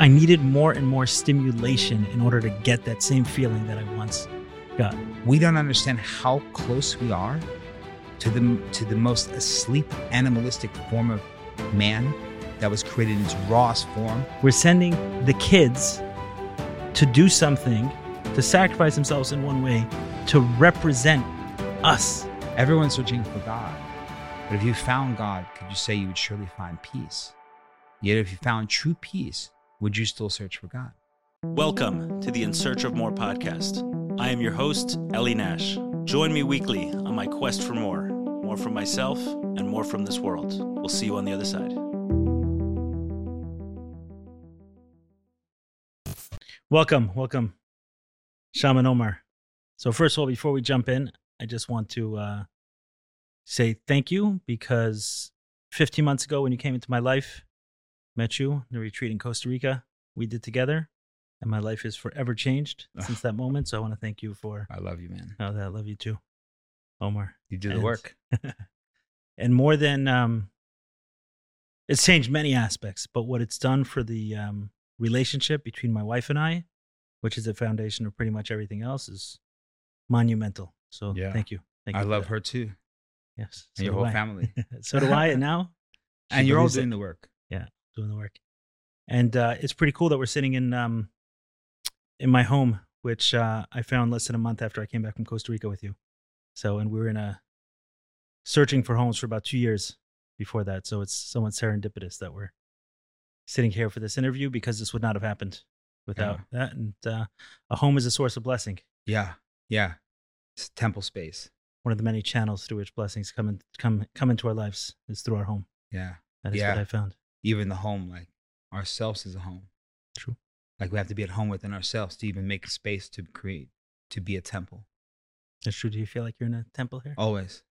I needed more and more stimulation in order to get that same feeling that I once got. We don't understand how close we are to the to the most asleep animalistic form of man that was created in its rawest form. We're sending the kids to do something, to sacrifice themselves in one way, to represent us. Everyone's searching for God. But if you found God, could you say you would surely find peace? Yet if you found true peace, would you still search for God? Welcome to the In Search of More podcast. I am your host, Ellie Nash. Join me weekly on my quest for more more from myself and more from this world. We'll see you on the other side. Welcome, welcome, Shaman Omar. So, first of all, before we jump in, I just want to uh, say thank you because 15 months ago, when you came into my life, met you in the retreat in Costa Rica, we did together, and my life is forever changed since that moment. So, I want to thank you for. I love you, man. Oh, I love you too, Omar. You do the And- work. and more than um, it's changed many aspects, but what it's done for the um, relationship between my wife and I, which is the foundation of pretty much everything else, is monumental. So Yeah. thank you. Thank you I love that. her too, Yes, and your whole I. family. so do I. And now, and you're all it. doing the work. Doing the work. And uh, it's pretty cool that we're sitting in um, in my home, which uh, I found less than a month after I came back from Costa Rica with you. So, and we were in a searching for homes for about two years before that. So it's somewhat serendipitous that we're sitting here for this interview because this would not have happened without that. And uh, a home is a source of blessing. Yeah, yeah. It's temple space. One of the many channels through which blessings come in, come come into our lives is through our home. Yeah, That is Yeah. what I found. Even the home, like ourselves is a home. True. Like we have to be at home within ourselves to even make space to create to be a temple. That's true. Do you feel like you're in a temple here? Always.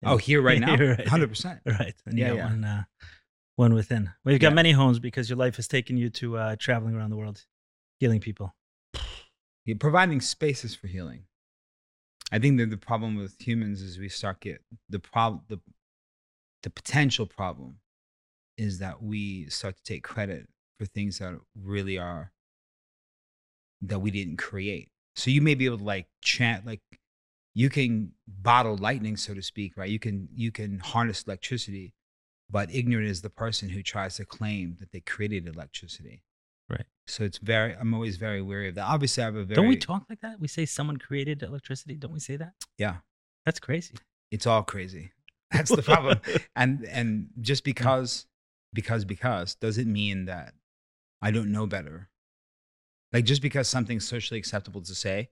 Yeah. Oh, here right now, hundred percent. Right. And Yeah, yeah. one uh, one within. Well, you've got Yeah. many homes because your life has taken you to uh, traveling around the world, healing people. Yeah, providing spaces for healing. I think that the problem with humans is we start get the problem the the potential problem is that we start to take credit for things that really are that we didn't create. So you may be able to like chant like you can bottle lightning, so to speak, right? You can you can harness electricity, but ignorant is the person who tries to claim that they created electricity. Right. So it's very I'm always very wary of that. Obviously I have a very Don't we talk like that? We say someone created electricity. Don't we say that? Yeah. That's crazy. it's all crazy. That's the problem. and and just because because because doesn't mean that I don't know better. Like just because something's socially acceptable to say,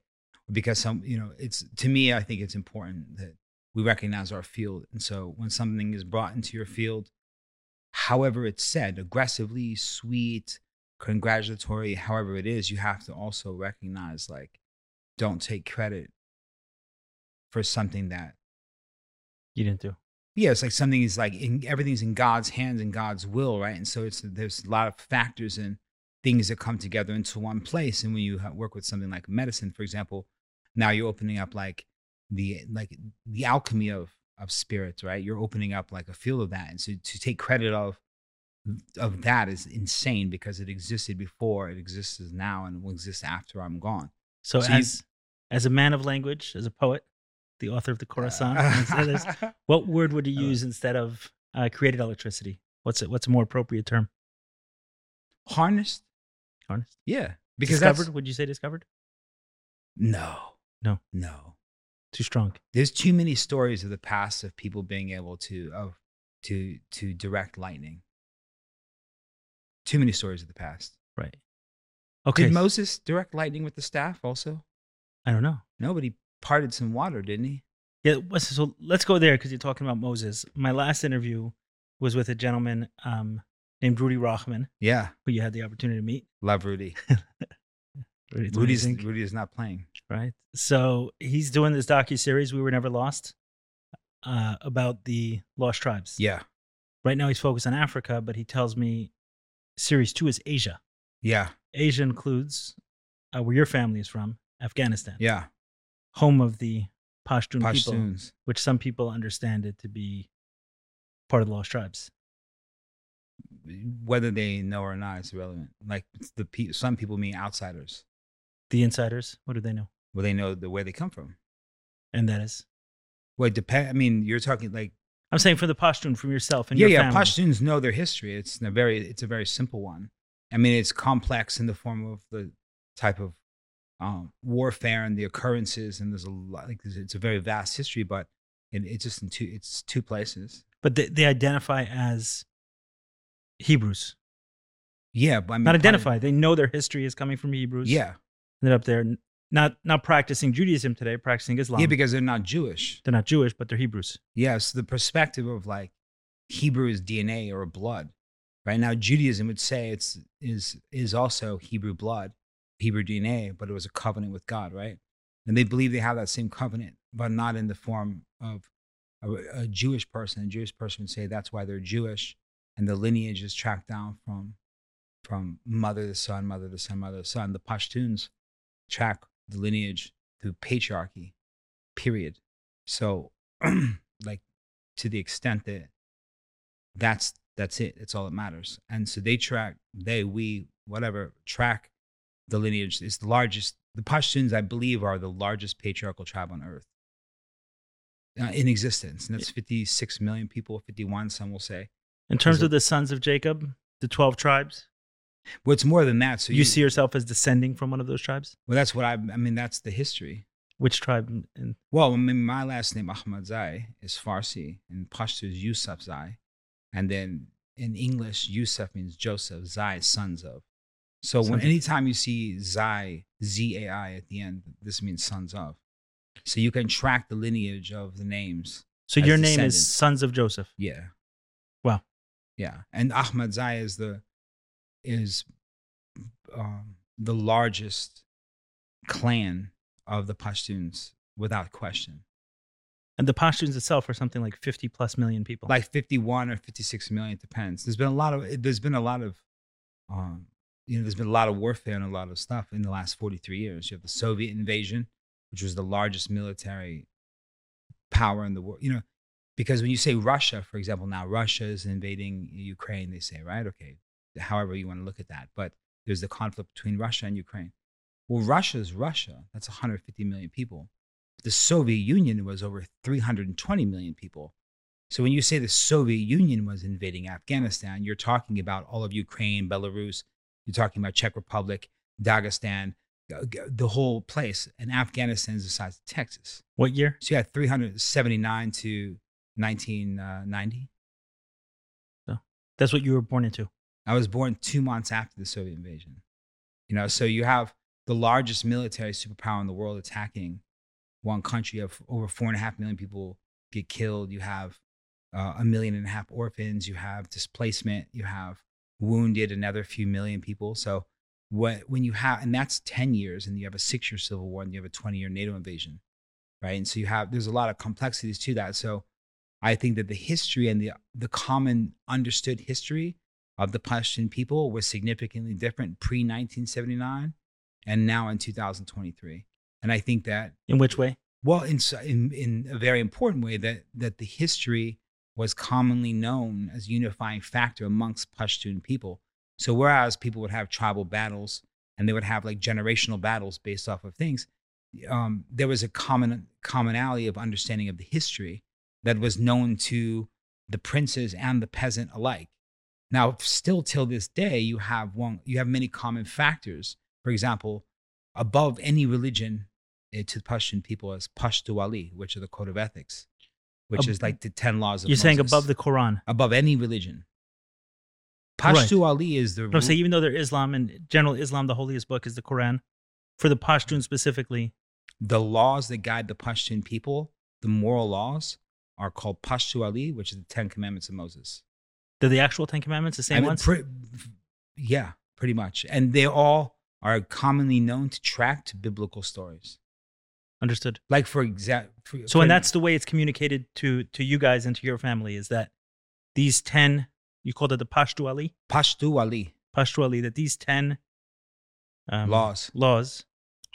because some you know, it's to me I think it's important that we recognize our field. And so when something is brought into your field, however it's said, aggressively, sweet, congratulatory, however it is, you have to also recognize like don't take credit for something that You didn't do. Yeah, it's like something is like in, everything's in God's hands and God's will, right? And so it's there's a lot of factors and things that come together into one place. And when you work with something like medicine, for example, now you're opening up like the like the alchemy of of spirits, right? You're opening up like a field of that, and so to take credit of of that is insane because it existed before, it exists now, and will exist after I'm gone. So, So you- as as a man of language, as a poet, the author of the Khorasan, and others, what word would you love- use instead of uh, created electricity? What's it? What's a more appropriate term? harnessed, Honest. yeah, because discovered? Would you say discovered? No. No. No. Too strong. There's too many stories of the past of people being able to of to to direct lightning. Too many stories of the past. Right. Okay. Did Moses direct lightning with the staff also? I don't know. Nobody parted some water, didn't he? Yeah, so let's go there because you're talking about Moses. My last interview was with a gentleman um, named Rudy Rochman, Yeah. who you had the opportunity to meet. Love Rudy. Rudy's Rudy's Rudy is not playing. right? So he's doing this docu series, "We Were Never Lost," uh, about the lost tribes. Yeah. Right now, he's focused on Africa, but he tells me series two is Asia. Yeah. Asia includes uh, where your family is from, Afghanistan, Yeah. Home of the Pashtun, people, which some people understand it to be part of the lost tribes. whether they know or not, it's irrelevant. Like the pe- some people mean outsiders. The insiders, what do they know? Well, they know the where they come from. And that is, Well, it depend. I mean, you're talking like I'm saying for the Pashtun, from yourself and yeah, your yeah. family. Pashtuns know their history. It's a very, it's a very simple one. I mean, it's complex in the form of the type of um, warfare and the occurrences, and there's a lot. Like, it's- a very vast history, but it, it's just in two. It's two places. but they, they identify as Hebrews. Yeah, but I mean, Not of- identify. They know their history is coming from Hebrews. Yeah, They're up there, not not practicing Judaism today, practicing Islam. yeah, because they're not Jewish. they're not Jewish, but they're Hebrews. Yes, the perspective of like Hebrew is DNA or blood. Right now, Judaism would say it's is is also Hebrew blood, Hebrew DNA, but it was a covenant with God, right? And they believe they have that same covenant, but not in the form of a, a Jewish person. A Jewish person would say that's why they're Jewish, and the lineage is tracked down from from mother to son, mother to son, mother to son. The Pashtuns track the lineage through patriarchy, period. So, like, to the extent that that's that's it. It's all that matters. And so they track, they, we, whatever, track the lineage. is the largest. The Pashtuns, I believe, are the largest patriarchal tribe on earth uh, in existence, and that's 56 million people, 51, some will say. In terms Is it- of the sons of Jacob, the 12 tribes, Well, it's more than that. So you, see yourself as descending from one of those tribes? Well, that's what I. I mean, that's the history. Which tribe? in- Well, I mean, my last name Ahmad Zai is Farsi, and Pashto is Yusuf Zai, and then in English, Yusuf means Joseph. Zai sons of. So when Sons anytime you see Zai Z A I at the end, this means sons of. So you can track the lineage of the names. so your name is. Sons of Joseph. Yeah. Wow. Yeah, and Ahmad Zai is the is um, the largest clan of the Pashtuns without question. And the Pashtuns itself are something like 50 plus million people. like 51 or 56 million it depends there's been a lot of there's been a lot of um you know there's been a lot of warfare and a lot of stuff in the last 43 years. You have the soviet invasion which was the largest military power in the world you know because when you say russia for example now russia is invading ukraine they say right? Okay however you want to look at that but there's the conflict between russia and ukraine. Well russia is russia. That's 150 million people. The soviet union was over 320 million people. So when you say the Soviet Union was invading Afghanistan, you're talking about all of Ukraine, Belarus, you're talking about Czech Republic, Dagestan, the whole place. And Afghanistan is the size of Texas. what year? So you had 379 to 1990. So That's what you were born into. I was born two months after the Soviet invasion. You know, so you have the largest military superpower in the world attacking one country. You have over four and a half million people get killed. You have uh, a million and a half orphans. You have displacement. You have wounded another few million people. So what when you have and that's 10 years and you have a six year civil war and you have a 20 year NATO invasion, right? And so you have there's a lot of complexities to that. So I think that the history and the the common understood history of the Pashtun people was significantly different pre 1979 and now in 2023. And I think that In which way? well, in, in in a very important way, that that the history was commonly known as unifying factor amongst Pashtun people. So whereas people would have tribal battles and they would have like generational battles based off of things, um, there was a common commonality of understanding of the history that was known to the princes and the peasant alike. Now, still till this day, you have one, you have many common factors. For example, above any religion to the Pashtun people is Pashtunwali, which are the code of ethics, which Ab- is like the ten laws of You're saying above the Quran. above any religion. Right. Pashtunwali is the No, say even though they're Islam and general Islam, the holiest book is the Quran. For the Pashtun specifically, the laws that guide the Pashtun people, the moral laws, are called Pashtunwali, which is the Ten Commandments of Moses. they're the actual Ten Commandments, the same I mean, ones. pre- yeah, pretty much. And they all are commonly known to track to biblical stories. Understood. Like for exact. For, So, and that's the way it's communicated to to you guys and to your family is that these ten, you called it the Pashtunwali, Pashtu Ali Pashtunwali, that these ten um, laws. laws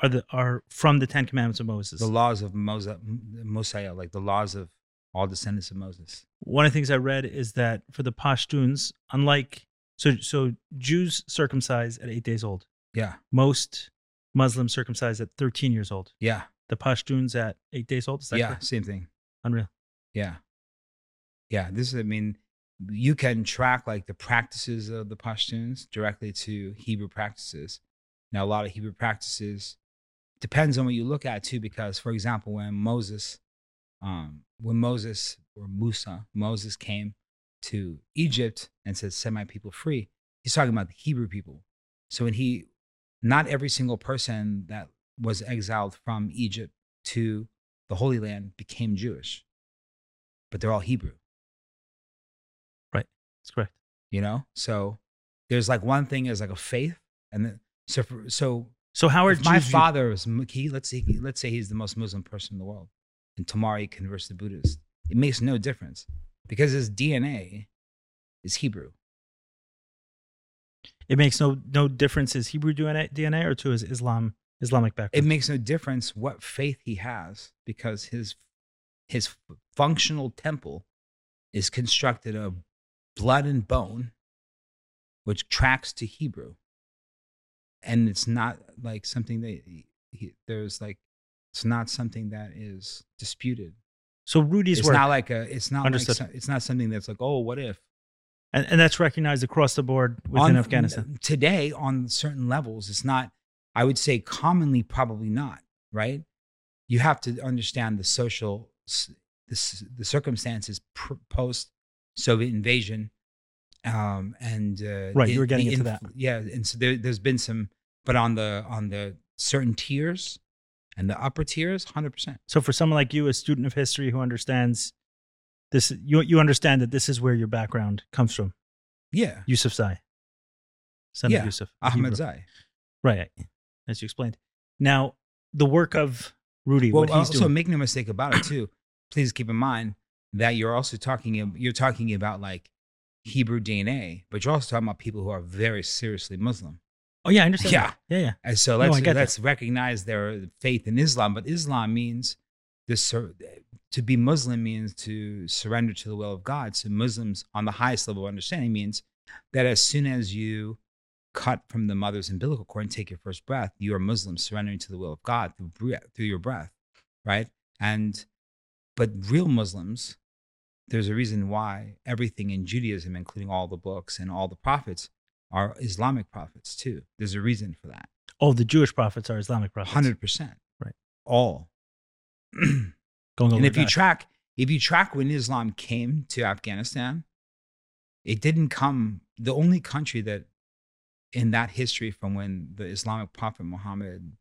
are the are from the Ten Commandments of Moses. The laws of Moses, Mosiah, like the laws of all descendants of Moses. One of the things I read is that for the Pashtuns, unlike So so Jews circumcised at eight days old. Yeah. Most Muslims circumcised at 13 years old. Yeah. The Pashtuns at eight days old. Is that Yeah. correct? Same thing. unreal? Yeah. Yeah. This is, I mean, you can track like the practices of the Pashtuns directly to Hebrew practices. Now, a lot of Hebrew practices depends on what you look at too, because for example, when Moses, um, when Moses or Musa, Moses came to Egypt and said, set my people free, he's talking about the Hebrew people. So when he, not every single person that was exiled from Egypt to the Holy Land became Jewish, but they're all Hebrew. Right. That's correct. you know? So there's like one thing is like a faith and then so for, so So how are my father is mu- he let's say let's say he's the most muslim person in the world and tomorrow he converts to buddhist it makes no difference because his dna is hebrew. It makes no no difference his Hebrew DNA, DNA or to his Islam Islamic background. it makes no difference what faith he has because his his functional temple is constructed of blood and bone which tracks to hebrew and it's not like something that he, he- there's like it's not something that is disputed so Rudy's it's work, not like a it's not like Understood. so- it's not something that's like oh what if and, and that's recognized across the board within On- Afghanistan. today on certain levels it's not i would say commonly probably not right you have to understand the social the, the circumstances pr- post soviet invasion um and uh, Right, the- you were getting into that. yeah and so there, there's been some but on the on the certain tiers and the upper tiers 100% So for someone like you, a student of history who understands this, you you understand that this is where your background comes from. yeah Yusuf Zai, son Yeah, of Yusuf, ahmed Hebrew. zai right? As you explained. Now the work of Rudy, well what he's also doing. make no mistake about it too please keep in mind that you're also talking you're talking about like hebrew dna but you're also talking about people who are very seriously muslim oh yeah, I understand. Yeah. that. yeah, yeah. and so No, let's I get that. let's recognize their faith in islam but islam means this to be muslim means to surrender to the will of god so muslims on the highest level of understanding means that as soon as you cut from the mother's umbilical cord and take your first breath, you are Muslim surrendering to the will of God through breath, through your breath, right? And but real Muslims, there's a reason why everything in Judaism, including all the books and all the prophets, are Islamic prophets too. There's a reason for that. All the Jewish prophets are Islamic prophets. Hundred percent, Right. All. And if you that. track, if you track when Islam came to Afghanistan, it didn't come. The only country that, in that history, from when the Islamic prophet Muhammad,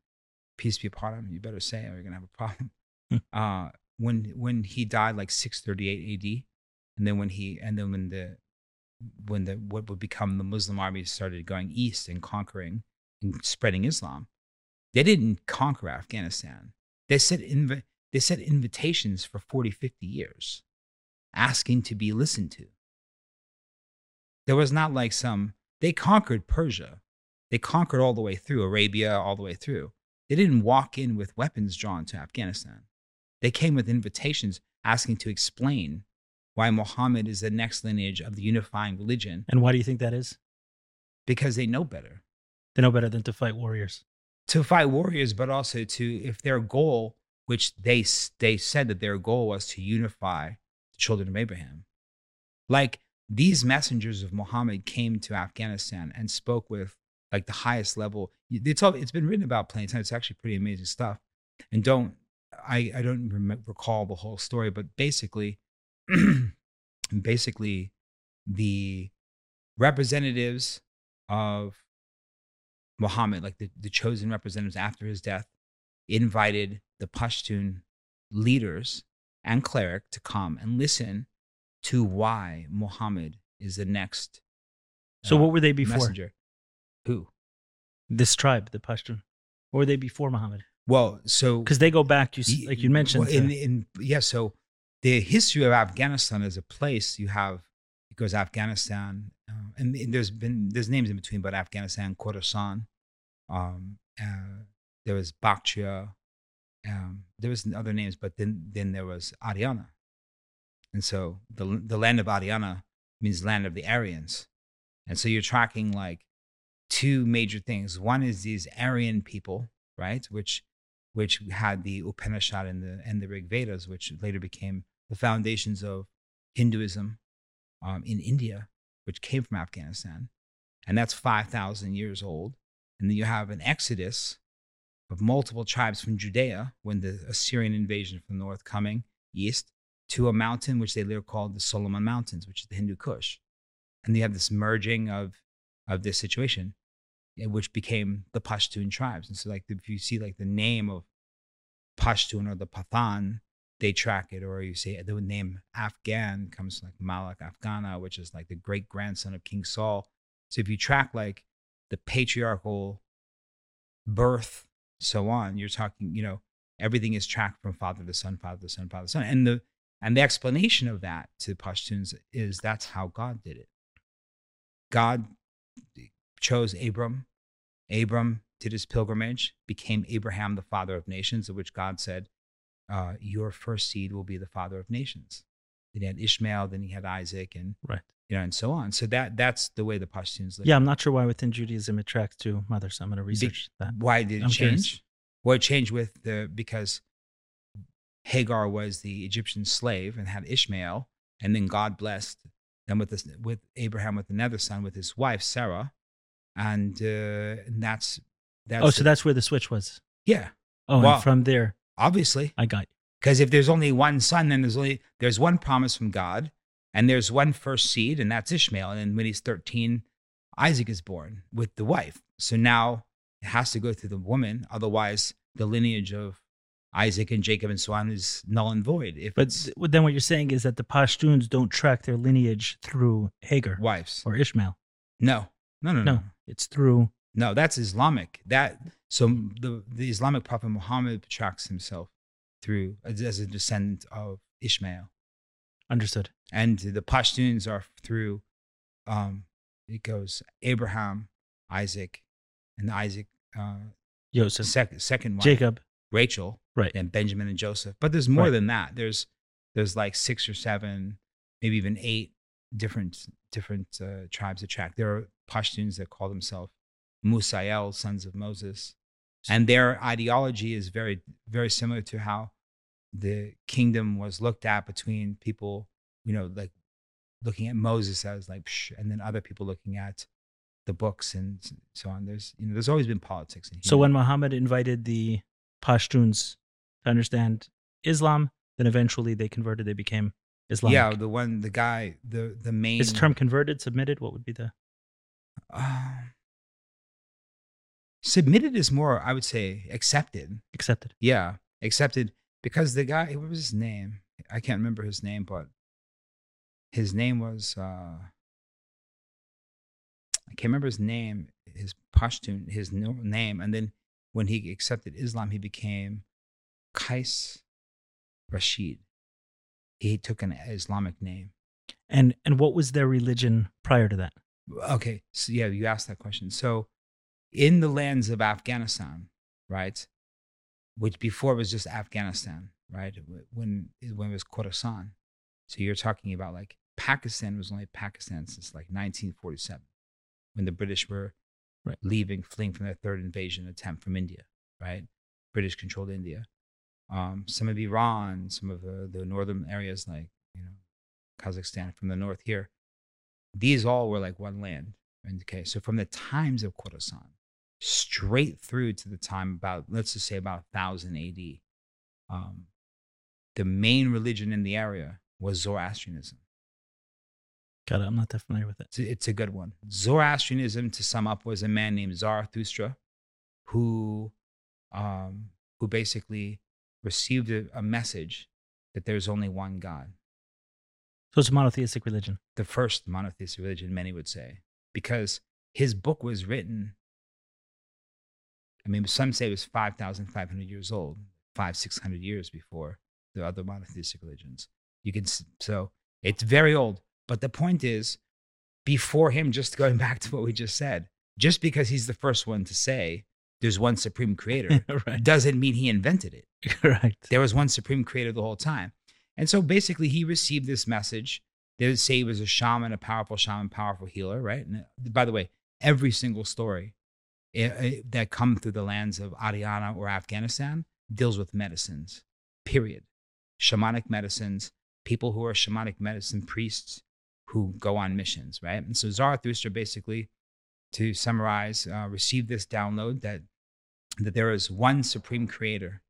peace be upon him, you better say, or you're gonna have a problem. Hmm. uh, when when he died, like 638 A.D., and then when he and then when the when the what would become the Muslim army started going east and conquering and spreading Islam, they didn't conquer Afghanistan. They sent inv- they sent invitations for 40, 50 years, asking to be listened to. There was not like some they conquered Persia. They conquered all the way through Arabia, all the way through. They didn't walk in with weapons drawn to Afghanistan. They came with invitations asking to explain why Muhammad is the next lineage of the unifying religion and why do you think that is? because they know better. They know better than to fight warriors. to fight warriors, but also to if their goal, which they they said that their goal was to unify the children of Abraham, like these messengers of Muhammad came to Afghanistan and spoke with like the highest level. It's all it's been written about plenty of times. It's actually pretty amazing stuff. And don't I I don't rem- recall the whole story, but basically, basically, the representatives of Muhammad, like the, the chosen representatives after his death, invited the Pashtun leaders and cleric to come and listen to why Muhammad is the next. So uh, what were they before? Messenger. Who? This tribe, the Pashtun. What were they before Muhammad? Well, so Because they go back, you like you mentioned. well, in, to- in yeah so the history of afghanistan as a place you have goes afghanistan uh, and, and there's been there's names in between but afghanistan khorasan um uh, there was bactria um there was other names but then then there was ariana and so the the land of ariana means land of the aryans And so you're tracking like two major things. One is these Aryan people, right? Which which had the Upanishad and the and the Rig Vedas, which later became the foundations of Hinduism um, in India, which came from Afghanistan, and that's five thousand years old. And then you have an exodus of multiple tribes from Judea when the Assyrian invasion from the north coming east to a mountain which they later called the Solomon Mountains, which is the Hindu Kush. And you have this merging of of this situation, eh, which became the Pashtun tribes. And so, like, if you see like the name of Pashtun or the Pathan, they track it. Or you say the name Afghan comes like Malak Afghana, which is like the great grandson of King Saul. So if you track like the patriarchal birth, so on, you're talking, you know, everything is tracked from father to son, father to son, father to son. And the and the explanation of that to the Pashtuns is that's how God did it. God chose Abram. Abram did his pilgrimage, became Abraham, the father of nations, of which God said, uh, Your first seed will be the father of nations. Then he had Ishmael, then he had Isaac, and Right. you know, and so on. So that that's the way the Pashtuns look. Yeah, I'm not sure why within Judaism it tracks to mother. So I'm going to research that. Why did it I'm curious. change? Well, it changed with the because Hagar was the Egyptian slave and had Ishmael, and then God blessed them with this with Abraham with another son with his wife Sarah, and, uh, and that's that's oh, so that's where the switch was. yeah, Oh, and from there, obviously I got you. because if there's only one son, then there's only there's one promise from God, and there's one first seed, and that's Ishmael. And then when he's 13, Isaac is born with the wife. So now it has to go through the woman, otherwise the lineage of Isaac and Jacob and so on is null and void. If But it's then what you're saying is that the Pashtuns don't track their lineage through Hagar wives, or Ishmael. no, no, no, no, No, it's through. no. That's Islamic. That so the the Islamic prophet Muhammad tracks himself through as, as a descendant of Ishmael. Understood. and the Pashtuns are through um it goes Abraham, Isaac, and Isaac uh Joseph, sec- second wife, Jacob. Rachel, Right. and Benjamin and Joseph. But there's more Right. than that. There's there's like six or seven, maybe even eight different different uh, tribes that track. There are Pashtuns that call themselves Musael, sons of Moses, and their ideology is very very similar to how the kingdom was looked at between people, you know, like looking at Moses as like, psh, and then other people looking at the books and so on. There's you know, there's always been politics in So when Muhammad invited the Pashtuns to understand Islam, then eventually they converted. They became Islamic. Yeah, the one, the guy, the the main. Is the term converted, submitted? What would be the? Uh, submitted is more, I would say, accepted. Accepted. Yeah, accepted because the guy. What was his name? I can't remember his name, but his name was. uh I can't remember his name. His Pashtun, his name, and then when he accepted Islam, he became Qais Rashid. He took an Islamic name. And and what was their religion prior to that? okay so yeah you asked that question so in the lands of afghanistan right which before was just afghanistan right when when it was khorasan so you're talking about like pakistan was only pakistan since like 1947 when the british were Right. leaving fleeing from their third invasion attempt from india right british controlled india um, some of iran some of the, the northern areas like you know kazakhstan from the north here these all were like one land. And, Okay, so from the times of Khorasan straight through to the time about, let's just say about 1000 AD, um, the main religion in the area was Zoroastrianism. Got it. I'm not that familiar with it. It's a, it's a good one. Zoroastrianism, to sum up, was a man named Zarathustra who, um, who basically received a, a message that there's only one God. So it's a monotheistic religion. the first monotheistic religion, many would say, because his book was written. I mean, some say it was 5,500 years old, five, 600 years before the other monotheistic religions. You can, so it's very old. But the point is, before him, just going back to what we just said, just because he's the first one to say there's one supreme creator right. doesn't mean he invented it. Correct. There was one supreme creator the whole time. And so basically, he received this message They would say he was a shaman, a powerful shaman, powerful healer, right? And uh, by the way, every single story eh, eh, that come through the lands of Ariana or Afghanistan deals with medicines, period. Shamanic medicines, people who are shamanic medicine priests who go on missions, right? And so Zarathustra basically, to summarize, uh, received this download that that there is one supreme creator,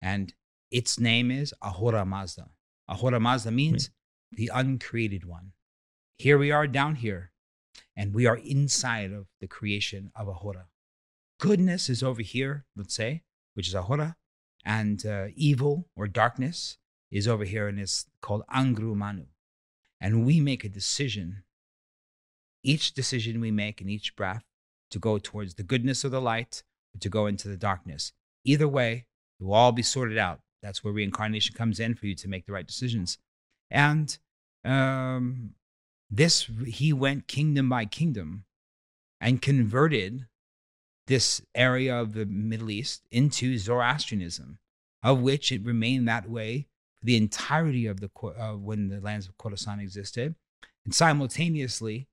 and its name is Ahura Mazda. Ahura Mazda means the uncreated one. Here we are down here, and we are inside of the creation of Ahura. Goodness is over here, let's say, which is Ahura, and uh, evil or darkness is over here and it's called Angra Mainyu. And we make a decision, each decision we make in each breath, to go towards the goodness of the light or to go into the darkness. Either way, it will all be sorted out. That's where reincarnation comes in for you to make the right decisions. And um, this, he went kingdom by kingdom and converted this area of the Middle East into Zoroastrianism, of which it remained that way the entirety of the uh, when the lands of Khorasan existed. And simultaneously,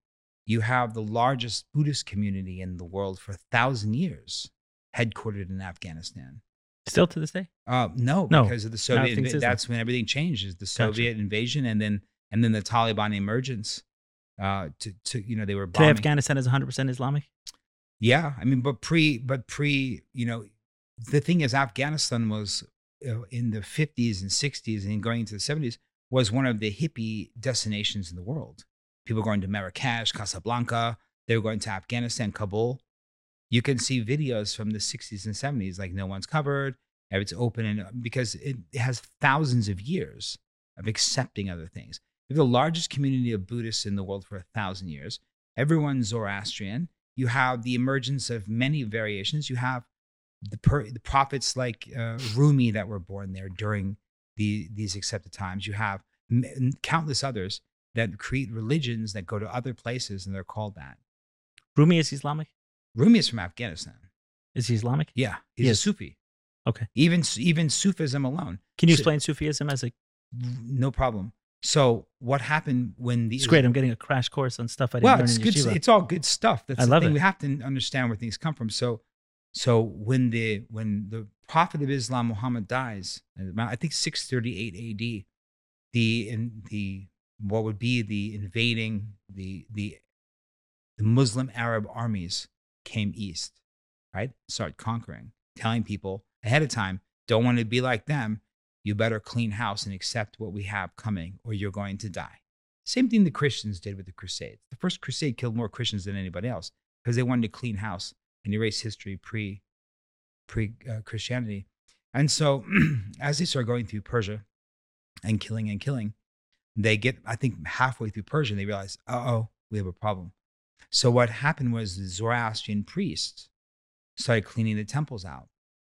you have the largest Buddhist community in the world for a thousand years, headquartered in Afghanistan. Still to this day? Uh, no, No. because of the Soviet. Islam. that's when everything changed. Is the Soviet invasion and then and then the Taliban emergence. Uh, to to you know they were Today. Afghanistan is 100% Islamic. Yeah, I mean, but pre, but pre, you know, the thing is, Afghanistan was in the 50s and 60s and going into the 70s was one of the hippie destinations in the world. People going to Marrakesh, Casablanca, they were going to Afghanistan, Kabul. You can see videos from the 60s and 70s, like no one's covered, it's open, and uh, because it has thousands of years of accepting other things. We have the largest community of Buddhists in the world for a thousand years. Everyone's Zoroastrian you have the emergence of many variations. You have the, per, the prophets like uh, Rumi that were born there during the, these accepted times. You have m- countless others that create religions that go to other places and they're called that. Rumi is Islamic? Rumi is from Afghanistan. Is he Islamic? Yeah, he's Yes. a Sufi. Okay. Even even Sufism alone, Can you So- explain Sufism as a. no problem. So what happened when the It's great. I'm getting a crash course on stuff I didn't well, learn it's in good. yeshiva. It's all good stuff. That's I the love thing. it. We have to understand where things come from. So, so when the when the Prophet of Islam Muhammad dies, uh, I think 638 A.D., the in the what would be the invading the the the Muslim Arab armies came east, right? Start conquering, telling people ahead of time, don't want to be like them. You better clean house and accept what we have coming, or you're going to die. Same thing the Christians did with the Crusades. The first Crusade killed more Christians than anybody else because they wanted to clean house and erase history pre pre uh, Christianity. And so, as they start going through Persia and killing and killing, they get I think halfway through Persia and they realize, uh oh, we have a problem. So what happened was the Zoroastrian priests started cleaning the temples out.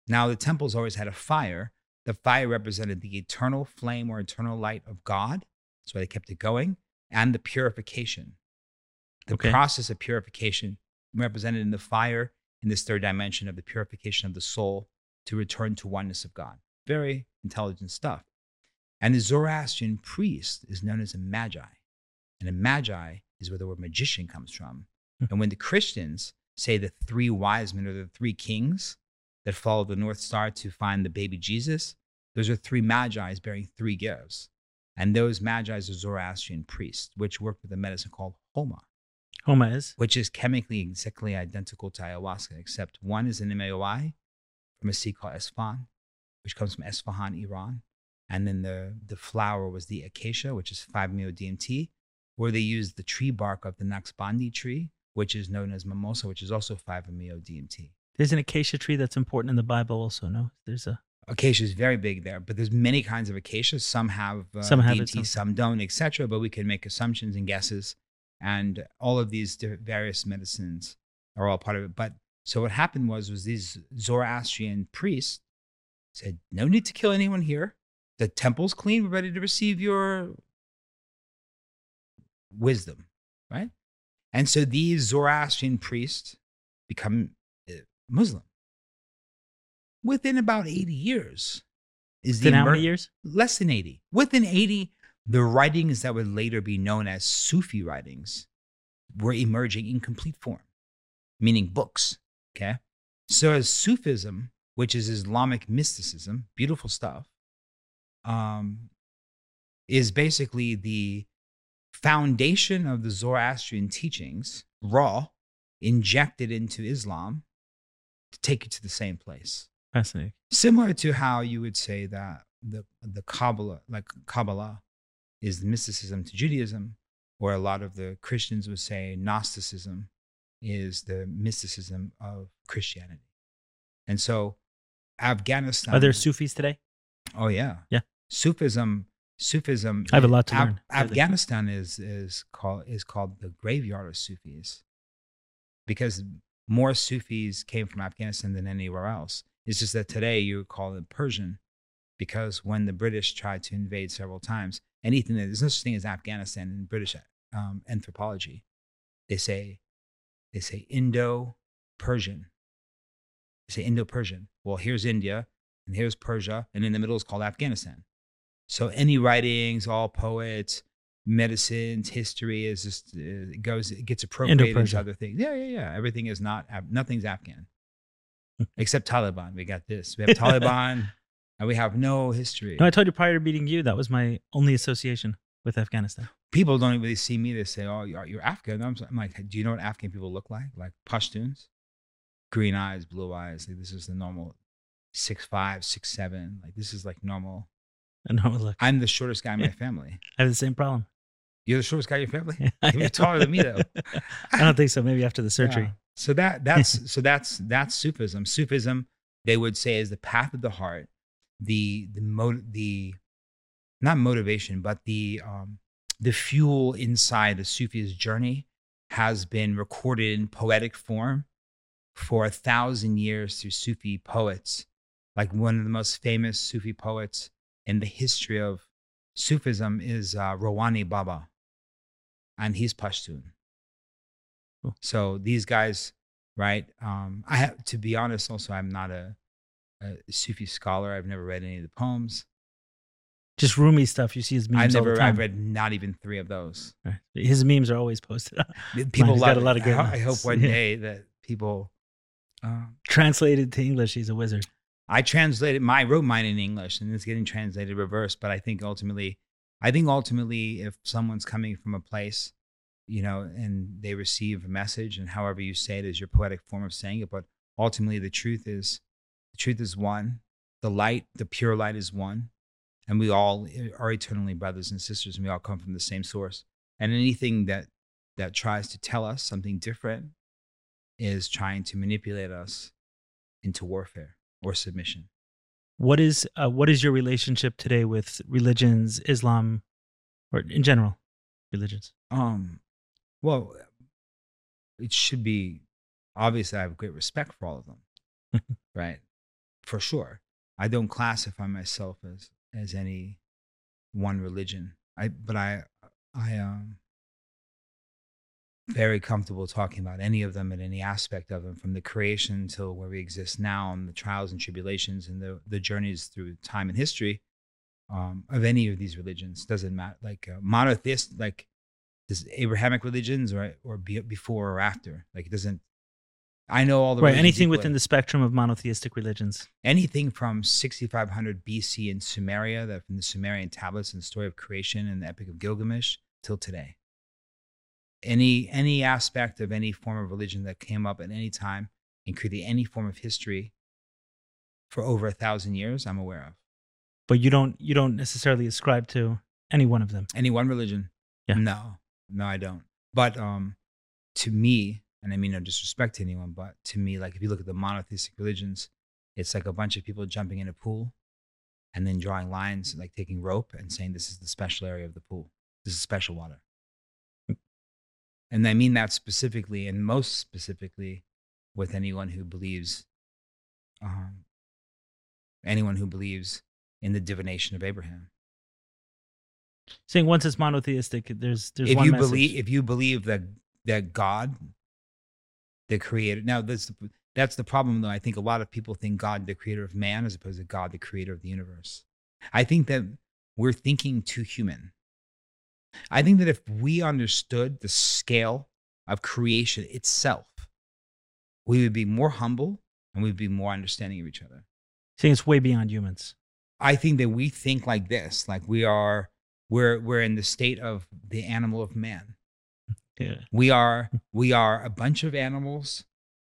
Now the temples always had a fire. The fire represented the eternal flame or eternal light of God. That's why they kept it going. And the purification. The Okay. process of purification represented in the fire in this third dimension of the purification of the soul to return to oneness of God. Very intelligent stuff. And the Zoroastrian priest is known as a magi. And a magi is where the word magician comes from. Hmm. And when the Christians say the three wise men or the three kings that follow the North Star to find the baby Jesus, those are three magi's bearing three gifts. And those magi's are Zoroastrian priests, which worked with a medicine called Homa, Homa is. which is chemically exactly identical to ayahuasca, except one is an MAOI from a seed called Esfan, which comes from Esfahan, Iran. And then the, the flower was the acacia, which is 5-MeO-DMT, where they used the tree bark of the Naxbandi tree, which is known as mimosa, which is also 5-MeO-DMT. There's an acacia tree that's important in the Bible also, no? There's a. Acacia is very big there, but there's many kinds of acacia. Some have uh, Some have it, DMT, some- some don't, etc. But we can make assumptions and guesses, and all of these various medicines are all part of it. But so what happened was was these Zoroastrian priests said, "No need to kill anyone here. The temple's clean. We're ready to receive your wisdom, right?" And so these Zoroastrian priests become uh, Muslim. Within about 80 years, is the many years? less than 80 within 80 the writings that would later be known as Sufi writings were emerging in complete form, meaning books. Okay. So, as Sufism, which is Islamic mysticism, beautiful stuff, um, is basically the foundation of the Zoroastrian teachings, raw, injected into Islam to take you to the same place. Fascinating. Similar to how you would say that the the Kabbalah, like Kabbalah, is mysticism to Judaism, or a lot of the Christians would say Gnosticism is the mysticism of Christianity. And so Afghanistan Are there Sufis today? Oh yeah. Yeah. Sufism Sufism I have a lot to Af- learn. Afghanistan is is called is called the graveyard of Sufis because more Sufis came from Afghanistan than anywhere else. It's just that today you would call it Persian because when the British tried to invade several times, anything that there's no such thing as Afghanistan in British um, anthropology. They say they say Indo Persian. They say Indo Persian. Well, here's India and here's Persia, and in the middle is called Afghanistan. So any writings, all poets, medicines, history is just uh, it goes it gets appropriated into other things. Yeah, yeah, yeah. Everything is not nothing's Afghan, except Taliban. We got this. We have Taliban, and we have no history. No, I told you prior to meeting you that was my only association with Afghanistan. People don't really see me. They say, "Oh, you're, you're Afghan." I'm, I'm like, "Do you know what Afghan people look like? Like Pashtuns, green eyes, blue eyes. Like this is the normal six five, six seven. Like this is like normal." I was like, I'm the shortest guy in my family. I have the same problem. You're the shortest guy in your family. You're taller than me, though. I don't think so. Maybe after the surgery. Yeah. So that that's so that's that's Sufism. Sufism, they would say, is the path of the heart, the the mo- the not motivation, but the um, the fuel inside the Sufi's journey has been recorded in poetic form for a thousand years through Sufi poets. Like one of the most famous Sufi poets in the history of Sufism is uh, Rahman Baba, and he's Pashtun. Cool. So these guys, right? Um, I have to be honest. Also, I'm not a, a Sufi scholar. I've never read any of the poems. Just Rumi stuff. You see his memes I've all the never. time. I've read not even three of those. Right. His memes are always posted. People love got a lot of I great ho- I, hope one Yeah. day that people. Um, Translated to English, he's a wizard. I translated my I wrote mine in English and it's getting translated reverse. But I think ultimately, I think ultimately, if someone's coming from a place, you know, and they receive a message, and however you say it is your poetic form of saying it, but ultimately the truth is, the truth is one. The light, the pure light, is one, and we all are eternally brothers and sisters, and we all come from the same source. And anything that that tries to tell us something different is trying to manipulate us into warfare or submission. What is uh, what is your relationship today with religions, Islam, or in general, religions? Um, well, it should be obvious that I have great respect for all of them, right? For sure. I don't classify myself as as any one religion. I but I I um very comfortable talking about any of them and any aspect of them from the creation till where we exist now and the trials and tribulations and the the journeys through time and history um, of any of these religions doesn't matter like uh, monotheist like this Abrahamic religions or or be, before or after. Like it doesn't. I know all the right. Anything within the spectrum of monotheistic religions. anything from 6500 BC in Sumeria, that from the Sumerian tablets and the story of creation and the Epic of Gilgamesh till today. Any any aspect of any form of religion that came up at any time and created any form of history for over a thousand years, I'm aware of. But you don't you don't necessarily ascribe to any one of them. Any one religion? Yeah. No, no, I don't. But um, to me, and I mean no disrespect to anyone, but to me, like if you look at the monotheistic religions, it's like a bunch of people jumping in a pool and then drawing lines, like taking rope and saying this is the special area of the pool. This is special water. And I mean that specifically and most specifically with anyone who believes, um, anyone who believes in the divination of Abraham. Saying once it's monotheistic, there's there's if you message. believe if you believe that that God, the creator. Now that's the, that's the problem though. I think a lot of people think God the creator of man as opposed to God the creator of the universe. I think that we're thinking too human. I think that if we understood the scale of creation itself, we would be more humble and we'd be more understanding of each other. See, it's way beyond humans. I think that we think like this, like we are we're we're in the state of the animal of man. Yeah. We are we are a bunch of animals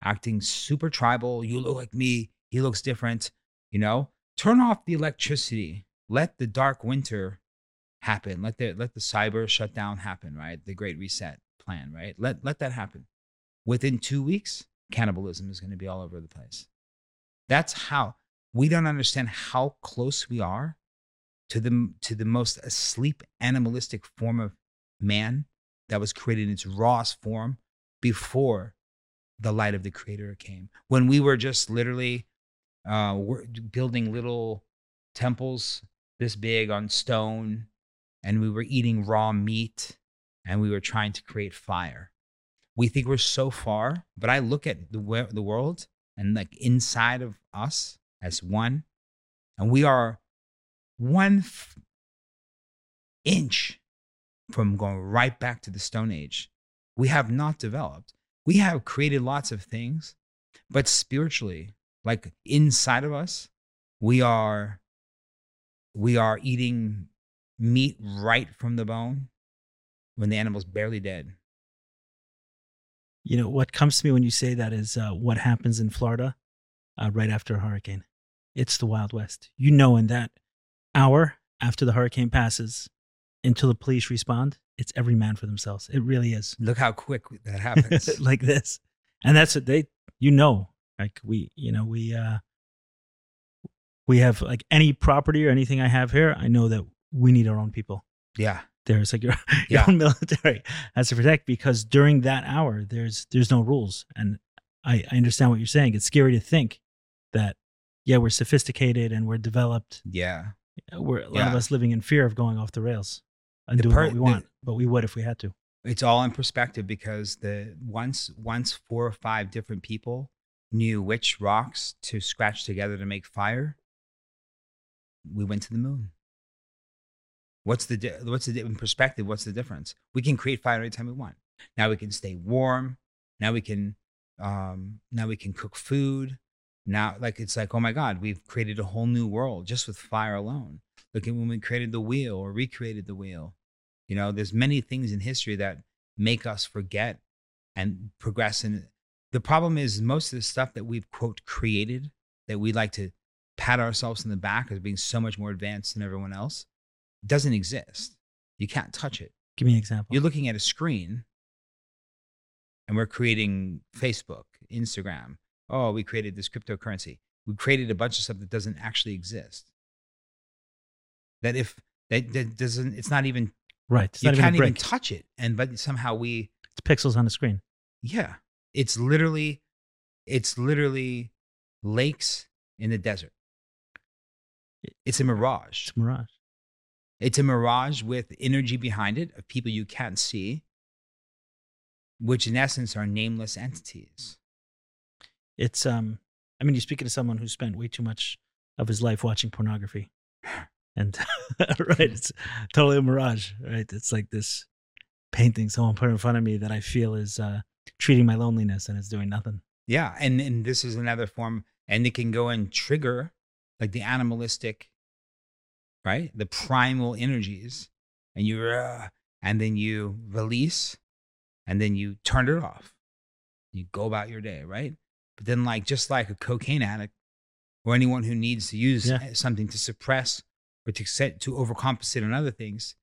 acting super tribal. You look like me, he looks different, you know? Turn off the electricity. Let the dark winter happen. Let the let the cyber shutdown happen, right? The great reset plan, right? Let let that happen. Within 2 weeks, cannibalism is going to be all over the place. That's how we don't understand how close we are to the to the most asleep animalistic form of man that was created in its rawest form before the light of the creator came. When we were just literally uh, we're building little temples this big on stone and we were eating raw meat and we were trying to create fire. We think we're so far but i look at the, the world and like inside of us as one and we are one f- inch from going right back to the Stone Age. We have not developed. We have created lots of things, but spiritually, like inside of us, we are we are eating meat right from the bone when the animal's barely dead. You know, what comes to me when you say that is uh, what happens in Florida uh, right after a hurricane. It's the Wild West. You know, in that hour after the hurricane passes until the police respond, it's every man for themselves. It really is. Look how quick that happens. like this. And that's what they, you know, like we, you know, we, uh, we have like any property or anything I have here, I know that we need our own people. yeah. There's like your, your Yeah. own military has to protect because during that hour there's there's no rules. And I, I understand what you're saying. It's scary to think that yeah, we're sophisticated and we're developed. Yeah. We're a lot of us living in fear of going off the rails and The doing per- what we the- but we would if we had to. it's all in perspective because the once once four or five different people knew which rocks to scratch together to make fire we went to the moon. What's the di- what's the di- in perspective what's the difference? We can create fire anytime we want. Now we can stay warm. Now we can um now we can cook food. Now like it's like oh my god we've created a whole new world just with fire alone look at when we created the wheel or recreated the wheel you know, there's many things in history that make us forget and progress. And the problem is most of the stuff that we've quote created that we like to pat ourselves in the back as being so much more advanced than everyone else doesn't exist. You can't touch it. Give me an example. You're looking at a screen and we're creating Facebook, Instagram. Oh, we created this cryptocurrency. We created a bunch of stuff that doesn't actually exist. That if that, that doesn't, it's not even right. It's you not can't even brick. touch it and but somehow we it's pixels on the screen. yeah it's literally it's literally lakes in the desert it's a mirage It's a mirage. it's a mirage with energy behind it of people you can't see which in essence are nameless entities It's um I mean you're speaking to someone who spent way too much of his life watching pornography. And right, it's totally a mirage, right? It's like this painting someone put in front of me that I feel is uh treating my loneliness and it's doing nothing. yeah and and this is another form and it can go and trigger like the animalistic right the primal energies and you uh, and then you release and then you turn it off you go about your day right but then like just like a cocaine addict or anyone who needs to use Yeah. something to suppress or to set to overcompensate on other things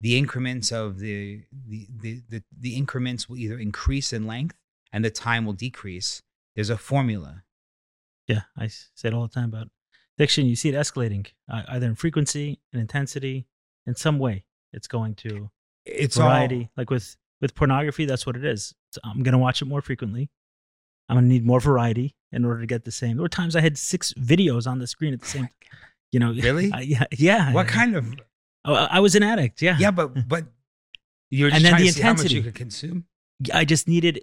the increments of the the, the the the increments will either increase in length and the time will decrease there's a formula Yeah, I say it all the time about addiction. You see it escalating uh, either in frequency and intensity in some way. It's going to it's variety. all Like with with pornography, that's what it is. So I'm gonna watch it more frequently. I'm gonna need more variety in order to get the same. There were times I had six videos on the screen at the same. You know, Really? I- yeah, yeah. what kind of Oh, I was an addict. Yeah, yeah but but you're And just then trying the to see how much you intensity. could consume I just needed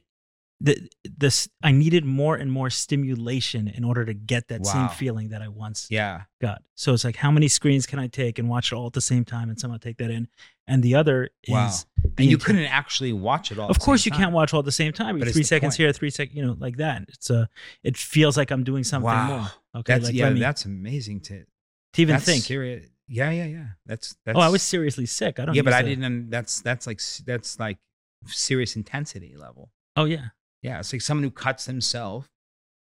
the this I needed more and more stimulation in order to get that Wow. same feeling that I once Yeah. got. So it's like how many screens can I take and watch it all at the same time and somehow take that in? And the other is Wow. the And you couldn't actually watch it all. Of course you can't watch all at the same time. But three seconds point. here, three seconds, you know, like that. It's a it feels like I'm doing something Wow. more. Okay. That's like yeah. me that's amazing to to even that's think. Serious. Yeah, yeah, yeah. That's that's. oh, I was seriously sick. I don't Yeah, but I didn't. That's that's like that's like serious intensity level. Oh yeah. Yeah, it's like someone who cuts themselves,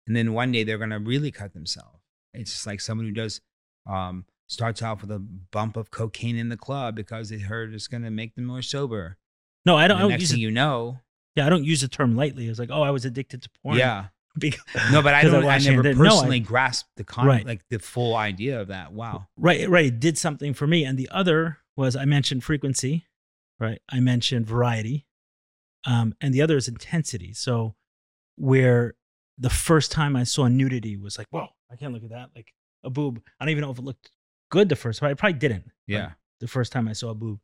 and then one day they're gonna really cut themselves. It's just like someone who does um, starts off with a bump of cocaine in the club because they heard it's gonna make them more sober. No, I don't, I don't next use thing it. you know, Yeah, I don't use the term lightly. It's like, oh, I was addicted to porn. yeah. Because, No, but I don't. I, it never and didn't know I- personally grasped the con, Right. like the full idea of that. Wow. right, right. It did something for me. And the other was I mentioned frequency, right? I mentioned variety. Um, and the other is intensity. So where the first time I saw nudity was like, whoa, I can't look at that. Like a boob. I don't even know if it looked good the first time. I probably didn't. like, Yeah. the first time I saw a boob.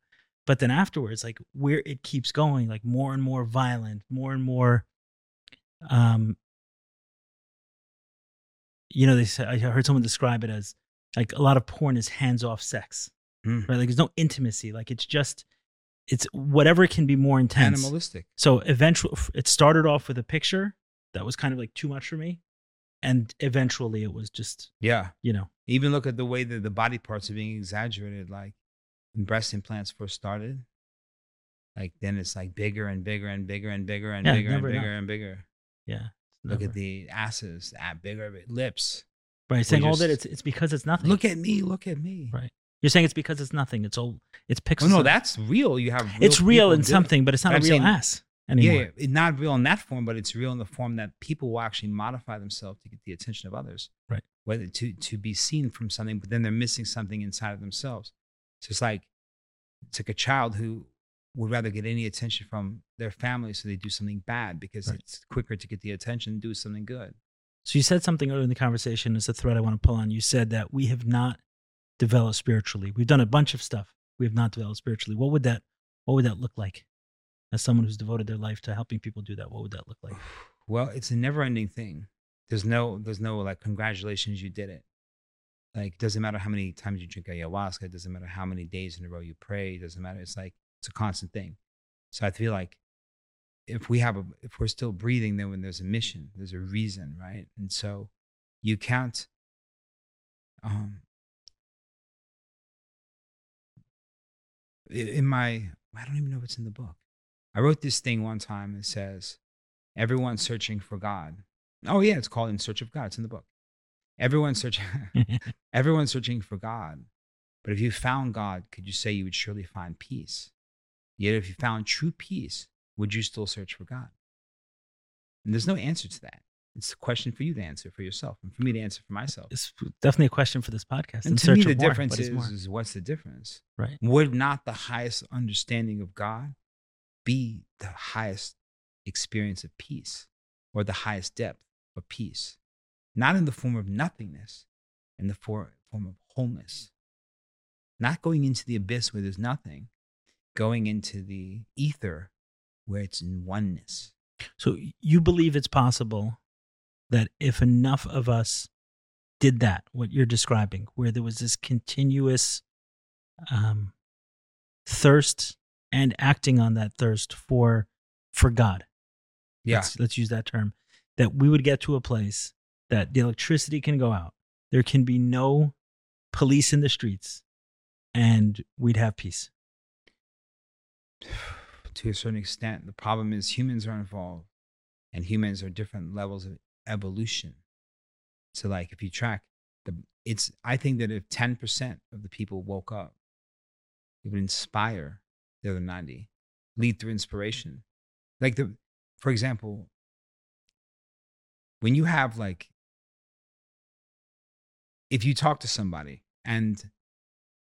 But then afterwards, like where it keeps going, like more and more violent, more and more um you know, they say I heard someone describe it as like a lot of porn is hands-off sex. Mm. Right? Like there's no intimacy. Like it's just it's whatever can be more intense. Animalistic. So eventually it started off with a picture that was kind of like too much for me. And eventually it was just, Yeah. you know, Even look at the way that the body parts are being exaggerated. Like when breast implants first started, like then it's like bigger and bigger and bigger and bigger and Yeah, bigger and bigger enough. and bigger. yeah. Look at the asses, at bigger lips. right. Saying all that it's it's because it's nothing. Look at me, look at me. Right. You're saying it's because it's nothing. It's all it's Oh pixels. no, that's real. You have it's real in do it. something, but it's not But a I'm real saying- ass Yeah, anymore. yeah, it's not real in that form, but it's real in the form that people will actually modify themselves to get the attention of others. Right. Whether to to be seen from something, but then they're missing something inside of themselves. So it's like it's like a child who would rather get any attention from their family, so they do something bad because Right. it's quicker to get the attention and do something good. So you said something earlier in the conversation. It's a thread I want to pull on. You said that we have not developed spiritually. We've done a bunch of stuff. We have not developed spiritually. What would that What would that look like? As someone who's devoted their life to helping people do that, what would that look like? Well, it's a never-ending thing. There's no, there's no like congratulations, you did it. Like it doesn't matter how many times you drink ayahuasca. It doesn't matter how many days in a row you pray. It doesn't matter. It's like it's a constant thing. So I feel like if we have a, if we're still breathing, then when there's a mission, there's a reason, right? And so you can't. Um, in my, I don't even know if it's in the book. I wrote this thing one time that says, Everyone's searching for God. Oh yeah, it's called In Search of God. It's in the book. Everyone's searching everyone's searching for God. But if you found God, could you say you would surely find peace? Yet if you found true peace, would you still search for God? And there's no answer to that. It's a question for you to answer for yourself and for me to answer for myself. it's definitely a question for this podcast. And to me, the more. difference is, is what's the difference? right. Would not the highest understanding of God be the highest experience of peace or the highest depth of peace? Not in the form of nothingness, in the form of wholeness. Not going into the abyss where there's nothing, going into the ether where it's in oneness. So you believe it's possible that if enough of us did that, what you're describing, where there was this continuous um, thirst and acting on that thirst for for God. Yeah. Let's, let's use that term. That we would get to a place that the electricity can go out. There can be no police in the streets, and we'd have peace. to a certain extent. The problem is humans are involved, and humans are different levels of evolution. So, like, if you track the, it's I think that if ten percent of the people woke up, it would inspire the other ninety, lead through inspiration. Like the, for example, when you have like, if you talk to somebody and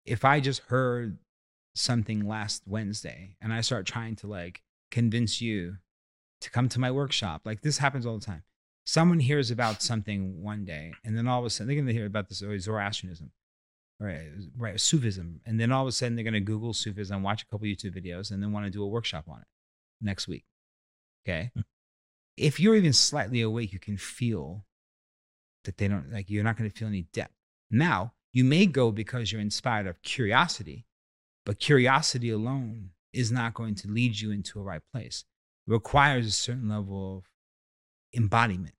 if I just heard something last Wednesday and I start trying to like convince you to come to my workshop, like this happens all the time. Someone hears about something one day and then all of a sudden they're going to hear about this oh, Zoroastrianism, right? Right, Sufism. And then all of a sudden they're going to Google Sufism, watch a couple YouTube videos, and then want to do a workshop on it next week. Okay. Hmm. if you're even slightly awake, you can feel that they don't like you're not going to feel any depth. Now, you may go because you're inspired of curiosity, but curiosity alone is not going to lead you into a right place. It requires a certain level of embodiment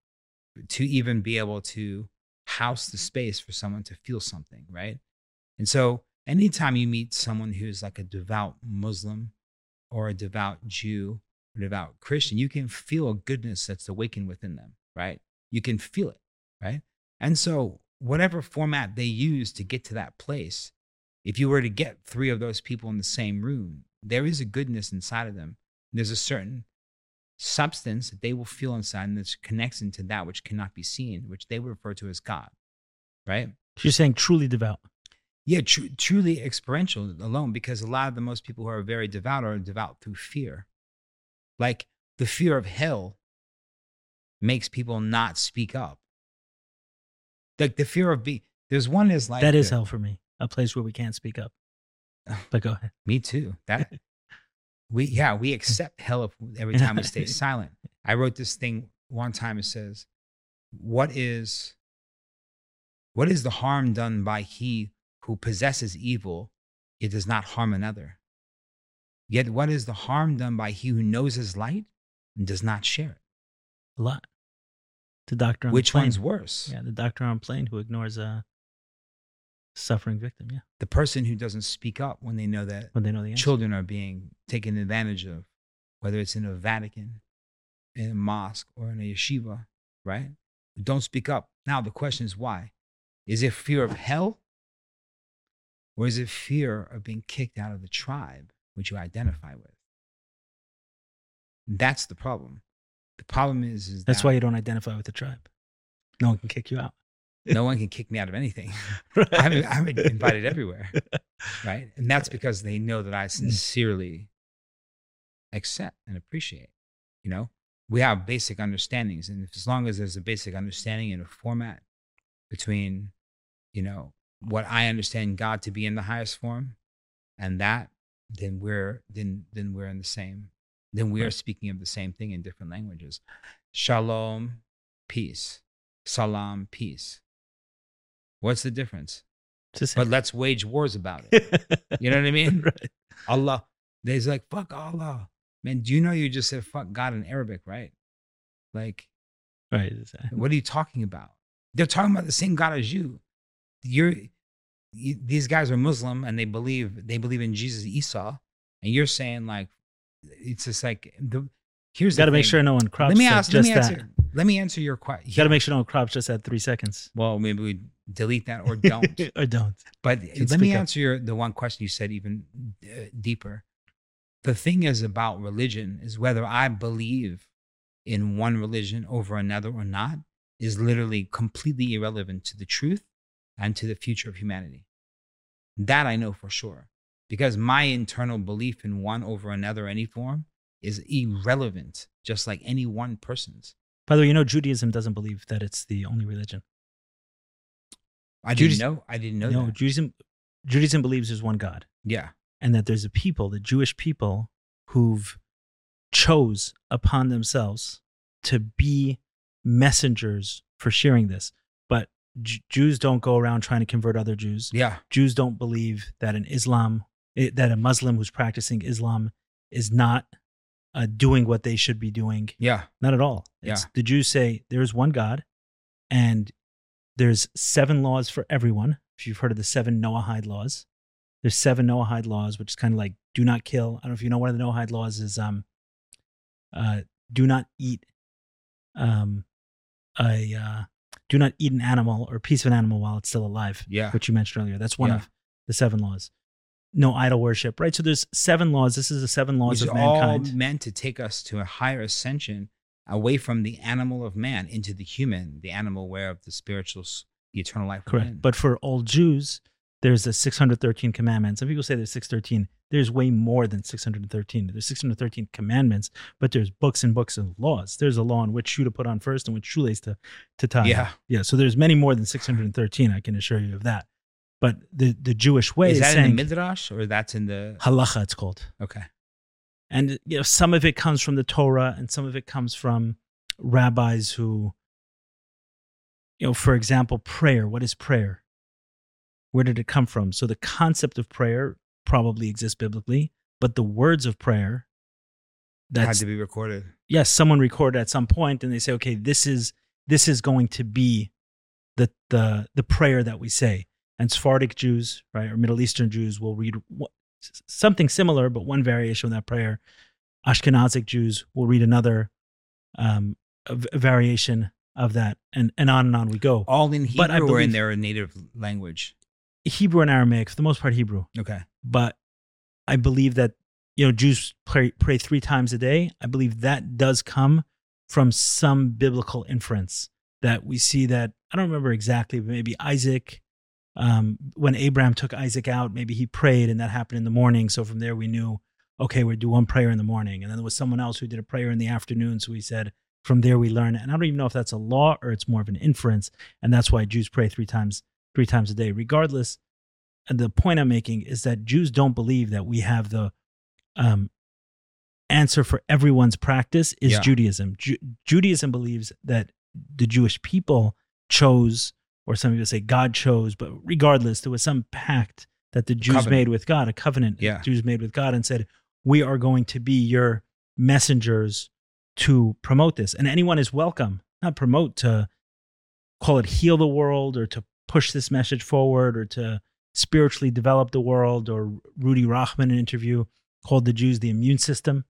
to even be able to house the space for someone to feel something, right? And so, anytime you meet someone who's like a devout Muslim or a devout Jew or devout Christian, you can feel a goodness that's awakened within them, right? You can feel it, right? And so, whatever format they use to get to that place, if you were to get three of those people in the same room, there is a goodness inside of them. There's a certain substance that they will feel inside and that connects into that which cannot be seen, which they would refer to as God, right? You're saying truly devout. Yeah, tr- truly experiential alone, because a lot of the most people who are very devout are devout through fear. Like the fear of hell makes people not speak up. Like the fear of being, there's one is like that is the- hell for me. A place where we can't speak up. But go ahead. Me too. That we yeah, we accept hell every time we stay silent. I wrote this thing one time it says, What is what is the harm done by he who possesses evil, yet does not harm another? Yet what is the harm done by he who knows his light and does not share it? A lot. The doctor on Which the plane. Which one's worse? Yeah, the doctor on plane who ignores a suffering victim. Yeah, The person who doesn't speak up when they know that when they know the answer. children are being taken advantage of, whether it's in a Vatican, in a mosque, or in a yeshiva, right? Don't speak up. Now, the question is why? Is it fear of hell? Or is it fear of being kicked out of the tribe which you identify with? That's the problem. The problem is, is That's that why you don't identify with the tribe. No one can kick you out. No one can kick me out of anything. Right. I'm, I'm invited everywhere, right? And that's because they know that I sincerely accept and appreciate. You know, we have basic understandings, and if, as long as there's a basic understanding and a format between, you know, what I understand God to be in the highest form, and that, then we're then then we're in the same. Then we are speaking of the same thing in different languages. Shalom, peace. Salam, peace. What's the difference? The. But let's wage wars about it. You know what I mean? right. Allah. There's like, fuck Allah. Man, do you know you just said fuck God in Arabic, right? Like, Right. what are you talking about? They're talking about the same God as you. You're you, these guys are Muslim and they believe they believe in Jesus Isa, and you're saying like it's just like the here's Got to make sure no one crops Let me ask. Let just me that. answer. Let me answer your question. You got to make sure no one crops just at three seconds. Well, maybe we delete that or don't. or don't. But Can let me up. answer your, the one question you said even uh, deeper. The thing is about religion is whether I believe in one religion over another or not is literally completely irrelevant to the truth and to the future of humanity. That I know for sure. Because my internal belief in one over another, any form, is irrelevant, just like any one person's. By the way, you know Judaism doesn't believe that it's the only religion. I didn't know. I didn't know no, that. Judaism Judaism believes there's one God. yeah. and that there's a people, the Jewish people, who've chose upon themselves to be messengers for sharing this. But J- Jews don't go around trying to convert other Jews. Yeah. Jews don't believe that an Islam, eh, that a Muslim who's practicing Islam is not uh, doing what they should be doing. Yeah. Not at all. It's, Yeah. The Jews say there's one God, and there's seven laws for everyone. If you've heard of the seven Noahide laws, there's seven Noahide laws, which is kind of like do not kill. I don't know if you know one of the Noahide laws is um, uh, do not eat um, a uh, do not eat an animal or piece of an animal while it's still alive Yeah. which you mentioned earlier. That's one Yeah. of the seven laws. No idol worship, right? So there's seven laws. This is the seven laws which of is all mankind. meant to take us to a higher ascension away from the animal of man into the human, the animal aware of the spiritual, the eternal life. Correct. within. But for all Jews, there's the 613 commandments. Some people say there's 613. There's way more than 613. There's 613 commandments, but there's books and books of laws. There's a law on which shoe to put on first and which shoelace to, to tie. yeah, Yeah. So there's many more than 613. I can assure you of that. But the, the Jewish way is is, that saying in the midrash or that's in the? halacha, it's called. Okay, and you know some of it comes from the torah and some of it comes from rabbis who, you know, for example, prayer. What is prayer? Where did it come from? So the concept of prayer probably exists biblically, but the words of prayer that Had to be recorded. yes, someone recorded at some point and they say, okay, this is this is going to be the the the prayer that we say. And Sephardic Jews, right, or Middle Eastern Jews will read something similar, but one variation of that prayer. Ashkenazic Jews will read another um, variation of that, and and on and on we go. All in Hebrew But I or in their native language. Hebrew and Aramaic, for the most part, Hebrew. Okay. but I believe that you know Jews pray, pray three times a day. I believe that does come from some biblical inference that we see that I don't remember exactly, but maybe Isaac, um, when Abraham took Isaac out, maybe he prayed and that happened in the morning. So from there we knew, okay, we do one prayer in the morning, and then there was someone else who did a prayer in the afternoon. So we said from there we learn, and I don't even know if that's a law or it's more of an inference, and that's why Jews pray three times three times a day, regardless and the point I'm making is that Jews don't believe that we have the um, answer for everyone's practice is Yeah. Judaism. Ju- Judaism believes that the Jewish people chose, or some people say God chose, but regardless, there was some pact that the Jews Covenant. made with God, a covenant Yeah. Jews made with God, and said, "We are going to be your messengers to promote this, and anyone is welcome. Not promote to call it heal the world or to push this message forward or to spiritually develop the world or Rudy Rachman in an interview called the Jews the immune system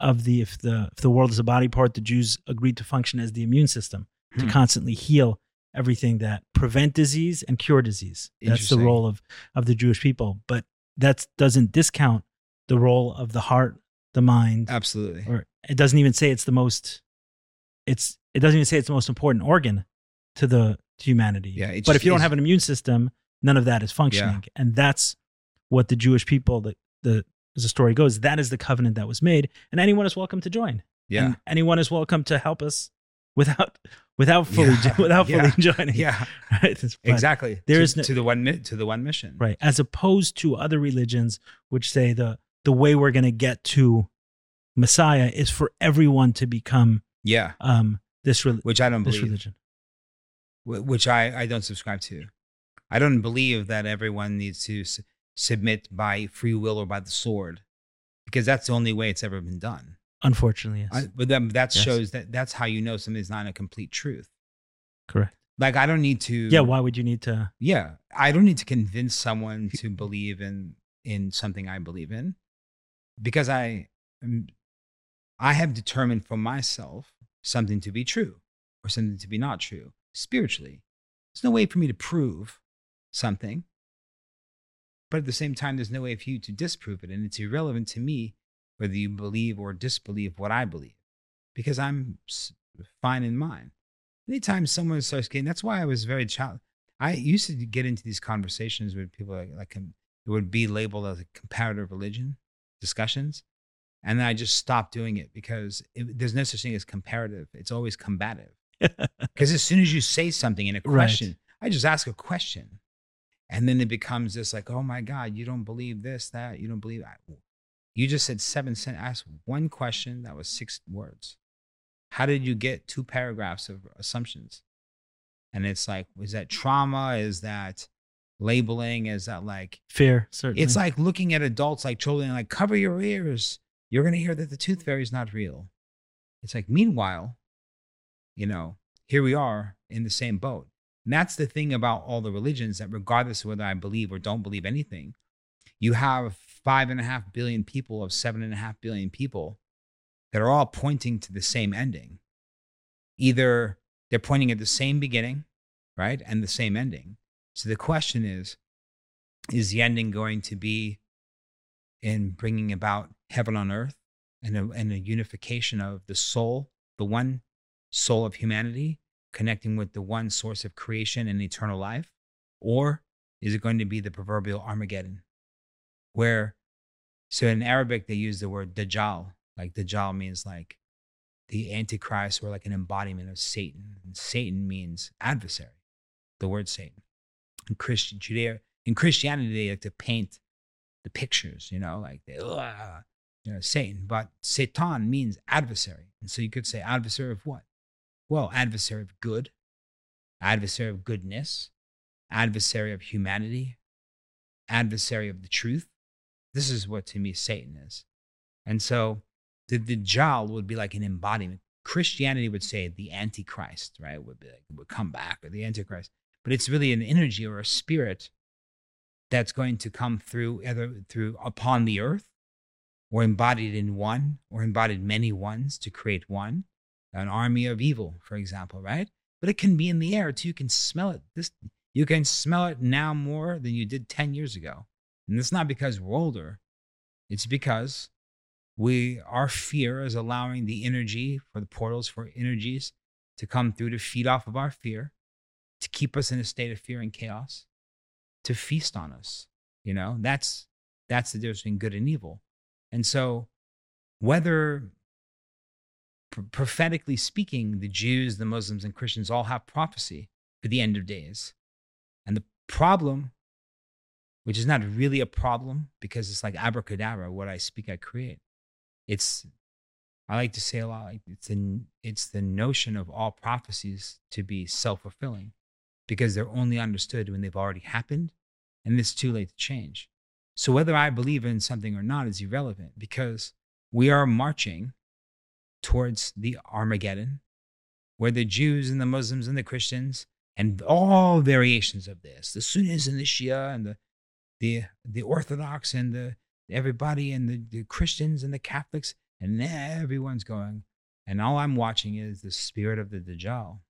of the if the if the world is a body part the Jews agreed to function as the immune system to Hmm. constantly heal everything that prevent disease and cure disease. That's the role of of the Jewish people but that doesn't discount the role of the heart the mind Absolutely. or it doesn't even say it's the most it's it doesn't even say it's the most important organ to the to humanity. Yeah, but just if you don't have an immune system none of that is functioning. And that's what the jewish people the the as the story goes that is the covenant that was made. And anyone is welcome to join. Yeah. and anyone is welcome to help us without without fully Yeah, without fully yeah, joining Yeah. right? Exactly. there to, is no- to the one to the one mission. right as opposed to other religions which say the the way we're going to get to messiah is for everyone to become Yeah. um this re- Which I don't believe. religion which I, I don't subscribe to. I don't believe that everyone needs to s- submit by free will or by the sword, because that's the only way it's ever been done. Unfortunately yes I, but then that Yes. shows that that's how you know something's not a complete truth. correct Like I don't need to. yeah why would you need to Yeah, I don't need to convince someone to believe in in something I believe in, because I am, I have determined for myself something to be true or something to be not true spiritually. There's no way for me to prove something, but at the same time, there's no way for you to disprove it, and it's irrelevant to me whether you believe or disbelieve what I believe, because I'm fine in mine. Anytime someone starts getting, that's why I was very child. I used to get into these conversations with people like, like um, it would be labeled as a comparative religion discussions, and then I just stopped doing it because it, there's no such thing as comparative. It's always combative. Because as soon as you say something in a Right. question, I just ask a question, and then it becomes this like, oh my god, you don't believe this, that, you don't believe that. You just said seven cent. Ask one question that was six words. How did you get two paragraphs of assumptions? And it's like, is that trauma? Is that labeling? Is that like fear? certainly it's like looking at adults like children like cover your ears. You're gonna hear that the tooth fairy is not real. It's like meanwhile, you know, here we are in the same boat. And that's the thing about all the religions that regardless of whether I believe or don't believe anything, you have five and a half billion people of seven and a half billion people that are all pointing to the same ending. Either they're pointing at the same beginning, right? And the same ending. So the question is, is the ending going to be in bringing about heaven on earth and a, and a unification of the soul, the one soul of humanity, connecting with the one source of creation and eternal life? Or is it going to be the proverbial Armageddon? Where, so in Arabic, they use the word Dajjal. Like Dajjal means like the Antichrist or like an embodiment of Satan. And Satan means adversary, the word Satan. In Christian Judea, in Christianity, they like to paint the pictures, you know, like they, you know, Satan. But Satan means adversary. And so you could say adversary of what? Well, adversary of good, adversary of goodness, adversary of humanity, adversary of the truth. This is what to me Satan is. And so the Dajjal would be like an embodiment. Christianity would say the Antichrist, right? Would be like would come back or the Antichrist. But it's really an energy or a spirit that's going to come through either through upon the earth or embodied in one or embodied many ones to create one, an army of evil, for example, right? But it can be in the air too. You can smell it. This you can smell it now more than you did 10 years ago. And it's not because we're older. It's because we our fear is allowing the energy for the portals for energies to come through to feed off of our fear, to keep us in a state of fear and chaos, to feast on us. You know, that's that's the difference between good and evil. And so whether prophetically speaking, the Jews, the Muslims, and Christians all have prophecy for the end of days. And the problem, which is not really a problem because it's like abracadabra, what I speak, I create. It's, I like to say a lot, like it's, the, it's the notion of all prophecies to be self fulfilling because they're only understood when they've already happened and it's too late to change. So whether I believe in something or not is irrelevant because we are marching towards the Armageddon, where the Jews and the Muslims and the Christians and all variations of this, the Sunnis and the Shia and the the the Orthodox and the everybody and the, the Christians and the Catholics and everyone's going. And all I'm watching is the spirit of the Dajjal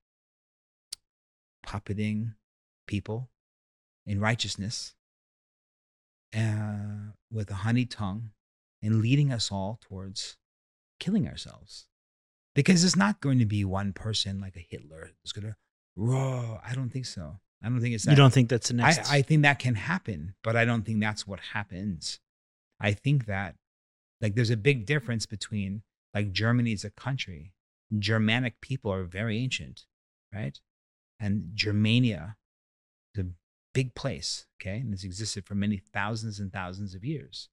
puppeting people in righteousness uh, with a honey tongue and leading us all towards killing ourselves. Because it's not going to be one person like a Hitler who's going to, raw. I don't think so. I don't think it's that. You don't think that's the next? I, I think that can happen, but I don't think that's what happens. I think that like there's a big difference between like Germany as a country. Germanic people are very ancient, right? And Germania is a big place, okay? And it's existed for many thousands and thousands of years.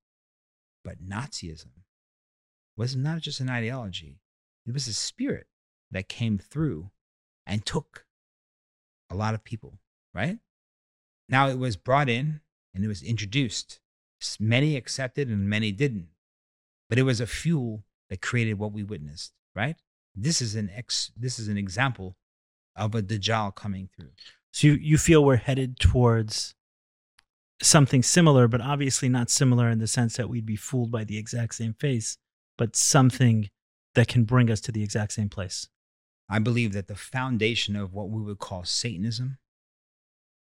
But Nazism was not just an ideology, it was a spirit that came through and took a lot of people, right? Now it was brought in and it was introduced. Many accepted and many didn't. But it was a fuel that created what we witnessed, right? This is an ex this is an example of a Dajjal coming through. So you, you feel we're headed towards something similar, but obviously not similar in the sense that we'd be fooled by the exact same face but something that can bring us to the exact same place. I believe that the foundation of what we would call Satanism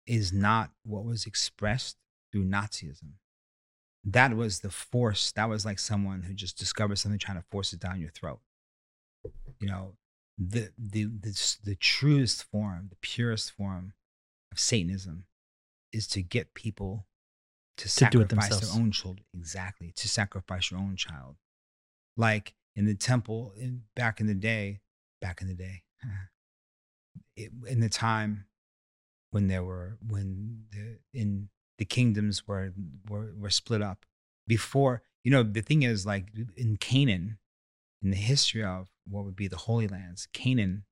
is not what was expressed through Nazism. That was the force. That was like someone who just discovered something trying to force it down your throat. You know, the the the, the truest form, the purest form of Satanism is to get people to, to sacrifice their own children. Exactly. To sacrifice your own child like in the temple in, back in the day, back in the day, it, in the time when there were when the in the kingdoms were, were were split up. Before you know the thing is like in Canaan in the history of what would be the Holy Lands Canaan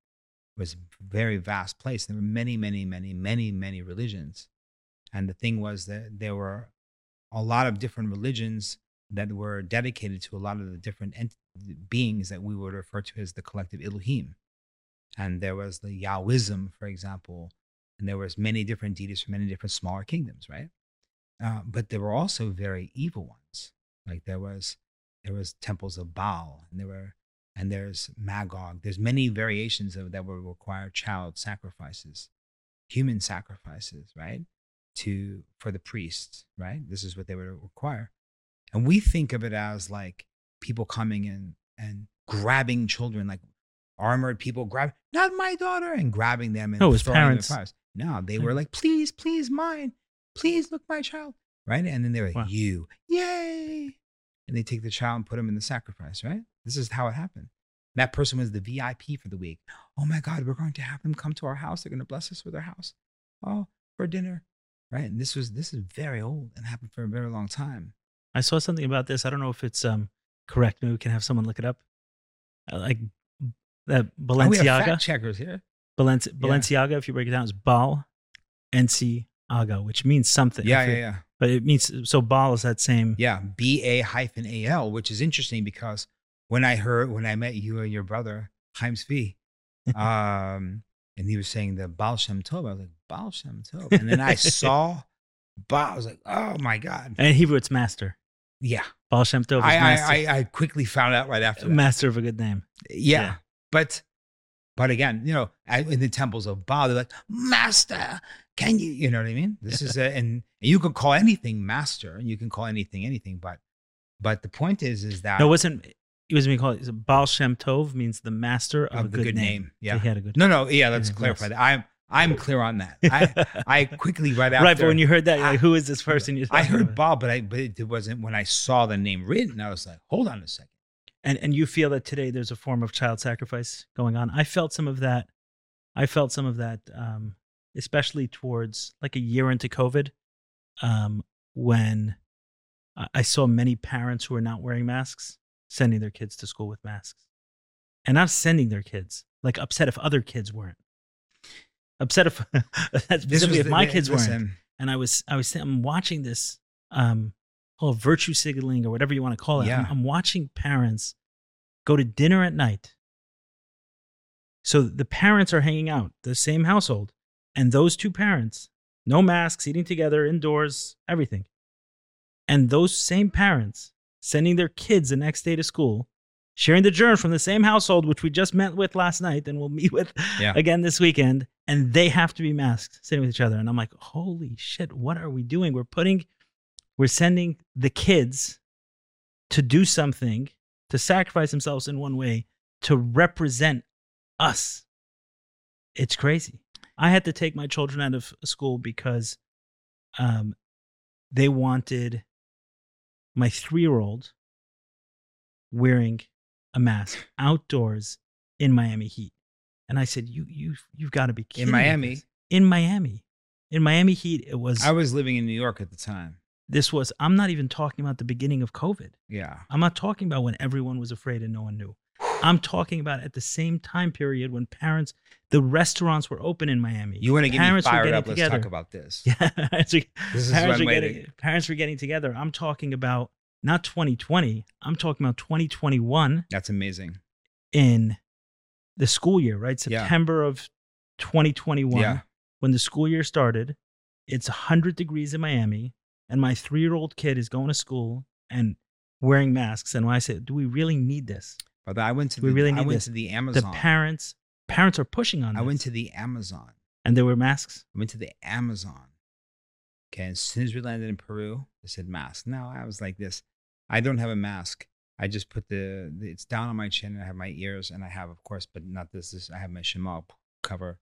was a very vast place. There were many many many many many religions. And the thing was that there were a lot of different religions that were dedicated to a lot of the different ent- beings that we would refer to as the collective Elohim. And there was the Yahwism, for example, and there was many different deities from many different smaller kingdoms, right? Uh, but there were also very evil ones. Like there was there was temples of Baal, and there were and there's Magog. There's many variations of that would require child sacrifices, human sacrifices, right? To for the priests, right? This is what they would require. And we think of it as like people coming in and grabbing children, like armored people grab, not my daughter, and grabbing them and oh, his parents. No, they were like, please, please, mine, please look my child, right? And then they were like, wow. you, yay, and they take the child and put him in the sacrifice, right? This is how it happened. That person was the VIP for the week. Oh my God, we're going to have them come to our house. They're going to bless us with their house. Oh, for dinner, right? And this was this is very old and happened for a very long time. I saw something about this. I don't know if it's um correct. Maybe we can have someone look it up. Uh, like That Oh, we have fact checkers here. Balenci- Balenciaga, if you break it down, is Bal Aga, which means something. Yeah, yeah, yeah. But it means so Bal is that same. Yeah, B A hyphen A L, which is interesting because when I heard when I met you and your brother Haims V, um, and he was saying the Baal Shem Tov, I was like Baal Shem Tov, and then I saw Baal, I was like, oh my god, And in Hebrew, it's master. yeah. Baal Shem Tov is I, master, I, I I quickly found out right after that. master of a good name. yeah. yeah. but but again, you know, in the temples of Baal, they're like Master, can you? You know what I mean? This is a, and you can call anything Master, and you can call anything anything, but but the point is, is that No, it wasn't. It was being called Baal Shem Tov means the master of, of a the good, good name. name. So Yeah. he had a good. No, no, yeah, let's clarify that. I'm I'm clear on that. I I quickly right after right, but when you heard that, I- like, who is this person? You're I heard about? Bob, but I but it wasn't when I saw the name written. I was like, hold on a second. And and you feel that today there's a form of child sacrifice going on. I felt some of that. I felt some of that, um, especially towards like a year into COVID, um, when I- saw many parents who were not wearing masks sending their kids to school with masks, and not sending their kids like upset if other kids weren't. Upset if specifically if my the- kids weren't and I was I was I'm watching this um called virtue signaling or whatever you want to call it. I'm, I'm watching parents go to dinner at night. So the parents are hanging out, the same household, and those two parents, no masks, eating together indoors, everything. And those same parents sending their kids the next day to school, sharing the germs from the same household, which we just met with last night and we'll meet with Yeah. again this weekend, and they have to be masked sitting with each other. And I'm like, holy shit, what are we doing? We're putting, we're sending the kids to do something, to sacrifice themselves in one way, to represent us. It's crazy. I had to take my children out of school because um, they wanted my three year old wearing a mask outdoors in Miami heat. And I said, "You, you, you've got to be kidding in Miami, this." In Miami, in Miami heat, it was. I was living in New York at the time. This was. I'm not even talking about the beginning of COVID. Yeah. I'm not talking about when everyone was afraid and no one knew. I'm talking about at the same time period when parents, the restaurants were open in Miami. You want to get me Parents were fired up? Let's talk about this. Yeah, parents This is parents, were getting, to. parents were getting together. I'm talking about not 2020. I'm talking about 2021 That's amazing. in the school year, right? Yeah. September of 2021, Yeah. when the school year started. It's 100 degrees in Miami, and my three year old kid is going to school and wearing masks. And when I said, Do we really need this? But I went to We the, really I went this. to the Amazon. The parents, parents are pushing on I this. went to the Amazon. and there were masks. I went to the Amazon. Okay, as soon as we landed in Peru, they said mask. Now I was like this. I don't have a mask. I just put the, the it's down on my chin and I have my ears and I have of course, but not this. This I have my shemagh p- cover,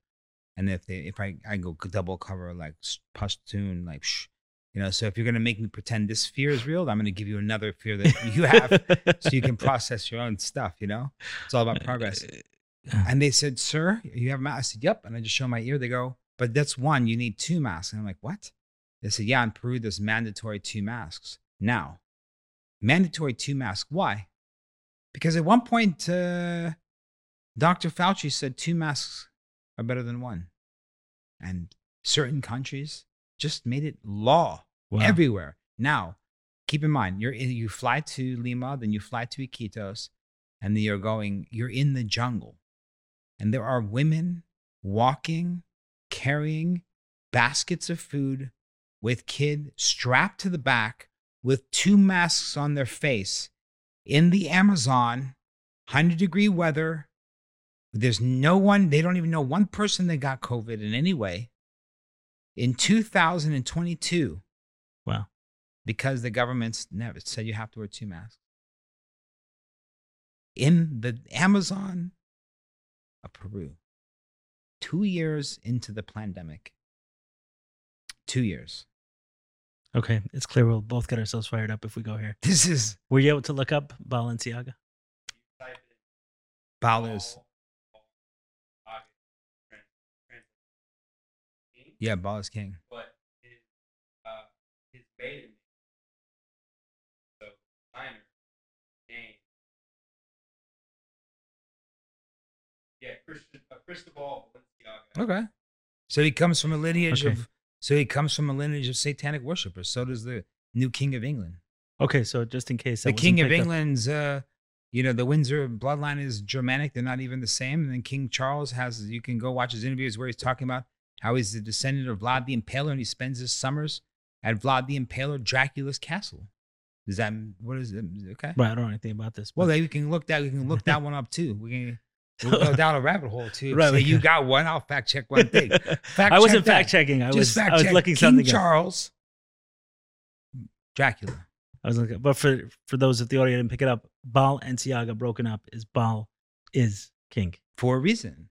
and if they if I I go double cover like Pashtun like shh, you know. So if you're gonna make me pretend this fear is real, I'm gonna give you another fear that you have, so you can process your own stuff. You know, it's all about progress. And they said, Sir, you have a mask? I said, Yep. And I just show my ear. They go, But that's one. You need two masks. And I'm like, What? They said, Yeah, in Peru, there's mandatory two masks. Now, mandatory two masks. Why? Because at one point, uh, Dr. Fauci said two masks are better than one. And certain countries just made it law Wow. everywhere. Now, keep in mind, you're in, you fly to Lima, then you fly to Iquitos, and then you're going, you're in the jungle. And there are women walking, carrying baskets of food with kid strapped to the back with two masks on their face in the Amazon, 100 degree weather. There's no one, they don't even know one person that got COVID in any way. In 2022, Wow. because the government's never said you have to wear two masks. In the Amazon of Peru, two years into the pandemic, two years. Okay, it's clear we'll both get ourselves fired up if we go here. This is Were you able to look up Balenciaga? Balas. Yeah, Baal is King. but his uh his maiden name. So designer name Yeah, Christian, uh, Cristobal Balenciaga. Okay. So he comes from a lineage Okay. of so he comes from a lineage of satanic worshippers. So does the new king of England. Okay, so just in case the king of picked up- England's uh you know, the Windsor bloodline is Germanic. They're not even the same. And then King Charles has you can go watch his interviews where he's talking about how he's the descendant of Vlad the Impaler and he spends his summers at Vlad the Impaler Dracula's castle. Is that what is it? Okay. Right, I don't know anything about this. Well, we can look that we can look that one up too. We can we'll go down a rabbit hole too. Right, you got one. I'll fact check one thing. Fact I wasn't fact checking. I Just was fact I was looking King something up. Charles, Dracula. I was looking, but for for those of the audience didn't pick it up, Baal and Siaga broken up is Baal is king. for a reason.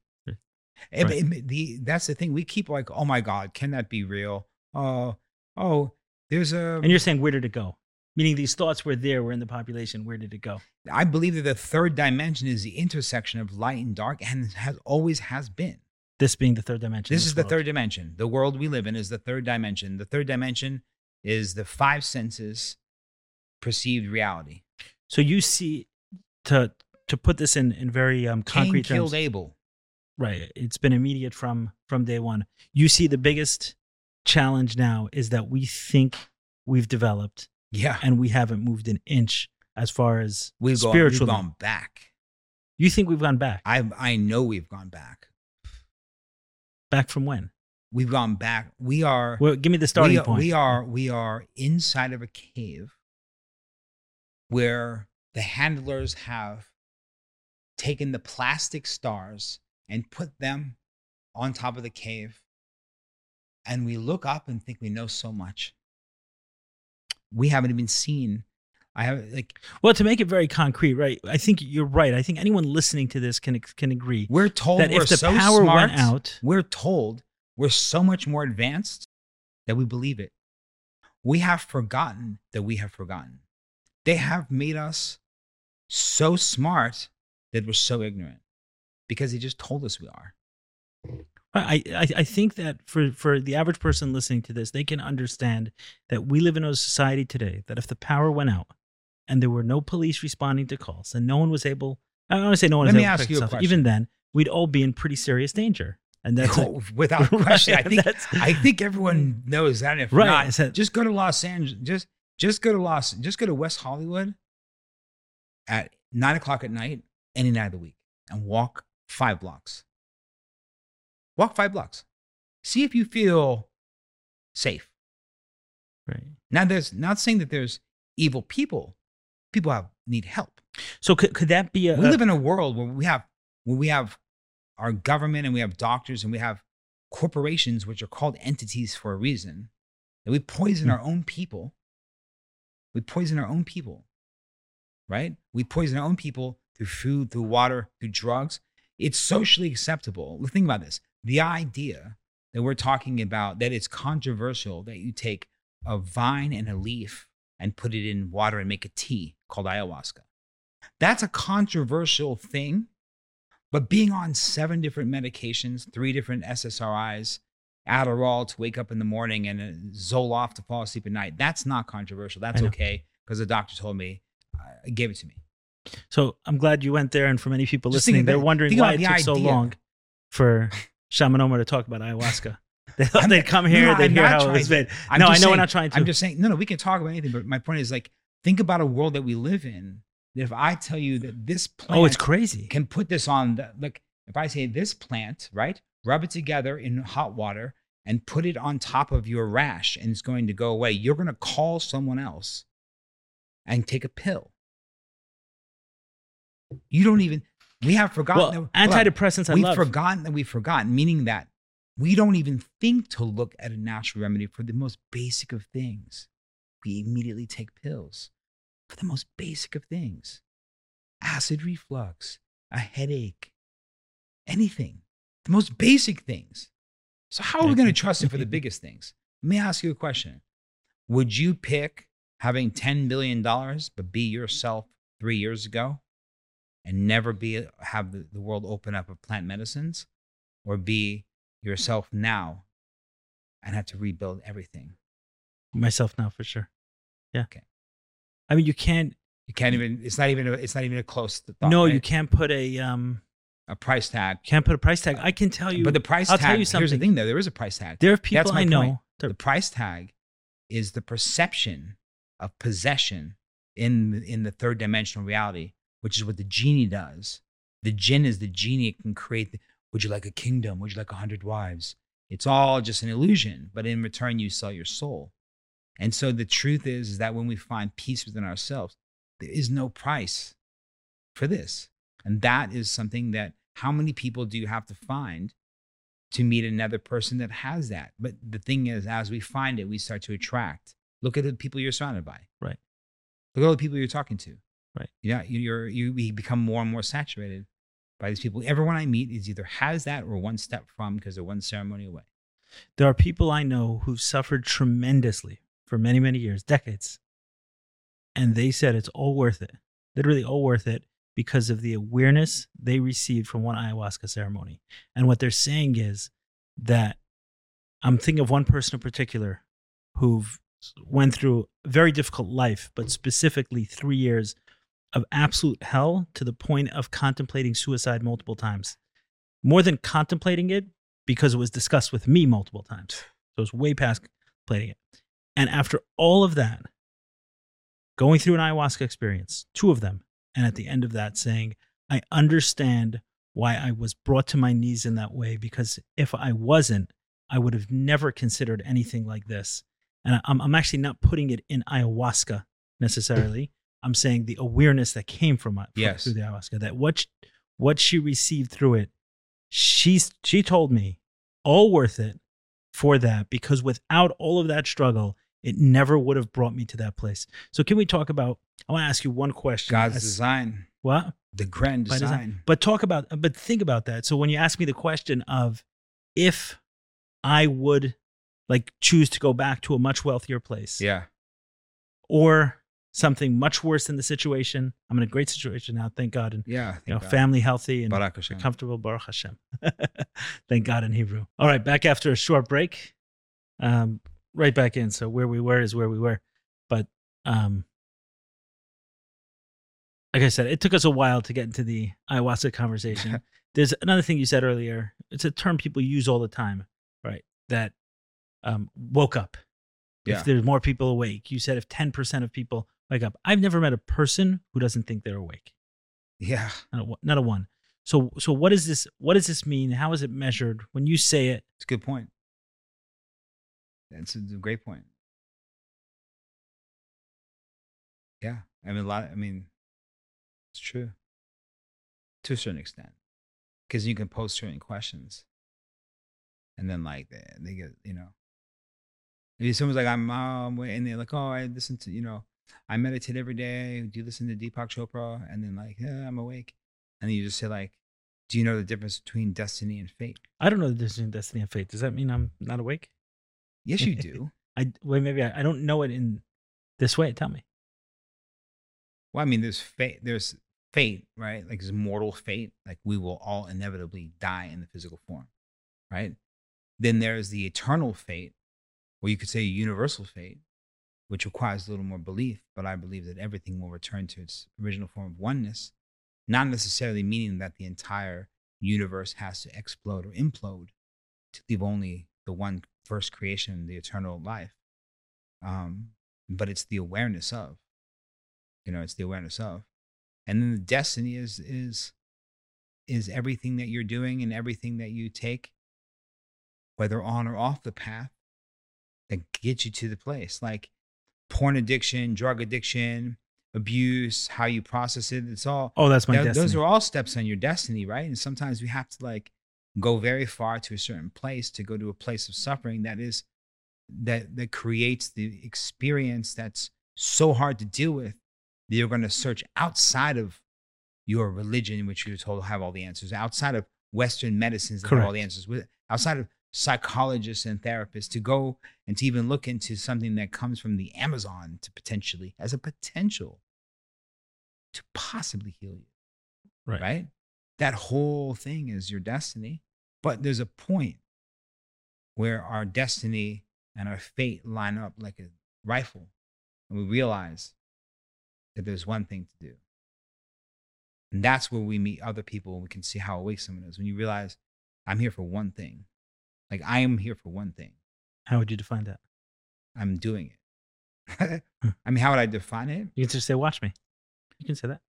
Right. Right. and the that's the thing. We keep like, oh my God, can that be real? Oh, oh, there's a. And you're saying where did it go? Meaning these thoughts were there, were in the population. Where did it go? I believe that the third dimension is the intersection of light and dark, and has always has been. This being the third dimension. This is the third dimension. The world we live in is the third dimension. The third dimension is the five senses perceived reality. So you see, to to put this in in very um, concrete Cain killed terms, Abel. Right? It's been immediate from from day one. You see, the biggest challenge now is that we think we've developed Yeah, and we haven't moved an inch as far as we've gone, we've gone back. You think we've gone back? I I know we've gone back. Back from when? We've gone back. We are. Well, give me the starting we, are- point. We are we are inside of a cave where the handlers have taken the plastic stars and put them on top of the cave. And we look up and think we know so much. We haven't even seen. I have like Well, to make it very concrete, right? I think you're right. I think anyone listening to this can can agree we're told that if the so power smart, went out, we're told we're so much more advanced that we believe it. We have forgotten that we have forgotten. They have made us so smart that we're so ignorant because he just told us we are. I, I I think that for for the average person listening to this, they can understand that we live in a society today that if the power went out and there were no police responding to calls and no one was able, I don't want to say no one Let was me able to ask protect you a themselves, question. even then we'd all be in pretty serious danger. And that's a- without question. I think that's- I think everyone knows that. If Right, not, just go to Los Angeles. Just just go to Los. Just go to West Hollywood at nine o'clock at night, any night of the week, and walk five blocks. Walk five blocks. See if you feel safe. right. Now, there's not saying that there's evil people. People have need help. So could could that be a, we live in a world where we have where we have our government and we have doctors and we have corporations which are called entities for a reason that we poison Hmm. our own people we poison our own people right we poison our own people through food through water through drugs it's socially acceptable think about this the idea that we're talking about that it's controversial that you take a vine and a leaf and put it in water and make a tea called ayahuasca that's a controversial thing. But being on seven different medications, three different SSRIs, Adderall to wake up in the morning, and a Zoloft to fall asleep at night, that's not controversial. That's okay because the doctor told me, uh, gave it to me. So I'm glad you went there, and for many people Just listening, they're wondering why it took the so long for Shaman Omar to talk about ayahuasca. They, I'm- they'd come here, no, they'd I'm hear how it trying was made. I'm no, I know just we're not trying to. I'm just saying, no, no, we can talk about anything, but my point is like, think about a world that we live in. That if I tell you that this plant oh, it's crazy. can put this on the like if I say this plant, right? Rub it together in hot water and put it on top of your rash and it's going to go away. You're going to call someone else and take a pill. You don't even we have forgotten well, that antidepressants I we've love. forgotten that we've forgotten, meaning that we don't even think to look at a natural remedy for the most basic of things. We immediately take pills for the most basic of things acid reflux, a headache, anything, the most basic things. So, how are we going to trust it for the biggest things? Let me ask you a question Would you pick having $10 billion but be yourself three years ago and never be have the, the world open up of plant medicines or be yourself now and have to rebuild everything? myself now for sure. Yeah. Okay. I mean, you can't. You can't even. It's not even. A, it's not even a close thought. no, right? you can't put a um a price tag. Can't put a price tag. I can tell you. But the price I'll tag, tell you here's the something. thing though, there is a price tag. there are people I know. The price tag is the perception of possession in in the third dimensional reality, which is what the genie does. The jinn is the genie. It can create. The, would you like a kingdom? Would you like a hundred wives? It's all just an illusion, but in return, you sell your soul. And so the truth is, is that when we find peace within ourselves, there is no price for this. And that is something that how many people do you have to find to meet another person that has that? But the thing is, as we find it, we start to attract. Look at the people you're surrounded by. Right. Look at all the people you're talking to. Right. Yeah, you- you're you we become more and more saturated by these people. Everyone I meet is either has that or one step from because they're one ceremony away. There are people I know who've suffered tremendously for many, many years, decades. And they said it's all worth it, literally all worth it, because of the awareness they received from one ayahuasca ceremony. And what they're saying is that I'm thinking of one person in particular who went through a very difficult life, but specifically three years of absolute hell to the point of contemplating suicide multiple times. More than contemplating it, because it was discussed with me multiple times. So it was way past contemplating it. And after all of that, going through an ayahuasca experience, two of them, and at the end of that saying, I understand why I was brought to my knees in that way, because if I wasn't, I would have never considered anything like this. And I'm, I'm actually not putting it in ayahuasca necessarily. I'm saying the awareness that came from it from- Yes. through the ayahuasca, that what sh- what she received through it, she's she told me all worth it for that because without all of that struggle, it never would have brought me to that place. So can we talk about? I want to ask you one question. God's as- design, what? the grand design. design. But talk about, but think about that. So when you ask me the question of if I would like choose to go back to a much wealthier place, Yeah. or something much worse than the situation, I'm in a great situation now, thank God, and Yeah. you know, God. family healthy and Hashem. comfortable, Baruch Hashem. thank God in Hebrew. All right, back after a short break, um, right back in. So where we were is where we were, but um, like I said, it took us a while to get into the ayahuasca conversation. There's another thing you said earlier. It's a term people use all the time, right? That um, woke up. Yeah. If there's more people awake, you said if 10% of people wake up. I've never met a person who doesn't think they're awake. Yeah. Not a, one- not a one. So, so what does this? What does this mean? How is it measured? When you say it, It's a good point. That's a great point. Yeah. I mean, a lot, I mean, it's true to a certain extent because you can pose certain questions and then, like, they, they get, you know, maybe someone's like, I'm, um, and they're like, oh, I listen to, you know, I meditate every day. Do you listen to Deepak Chopra? And then, like, yeah, I'm awake. And then you just say, like, do you know the difference between destiny and fate? I don't know the difference between destiny and fate. Does that mean I'm not awake? Yes, you do. I well, maybe I, I don't know it in this way. Tell me. Well, I mean, there's fate. There's fate, right? Like there's mortal fate. Like we will all inevitably die in the physical form, right? Then there's the eternal fate, or you could say universal fate, which requires a little more belief. But I believe that everything will return to its original form of oneness, not necessarily meaning that the entire universe has to explode or implode to leave only the one first creation, the eternal life. Um, but it's the awareness of you know it's the awareness of and then the destiny is is is everything that you're doing and everything that you take whether on or off the path that gets you to the place like porn addiction drug addiction abuse how you process it it's all Oh, that's my Th- destiny. those are all steps on your destiny right and sometimes we have to like go very far to a certain place to go to a place of suffering that is that that creates the experience that's so hard to deal with that you're going to search outside of your religion which you're told to have all the answers outside of western medicines that have all the answers with outside of psychologists and therapists to go and to even look into something that comes from the amazon to potentially as a potential to possibly heal you Right. right? That whole thing is your destiny. But there's a point where our destiny and our fate line up like a rifle. And we realize that there's one thing to do. And that's where we meet other people and we can see how awake someone is. When you realize I'm here for one thing. Like I am here for one thing. How would you define that? I'm doing it. I mean, how would I define it? You can just say, "Watch me." You can say that.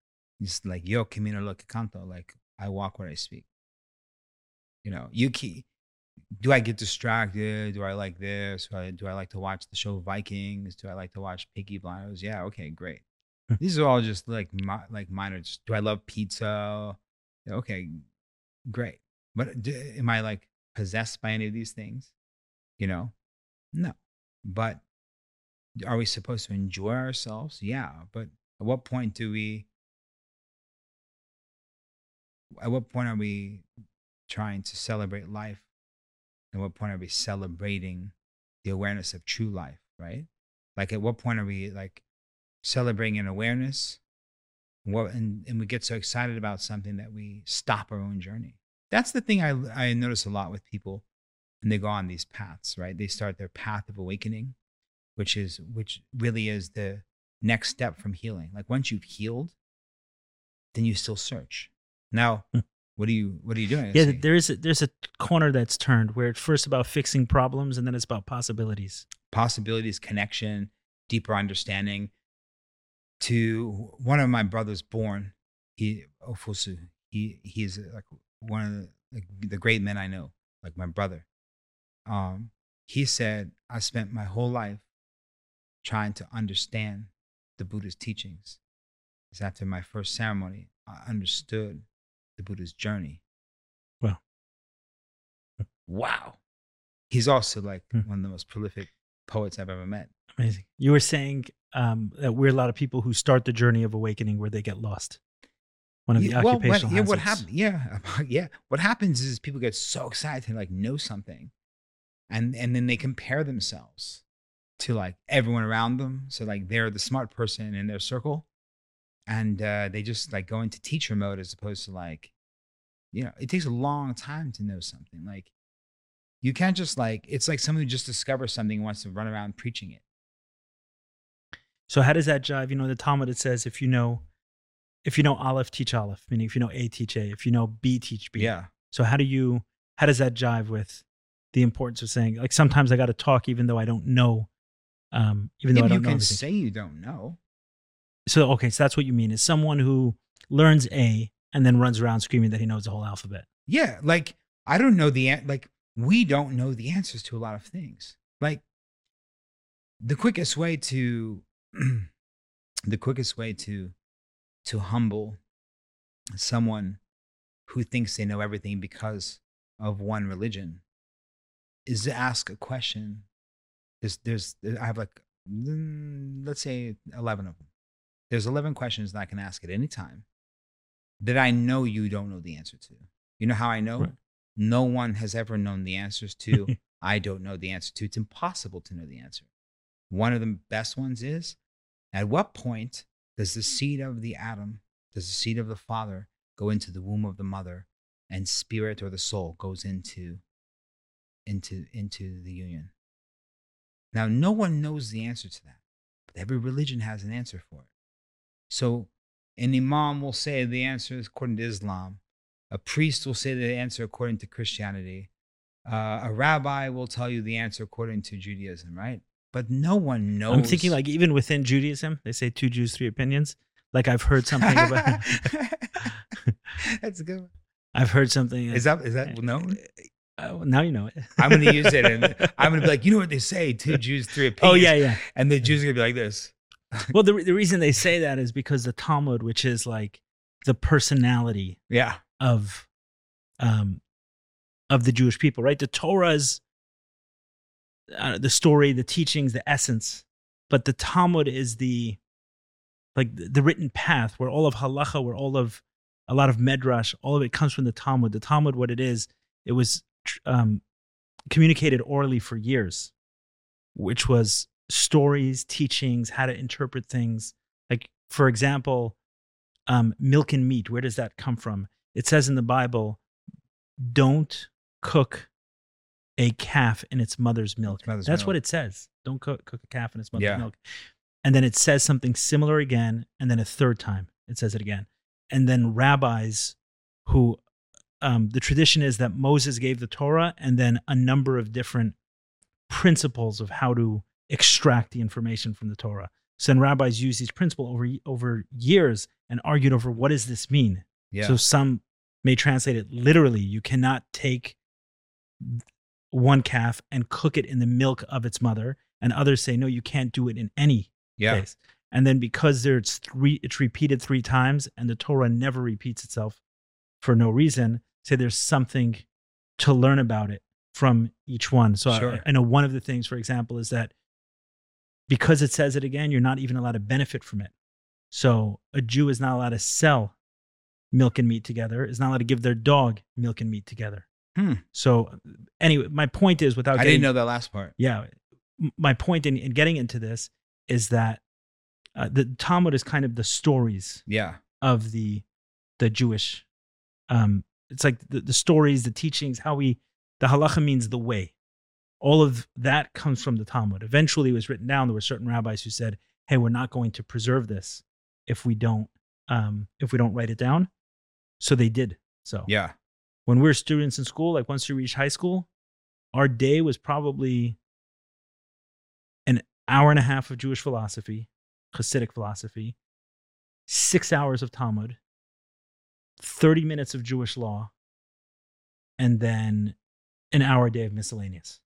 Just like yo camino lo que canto, like I walk where I speak. You know, you keep. Do I get distracted? Do I like this? Do I, do I like to watch the show Vikings? Do I like to watch Peaky Blinders? Yeah, okay, great. Hmm. These are all just like mi- like minor. just, Do I love pizza? Okay, great. But d- am I like possessed by any of these things? You know, no. But are we supposed to enjoy ourselves? Yeah. But at what point do we? At what point are we trying to celebrate life? At what point are we celebrating the awareness of true life? Right? Like, at what point are we like celebrating an awareness? What and, and we get so excited about something that we stop our own journey. That's the thing I I notice a lot with people when they go on these paths. Right? They start their path of awakening, which is which really is the next step from healing. Like once you've healed, then you still search. Now, Hmm. what are you what are you doing? Yeah, there is a, there's a corner that's turned where it's first about fixing problems and then it's about possibilities. possibilities, connection, deeper understanding. To one of my brothers born, he Ofusu, he he's like one of the, like, the great men I know, like my brother. Um, he said, I spent my whole life trying to understand the Buddha's teachings. Because after my first ceremony, I understood the Buddha's journey. Wow. Wow. He's also like Hmm. one of the most prolific poets I've ever met. Amazing. You were saying um, that we're a lot of people who start the journey of awakening where they get lost. One of the Yeah, well, what, occupational yeah, what happens? Yeah, yeah. What happens is people get so excited to like know something, and and then they compare themselves to like everyone around them. So like they're the smart person in their circle, and uh, they just like go into teacher mode as opposed to like, you know, it takes a long time to know something. Like you can't just like it's like someone who just discovers something and wants to run around preaching it. So how does that jive? You know, the Talmud it says if you know, if you know Aleph, teach Aleph. Meaning if you know A, teach A. If you know B, teach B. Yeah. So how do you? How does that jive with the importance of saying like sometimes I got to talk even though I don't know, um, even though I you don't know You can everything. say you don't know. So okay, so that's what you mean is someone who learns A and then runs around screaming that he knows the whole alphabet. Yeah, like I don't know the an- like we don't know the answers to a lot of things. Like the quickest way to the quickest way to to humble someone who thinks they know everything because of one religion is to ask a question. There's there's I have like mm, let's say 11 of them. There's 11 questions that I can ask at any time that I know you don't know the answer to. You know how I know? Right. No one has ever known the answers to. I don't know the answer to. It's impossible to know the answer. One of the best ones is at what point does the seed of the Adam, does the seed of the father go into the womb of the mother and spirit or the soul goes into into into the union? Now no one knows the answer to that, but every religion has an answer for it. So an imam will say the answer is according to Islam. A priest will say the answer according to Christianity. Uh, a rabbi will tell you the answer according to Judaism, right? But no one knows. I'm thinking like even within Judaism, they say two Jews, three opinions. Like I've heard something about. That's a good one. I've heard something. Is that is that uh, known? Oh, now you know it. I'm going to use it, and I'm going to be like, you know what they say? Two Jews, three opinions. Oh yeah, yeah. And the Jews are going to be like this. Well, the the reason they say that is because the Talmud, which is like the personality Yeah, of um of the Jewish people, right? The Torah is uh, the story, the teachings, the essence, but the Talmud is the like the, the written path where all of halacha, where all of a lot of medrash, all of it comes from the Talmud. The Talmud, what it is, it was um, communicated orally for years, which was stories, teachings, how to interpret things. Like, for example, um, milk and meat. Where does that come from? It says in the Bible, "Don't cook a calf in its mother's milk." Its mother's That's milk. what it says. Don't cook, cook a calf in its mother's Yeah. milk. And then it says something similar again, and then a third time it says it again. and then rabbis who um, the tradition is that Moses gave the Torah and then a number of different principles of how to extract the information from the Torah. So then rabbis use these principles over over years and argued over what does this mean. Yeah. So some may translate it literally. You cannot take one calf and cook it in the milk of its mother, and others say no, you can't do it in any yeah. case. And then because there's three, it's repeated three times, and the Torah never repeats itself for no reason. Say there's something to learn about it from each one. So I- I, know one of the things, for example, is that because it says it again, you're not even allowed to benefit from it. So a Jew is not allowed to sell milk and meat together. Is not allowed to give their dog milk and meat together. Hmm. So anyway, my point is, without I getting didn't know that last part. yeah my point in, in getting into this is that uh, the talmud is kind of the stories Yeah. of the the jewish um it's like the, the stories the teachings how we the halacha means the way all of that comes from the talmud eventually it was written down there were certain rabbis who said hey we're not going to preserve this if we don't um if we don't write it down so they did so Yeah. When we were students in school, like once we reached high school, our day was probably an hour and a half of Jewish philosophy, Hasidic philosophy, six hours of Talmud, 30 minutes of Jewish law, and then an hour a day of miscellaneous.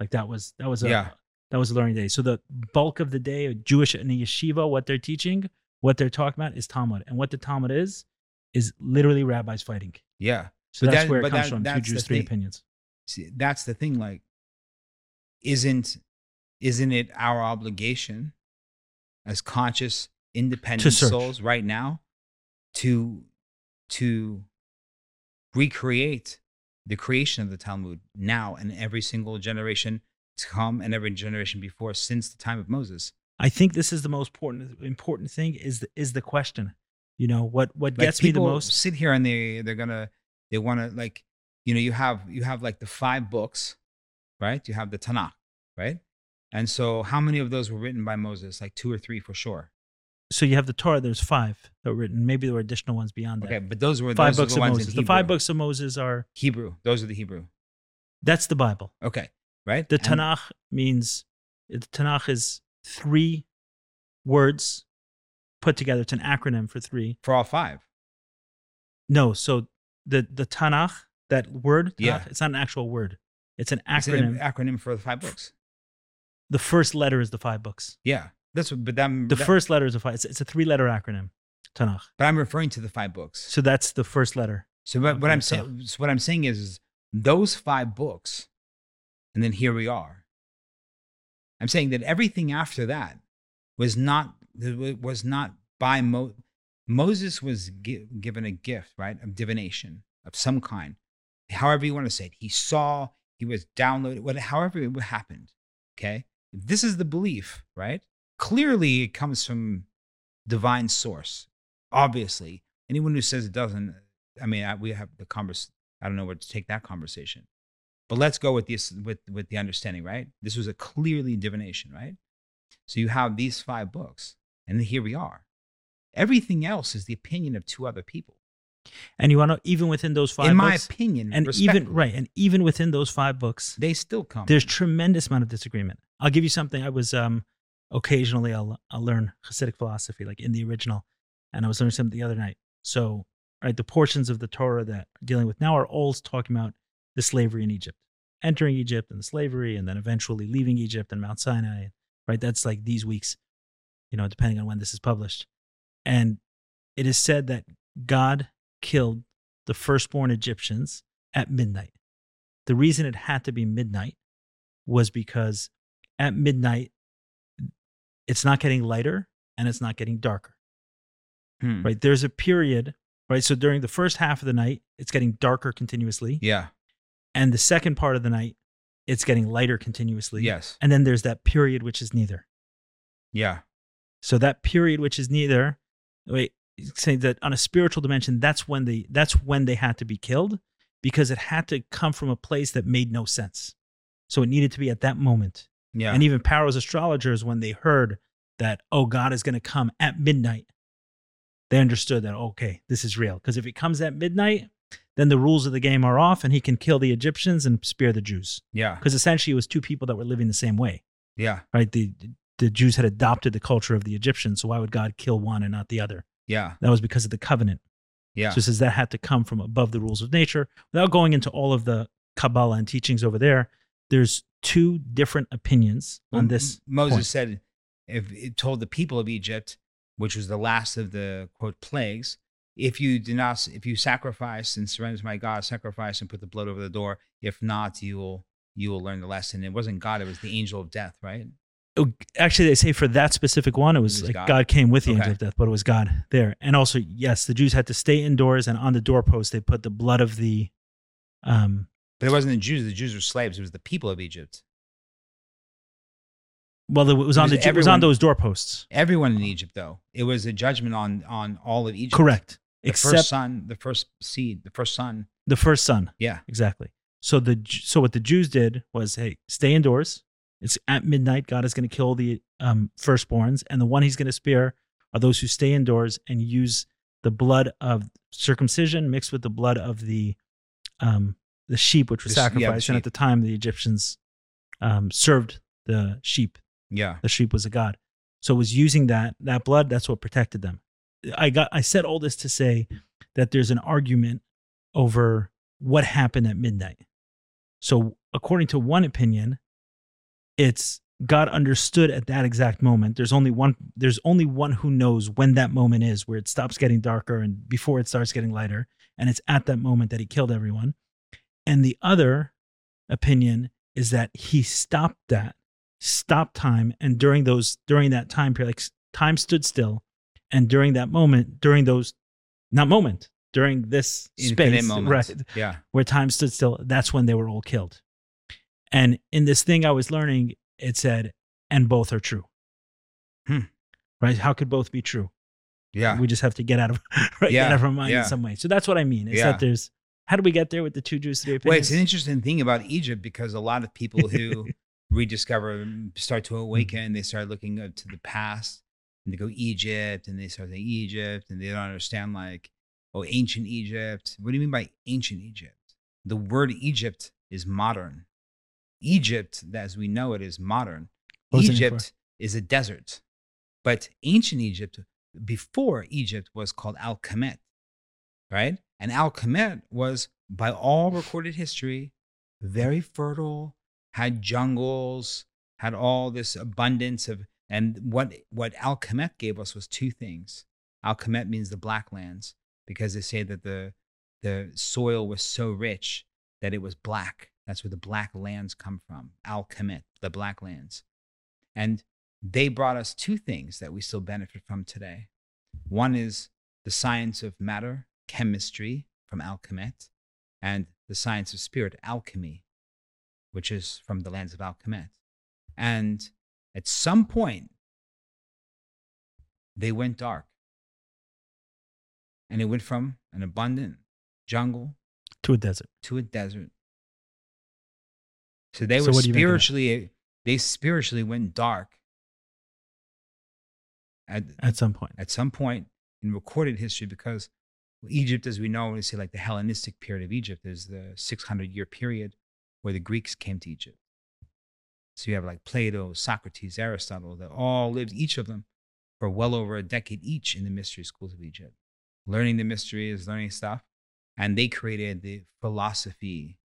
Like that was that was a Yeah. that was a learning day. So the bulk of the day, Jewish in the yeshiva, what they're teaching, what they're talking about is Talmud. And what the Talmud is, is literally rabbis fighting. Yeah. So But that's that- where it comes that- from. Two Jews, three thing. opinions. See, that's the thing. Like, isn't isn't it our obligation as conscious, independent souls right now to to recreate the creation of the Talmud now and every single generation to come and every generation before since the time of Moses? I think this is the most important important thing is the, is the question. You know what what Like gets me the most. sit here and they they're gonna they want to like you know you have you have like the five books, right? You have the Tanakh, right? And so how many of those were written by Moses? Like two or three for sure. So you have the Torah. There's five that were written. Maybe there were additional ones beyond that. Okay, but those were five those books the of Moses. The five books of Moses are Hebrew. Those are the Hebrew. that's the Bible. Okay, right? The And- Tanakh means the Tanakh is three words put together. It's an acronym for three. for all five. No, so the the Tanakh, that word, Tanakh, Yeah. it's not an actual word. It's an It's acronym. an acronym for the five books. the first letter is the five books. Yeah, that's what. But I'm The that- first letter is a five. It's, it's a three letter acronym, Tanakh. But I'm referring to the five books. So that's the first letter. So what, what I'm saying, so what I'm saying is, is those five books, and then here we are. I'm saying that everything after that was not was not by Mo, Moses was gi- given a gift, right, of divination of some kind, however you want to say it. He saw, he was downloaded, what, however it happened. Okay, this is the belief, right? Clearly, it comes from divine source. Obviously, anyone who says it doesn't, I mean, I, we have the converse. I don't know where to take that conversation, but let's go with this with with the understanding, right? This was a clearly divination, right? So you have these five books, and here we are. Everything else is the opinion of two other people. And you want to even within those five In my books, opinion, and even right, and even within those five books, they still come. there's tremendous amount of disagreement. I'll give you something. I was um occasionally I'll I'll learn Hasidic philosophy like in the original, and I was learning something the other night. So right, the portions of the Torah that are dealing with now are all talking about the slavery in Egypt, entering Egypt and the slavery, and then eventually leaving Egypt and Mount Sinai. Right, that's like these weeks, you know, depending on when this is published. And it is said that God killed the firstborn Egyptians at midnight. The reason it had to be midnight was because at midnight, it's not getting lighter and it's not getting darker, Hmm. right? There's a period, right? So during the first half of the night, it's getting darker continuously. Yeah. And the second part of the night, it's getting lighter continuously. Yes. And then there's that period which is neither. Yeah. So that period which is neither, wait, saying that on a spiritual dimension, that's when they that's when they had to be killed because it had to come from a place that made no sense. So it needed to be at that moment. Yeah. And even Paro's astrologers, when they heard that, oh, God is going to come at midnight, they understood that okay, this is real. Because if it comes at midnight, then the rules of the game are off, and he can kill the Egyptians and spare the Jews. Yeah. Because essentially, it was two people that were living the same way, Yeah. right? The the Jews had adopted the culture of the Egyptians, so why would God kill one and not the other? Yeah. That was because of the covenant. Yeah. So it says that had to come from above the rules of nature. Without going into all of the Kabbalah and teachings over there, there's two different opinions on Well, this. Moses point. said, if it told the people of Egypt, which was the last of the quote plagues, if you do not, if you sacrifice and surrender to my God, sacrifice and put the blood over the door. If not, you will you will learn the lesson. It wasn't God; it was the angel of death, right? Actually, they say for that specific one, it was, It was like God. God. came with the Okay. angel of death, but it was God there. And also, yes, the Jews had to stay indoors, and on the doorpost they put the blood of the. Um, But it wasn't the Jews; the Jews were slaves. It was the people of Egypt. well, it was It on was the it was everyone- on those doorposts. Everyone in Egypt, though, it was a judgment on on all of Egypt. Correct, The except first son, the first seed, the first son. the first son. Yeah. Exactly. So the so what the Jews did was, hey, stay indoors. It's at midnight. God is going to kill the um, firstborns, and the one He's going to spare are those who stay indoors and use the blood of circumcision mixed with the blood of the um, the sheep, which was The sh- yeah, sacrificed. and at the time, the Egyptians um, served the sheep. Yeah. The sheep was a god. So it was using that that blood. That's what protected them. I got. I said all this to say that there's an argument over what happened at midnight. So according to one opinion, it's God understood at that exact moment. There's only one. There's only one who knows when that moment is, where it stops getting darker and before it starts getting lighter, and it's at that moment that He killed everyone. And the other opinion is that He stopped that stop time and during those during that time period like time stood still and during that moment during those not moment during this Infinite space moments. right Yeah. where time stood still that's when they were all killed and in this thing i was learning it said and both are true Hmm. right how could both be true Yeah. we just have to get out of right, Yeah, get out of our mind yeah. in some way so that's what i mean is Yeah. that there's how do we get there with the two jews three Well, it's an interesting thing about Egypt because a lot of people who rediscover, start to awaken, they start looking up to the past and they go Egypt and they start saying Egypt and they don't understand like, oh, ancient Egypt. What do you mean by ancient Egypt? The word Egypt is modern. Egypt, as we know it, is modern. What was it before? Egypt is a desert. But ancient Egypt, before Egypt, was called Al Kemet, right? And Al Kemet was, by all recorded history, very fertile, had jungles, had all this abundance of, and what what Al Kemet gave us was two things. Al Kemet means the black lands because they say that the the soil was so rich that it was black. That's where the black lands come from. Al Kemet, the black lands. And they brought us two things that we still benefit from today. One is the science of matter, chemistry from Al Kemet, and the science of spirit, alchemy, which is from the lands of Al Kemet. And at some point, they went dark. And it went from an abundant jungle to a desert to a desert. So they So were what do you make of that? spiritually, they spiritually went dark at, at some point at some point in recorded history because Egypt, as we know, we say like the Hellenistic period of Egypt is the 600 year period where the Greeks came to Egypt. So you have like Plato, Socrates, Aristotle, that all lived, each of them, for well over a decade each in the mystery schools of Egypt, learning the mysteries, learning stuff. And they created the philosophy,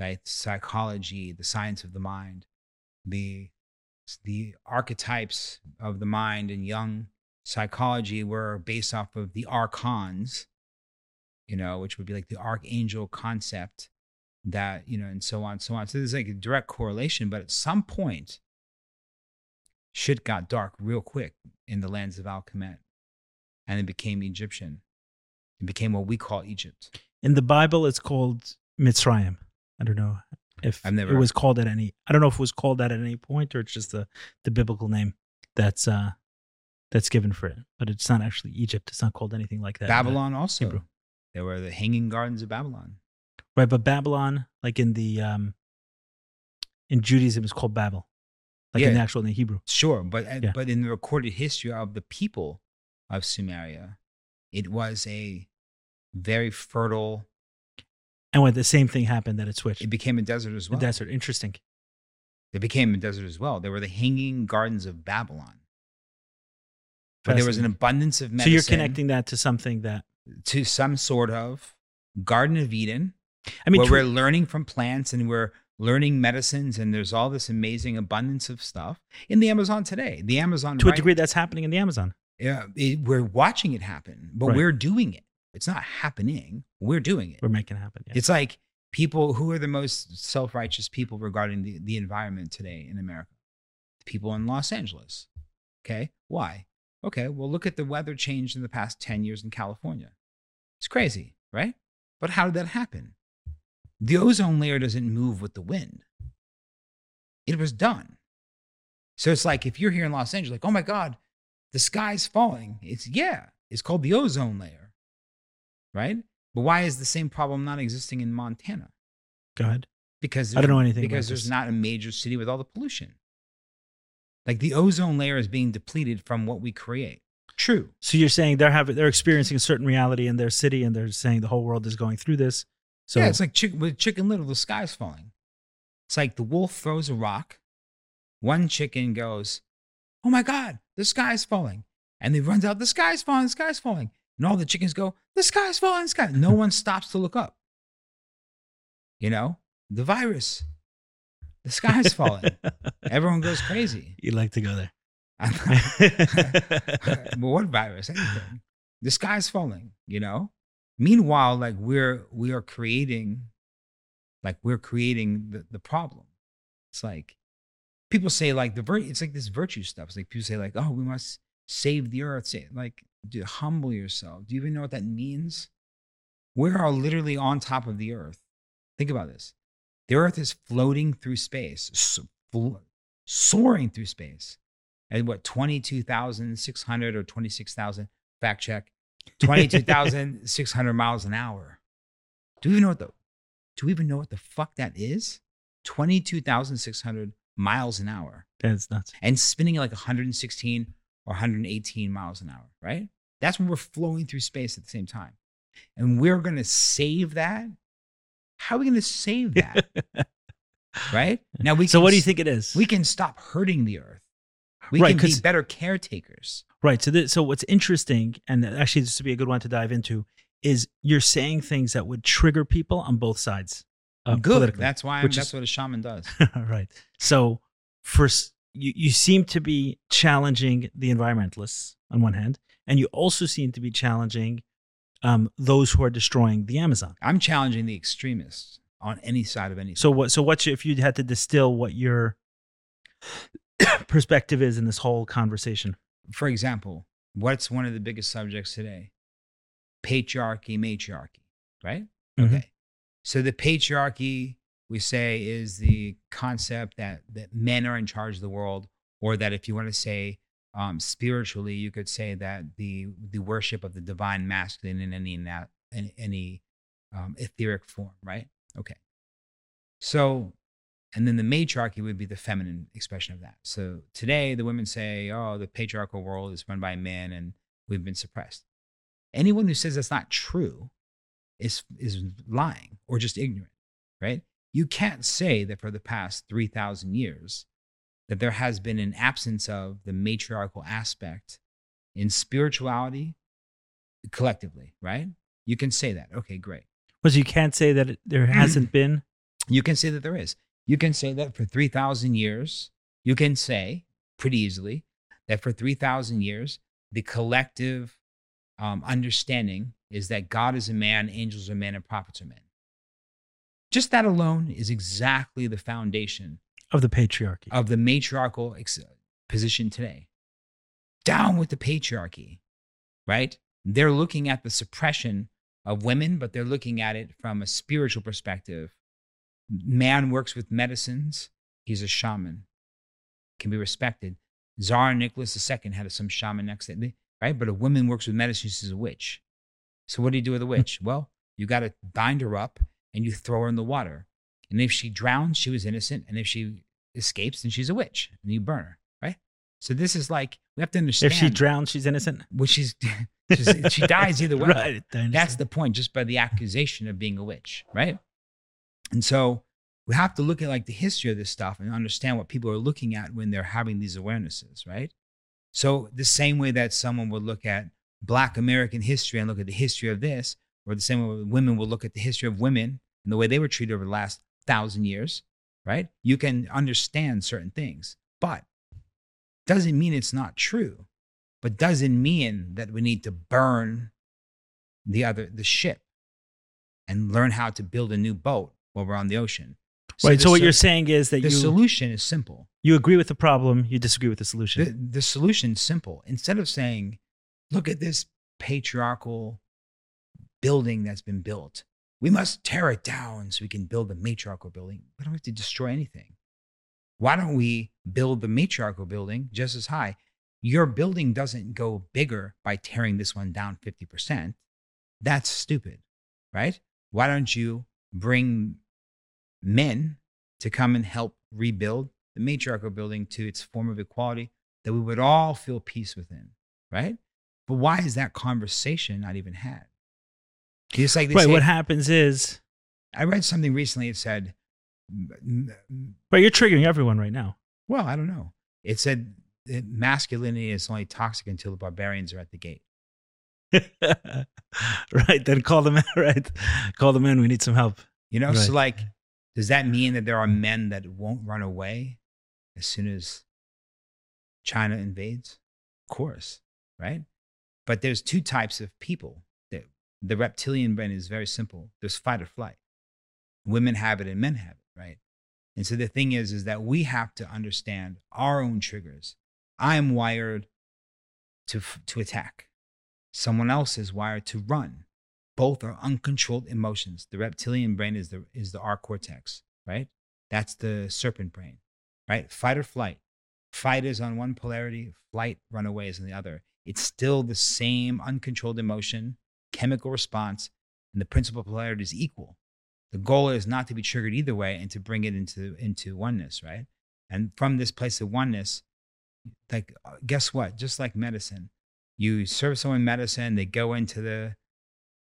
right? Psychology, the science of the mind, the the archetypes of the mind in Jung psychology were based off of the archons, you know, which would be like the archangel concept that, you know, and so on, so on. So there's like a direct correlation, but at some point, shit got dark real quick in the lands of Al Kemet and it became Egyptian. It became what we call Egypt. in the Bible, it's called Mitzrayim. I don't know if I've never- it was called at any. I don't know if it was called that at any point or it's just the the biblical name that's uh that's given for it. But it's not actually Egypt. It's not called anything like that. Babylon also. Hebrew. There were the hanging gardens of Babylon. right? But Babylon, like in the um in Judaism, is called Babel, like in the actual in the Hebrew. Sure, but uh, Yeah. but in the recorded history of the people of Sumeria, it was a very fertile. And when the same thing happened, that it switched. It became a desert as well. desert. Interesting. It became a desert as well. There were the hanging gardens of Babylon. But there was an abundance of medicine. So you're connecting that to something that to some sort of Garden of Eden, I mean, where tr- we're learning from plants and we're learning medicines, and there's all this amazing abundance of stuff in the Amazon today. The Amazon, to a degree, that's happening in the Amazon. yeah, it- we're watching it happen, but Right. we're doing it. It's not happening. We're doing it. We're making it happen. Yeah. It's like people who are the most self righteous people regarding the, the environment today in America. The people in Los Angeles. Okay. Why? Okay. Well, look at the weather change in the past 10 years in California. It's crazy, right? But how did that happen? The ozone layer doesn't move with the wind, it was done. So it's like if you're here in Los Angeles, like, oh my God, the sky's falling. It's, yeah, it's called the ozone layer, right? But why is the same problem not existing in Montana? Go ahead. Because I don't know anything about Because there's this. not a major city with all the pollution. Like the ozone layer is being depleted from what we create. True. So you're saying they're having they're experiencing a certain reality in their city, and they're saying the whole world is going through this. So yeah, it's like chick- with Chicken Little, the sky's falling. It's like the wolf throws a rock. One chicken goes, "Oh my God, the sky's falling!" And they runs out, "The sky's falling, the sky's falling!" And all the chickens go, "The sky's falling, the sky." No one stops to look up. You know, the virus, the sky's falling. Everyone goes crazy. you like to go there. but what virus? Anything. The sky's falling, you know? Meanwhile, like we're we are creating like we're creating the, the problem. It's like people say like the vir- it's like this virtue stuff. It's like people say like, oh, we must save the earth. Say like dude, humble yourself. Do you even know what that means? We are literally on top of the earth. Think about this. The earth is floating through space, so- fl- soaring through space at what 22,600 or 26,000 fact check 22,600 miles an hour. Do we even know what the Do we even know what the fuck that is? 22,600 miles an hour That's nuts. and spinning like 116 or 118 miles an hour, right? That's when we're flowing through space at the same time. And we're going to save that. How are we going to save that? right? Now we so can what do you think it is? we can stop hurting the earth. We Right, can be better caretakers. Right. So, this, so what's interesting, and actually this would be a good one to dive into, is you're saying things that would trigger people on both sides. Uh, Good. That's why I'm, that's is- what a shaman does. right. So, first, you, you seem to be challenging the environmentalists on one hand, and you also seem to be challenging um, those who are destroying the Amazon. I'm challenging the extremists on any side of anything. So, what? So, what's your, if you had to distill what your perspective is in this whole conversation? for example, what's one of the biggest subjects today? Patriarchy, matriarchy, right? Mhm. Okay. So the patriarchy, we say, is the concept that, that men are in charge of the world, or that if you want to say um, spiritually, you could say that the the worship of the divine masculine in any in any um, etheric form, right? Okay. So, and then the matriarchy would be the feminine expression of that. So today, the women say, "Oh, the patriarchal world is run by men, and we've been suppressed." Anyone who says that's not true is is lying or just ignorant, right? You can't say that for the past three thousand years that there has been an absence of the matriarchal aspect in spirituality collectively, right? You can say that. Okay, great. Was you can't say that it, there hasn't been. You can say that there is. You can say that for 3,000 years, you can say pretty easily that for 3,000 years, the collective um, understanding is that God is a man, angels are men, and prophets are men. Just that alone is exactly the foundation of the patriarchy. of the matriarchal ex- position today. Down with the patriarchy, right? They're looking at the suppression of women, but they're looking at it from a spiritual perspective. Man works with medicines, he's a shaman, can be respected. Tsar Nicholas II had some shaman next to him, right? But a woman works with medicine, she's a witch. So what do you do with a witch? well, you got to bind her up and you throw her in the water. And if she drowns, she was innocent. And if she escapes, then she's a witch and you burn her, right? So this is like, we have to understand if she drowns, she's innocent. what she's, She's- she dies either way. Right. That's the point, just by the accusation of being a witch, right? And so we have to look at like the history of this stuff and understand what people are looking at when they're having these awarenesses, right? So the same way that someone would look at Black American history and look at the history of this, or the same way women will look at the history of women and the way they were treated over the last thousand years, right? You can understand certain things, but doesn't mean it's not true, but doesn't mean that we need to burn the other the ship and learn how to build a new boat while we're on the ocean. right. So what so- you're saying is that the you solution is simple. you agree with the problem, you disagree with the solution. The, the solution is simple. Instead of saying, look at this patriarchal building that's been built, we must tear it down so we can build the matriarchal building. We don't have to destroy anything. Why don't we build the matriarchal building just as high? Your building doesn't go bigger by tearing this one down 50%. That's stupid, right? Why don't you bring men to come and help rebuild the matriarchal building to its form of equality that we would all feel peace within, right? But why is that conversation not even had? Just like right. say, What happens is I read something recently. It said, m- You're triggering everyone right now. well, I don't know. It said that masculinity is only toxic until the barbarians are at the gate. right. Then call them. Right. Call them in. We need some help. You know, Right. so like, does that mean that there are men that won't run away as soon as China invades? Of course, right? But there's two types of people. The, reptilian brain is very simple. There's fight or flight. Women have it and men have it, right? And so the thing is, is that we have to understand our own triggers. I am wired to to attack. Someone else is wired to run. Both are uncontrolled emotions. The reptilian brain is the is the R cortex, right? That's the serpent brain, right? Fight or flight. Fight is on one polarity, flight, runaway is on the other. It's still the same uncontrolled emotion, chemical response, and the principal polarity is equal. The goal is not to be triggered either way and to bring it into into oneness, right? And from this place of oneness, like uh, guess what? Just like medicine, you serve someone medicine, they go into the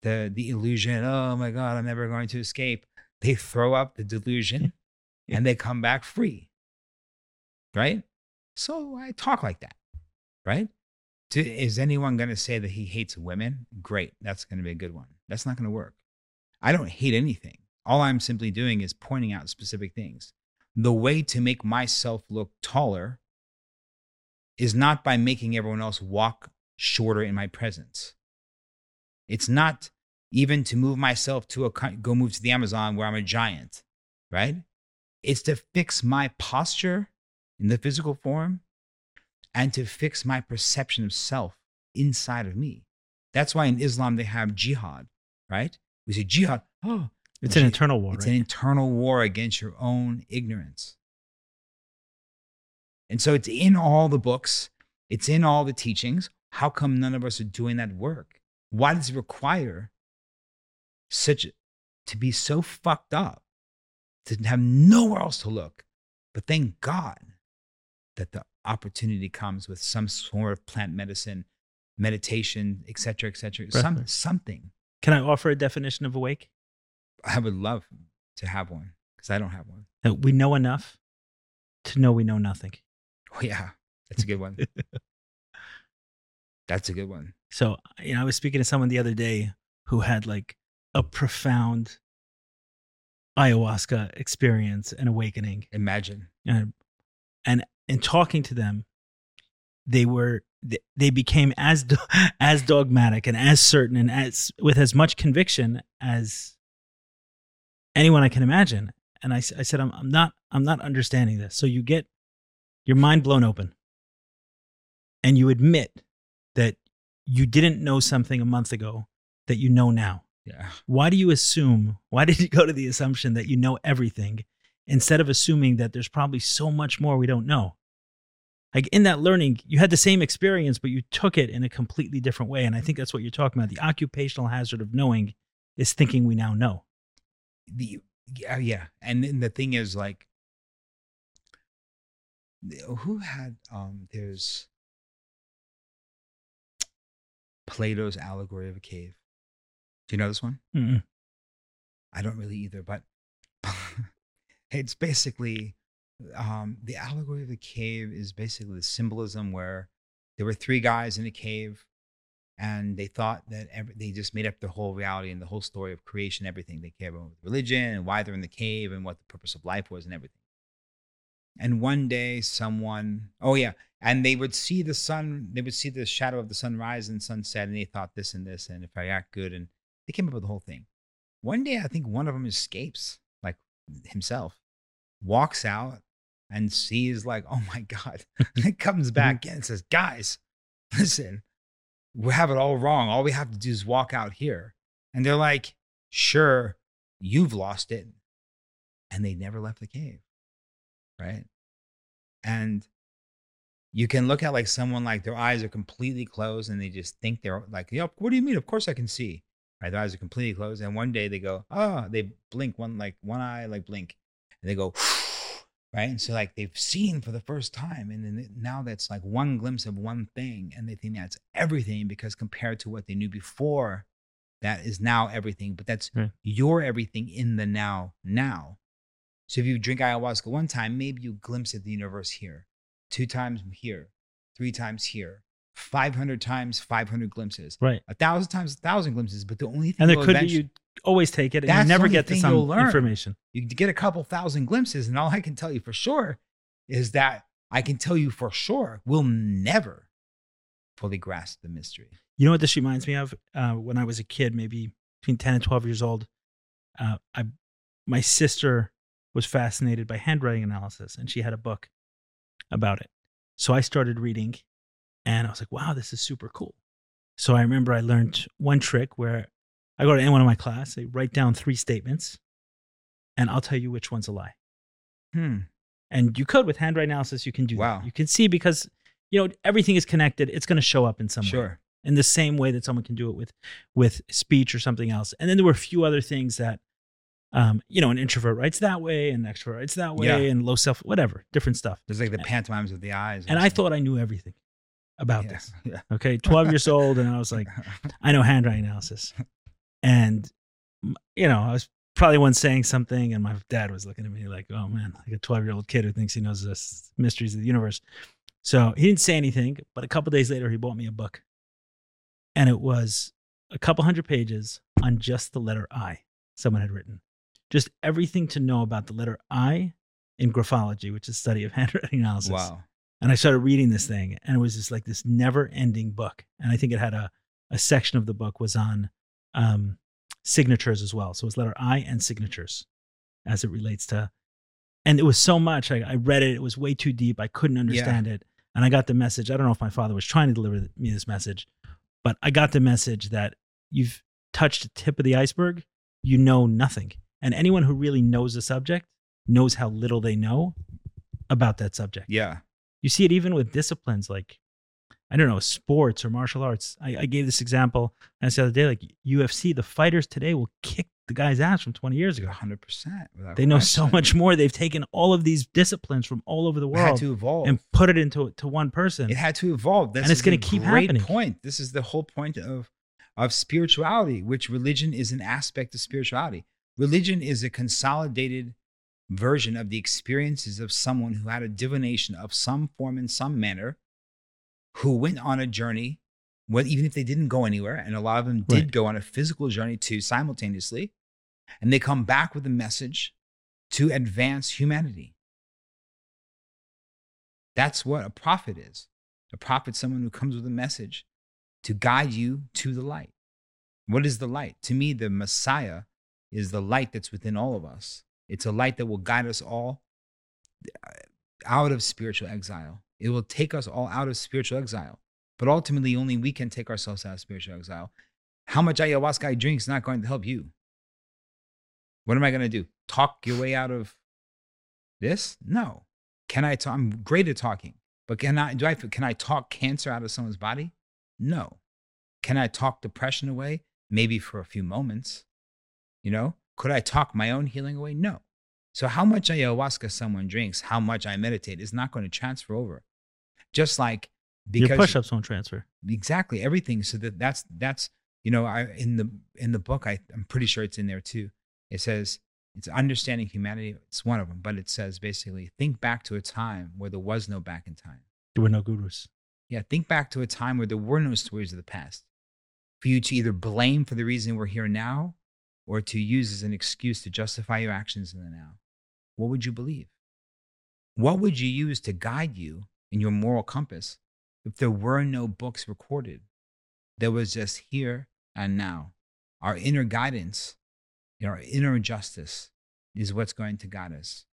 the the illusion, oh my God, I'm never going to escape. They throw up the delusion and they come back free. Right? So I talk like that. Right? To, is anyone going to say that he hates women? Great. That's going to be a good one. That's not going to work. I don't hate anything. All I'm simply doing is pointing out specific things. The way to make myself look taller is not by making everyone else walk shorter in my presence. It's not even to move myself to a go move to the Amazon where I'm a giant, right? It's to fix my posture in the physical form and to fix my perception of self inside of me. That's why in Islam they have jihad, right? We say jihad. Oh, It's an ji- internal war, It's right? an internal war against your own ignorance. And so it's in all the books, it's in all the teachings. How come none of us are doing that work? Why does it require such to be so fucked up to have nowhere else to look? But thank God that the opportunity comes with some sort of plant medicine, meditation, et cetera, et cetera. Some, something. Can I offer a definition of awake? I would love to have one because I don't have one. That we know enough to know we know nothing. Oh, yeah, that's a good one. that's a good one. So, you know, I was speaking to someone the other day who had like a profound ayahuasca experience and awakening. Imagine. And, and in talking to them, they were they- became as as dogmatic and as certain and as with as much conviction as anyone I can imagine. And I said, I'm, I'm not I'm not understanding this. So you get your mind blown open, and you admit that you didn't know something a month ago that you know now. Yeah. Why do you assume? Why did you go to the assumption that you know everything instead of assuming that there's probably so much more we don't know? Like in that learning, you had the same experience, but you took it in a completely different way. And I think that's what you're talking about. The occupational hazard of knowing is thinking we now know. The yeah, yeah. And then the thing is like who had um there's Plato's allegory of a cave. Do you know this one? Mm-mm. I don't really either, but it's basically um, the allegory of the cave is basically the symbolism where there were three guys in a cave and they thought that every, they just made up the whole reality and the whole story of creation, everything. They cared about religion and why they're in the cave and what the purpose of life was and everything. And one day, someone, oh yeah, and they would see the sun, they would see the shadow of the sunrise and sunset, and they thought this and this, and if I act good, and they came up with the whole thing. One day, I think one of them escapes, himself, walks out and sees, like, oh my God, and comes mm-hmm. back in and says, guys, listen, we have it all wrong. All we have to do is walk out here. And they're like, sure, you've lost it. And they never left the cave. Right. And you can look at like someone like their eyes are completely closed and they just think they're like, yep, what do you mean? Of course I can see. Right. Their eyes are completely closed. And one day they go, oh, they blink one like one eye, like blink. And they go, right? And so like they've seen for the first time, and then now that's like one glimpse of one thing, and they think that's everything because compared to what they knew before, that is now everything. But that's Right. your everything in the now. Now, so if you drink ayahuasca one time, maybe you glimpse at the universe here, two times here, three times here, five hundred times, five hundred glimpses, Right. a thousand times, a thousand glimpses. But the only thing And there could be you always take it and you never get to some information. you get a couple thousand glimpses, and all I can tell you for sure is that I can tell you for sure we'll never fully grasp the mystery. You know what this reminds me of? Uh, when I was a kid, maybe between 10 and 12 years old, uh, I, my sister was fascinated by handwriting analysis and she had a book about it. So I started reading and I was like, wow, this is super cool. So I remember I learned one trick where I go to any one of my class, they write down three statements and I'll tell you which one's a lie. Hmm. And you could with handwriting analysis, you can do Wow. that. You can see because, you know, everything is connected. It's going to show up in some way Sure. in the same way that someone can do it with with speech or something else. And then there were a few other things that um, you know, an introvert writes that way, and an extrovert writes that way, Yeah. and low self, whatever, different stuff. There's like the pantomimes of the eyes. And I thought I knew everything about yeah. this. Yeah. Okay, 12 years old, and I was like, I know handwriting analysis. And, you know, I was probably one saying something, and my dad was looking at me like, oh man, like a 12 year old kid who thinks he knows the mysteries of the universe. So he didn't say anything, but a couple days later, he bought me a book. And it was a couple hundred pages on just the letter I someone had written. Just everything to know about the letter I in graphology, which is study of handwriting analysis. wow. And I started reading this thing, and it was just like this never ending book. And I think it had a, a section of the book was on um, signatures as well. So it was letter I and signatures as it relates to. And it was so much. I, I read it, it was way too deep. I couldn't understand it. And I got the message. I don't know if my father was trying to deliver me this message, but I got the message that you've touched the tip of the iceberg, you know nothing. And anyone who really knows the subject knows how little they know about that subject. Yeah. You see it even with disciplines like, I don't know, sports or martial arts. I, I gave this example and the other day, like UFC, the fighters today will kick the guy's ass from 20 years ago. 100%. without They know so much more. They've taken all of these disciplines from all over the It had world to evolve. and put it into to one person. it had to evolve. This And it's gonna the keep great happening. point. This is the whole point of of spirituality, which religion is an aspect of spirituality. Religion is a consolidated version of the experiences of someone who had a divination of some form in some manner, who went on a journey, well, even if they didn't go anywhere, and a lot of them did Right. go on a physical journey too simultaneously, and they come back with a message to advance humanity. That's what a prophet is. A prophet, someone who comes with a message to guide you to the light. What is the light? To me, the Messiah is the light that's within all of us. It's a light that will guide us all uh, out of spiritual exile. It will take us all out of spiritual exile. But ultimately, only we can take ourselves out of spiritual exile. How much ayahuasca I drink is not going to help you. What am I going to do? Talk your way out of this? No. Can I talk? I'm great at talking, but can I, do I, can I talk cancer out of someone's body? No. Can I talk depression away? Maybe for a few moments. You know, could I talk my own healing away? No. So, how much ayahuasca someone drinks, how much I meditate is not going to transfer over. Just like Your because push-ups won't transfer. exactly everything so that that's that's you know i in the in the book I, i'm pretty sure it's in there too it says it's understanding humanity it's one of them but it says basically think back to a time where there was no back in time There were no gurus. yeah think back to a time where there were no stories of the past for you to either blame for the reason we're here now or to use as an excuse to justify your actions in the now what would you believe? What would you use to guide you in your moral compass if there were no books recorded there was just here and now? Our inner guidance our inner justice is what's going to guide us.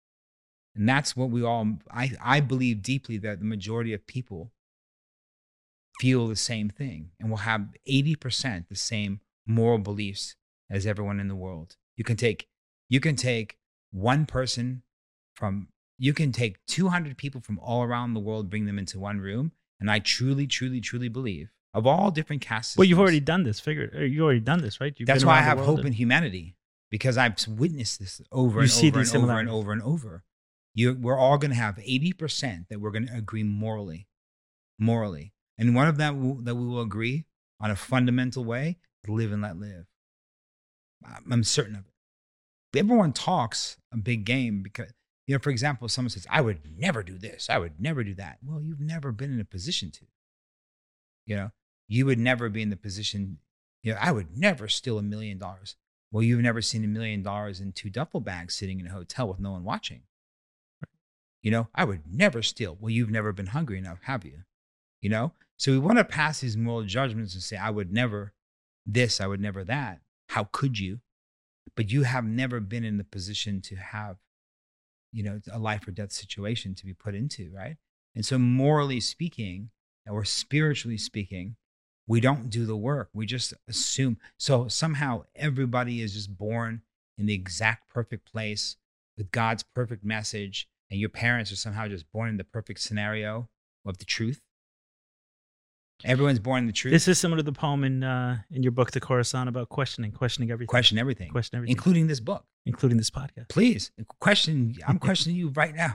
And that's what we all i, I believe deeply that the majority of people feel the same thing and will have 80% the same moral beliefs as everyone in the world you can take you can take one person from you can take 200 people from all around the world bring them into one room and i truly truly truly believe of all different castes Well, you've already done this. Figure er, or you already done this, right? You've that's why I have hope and- in humanity because I've witnessed this over You and see over and over and over and over. You, we're all going to have 80% that we're going to agree morally, morally. And one of them that we will agree on a fundamental way live and let live. I'm- certain of it. Everyone talks a big game because, you know, for example, someone says, I would never do this. I would never do that. Well, you've never been in a position to. You know, you would never be in the position, you know, I would never steal a million dollars. Well, you've never seen a million dollars in two duffel bags sitting in a hotel with no one watching. You know, I would never steal. Well, you've never been hungry enough, have you? You know? So we want to pass these moral judgments and say, I would never this, I would never that. How could you? But you have never been in the position to have, you know, a life or death situation to be put into, right? And so, morally speaking, or spiritually speaking, we don't do the work. We just assume. So somehow everybody is just born in the exact perfect place with God's perfect message, and your parents are somehow just born in the perfect scenario of the truth. Everyone's born in the truth. This is similar to the poem in uh, in your book, The Khorasan, about questioning, questioning everything, question everything, question everything, including this book. including this podcast. Please question. I'm questioning you right now.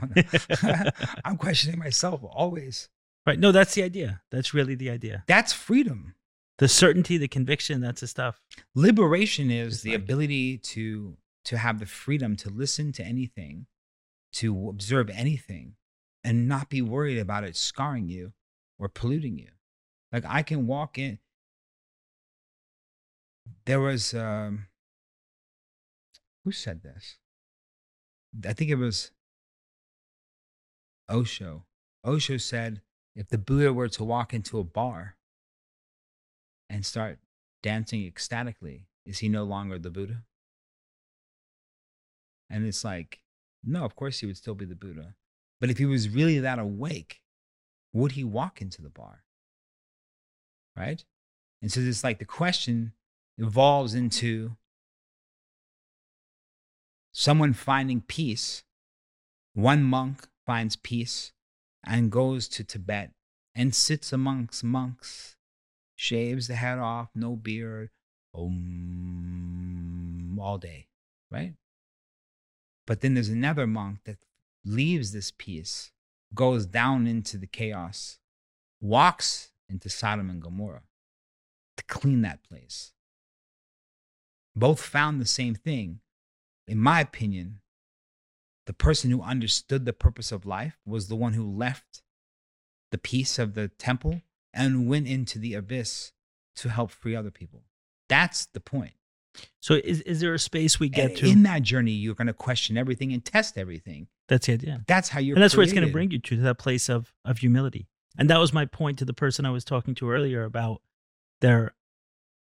I'm questioning myself always. Right? No, that's the idea. That's really the idea. That's freedom. The certainty, the conviction. That's the stuff. liberation is It's the like- ability to to have the freedom to listen to anything to observe anything and not be worried about it scarring you or polluting you like i can walk in there was um who said this i think it was osho osho said if the buddha were to walk into a bar and start dancing ecstatically, is he no longer the Buddha? And it's like, no, of course he would still be the Buddha. But if he was really that awake, would he walk into the bar? Right? And so it's like the question evolves into someone finding peace. One monk finds peace and goes to Tibet and sits amongst monks shaves the head off, no beard, um, all day, right? But then there's another monk that leaves this peace, goes down into the chaos, walks into Sodom and Gomorrah to clean that place. Both found the same thing. In my opinion, the person who understood the purpose of life was the one who left the peace of the temple and went into the abyss to help free other people. That's the point. So, is is there a space we get And to? in that journey, you're going to question everything and test everything. that's the idea. That's how you're. and that's where it's going to bring you to, to that place of of humility. And that was my point to the person I was talking to earlier about their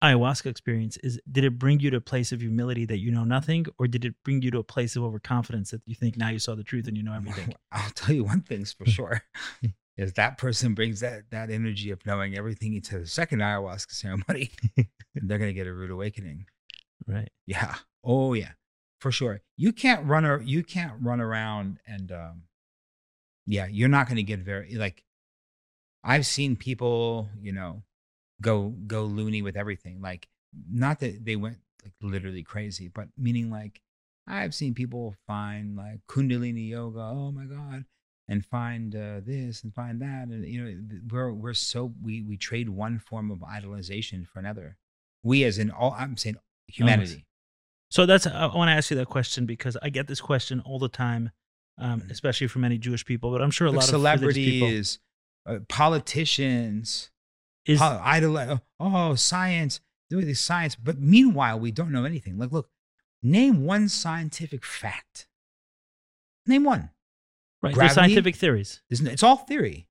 ayahuasca experience. Is did it bring you to a place of humility that you know nothing, or did it bring you to a place of overconfidence that you think now you saw the truth and you know everything? I'll tell you one thing's for sure. is that person brings that that energy of knowing everything into the second ayahuasca ceremony, they're going to get a rude awakening. right. Yeah. Oh yeah. For sure. You can't run or you can't run around and um yeah, you're not going to get very like I've seen people, you know, go go loony with everything. Like not that they went like literally crazy, but meaning like I've seen people find like kundalini yoga, oh my god, and find uh, this and find that, and you know, we're we're so we we trade one form of idolization for another. We, as in all, I'm saying humanity. So that's I want to ask you that question because I get this question all the time, um, Mhm. especially from many Jewish people, but I'm sure a Look, lot of celebrities, uh, politicians, is po- idol. Oh, science, doing this science, but meanwhile, we don't know anything. Like, look, name one scientific fact. Name one. right. Gravity- scientific theories. Isn't it? It's all theory,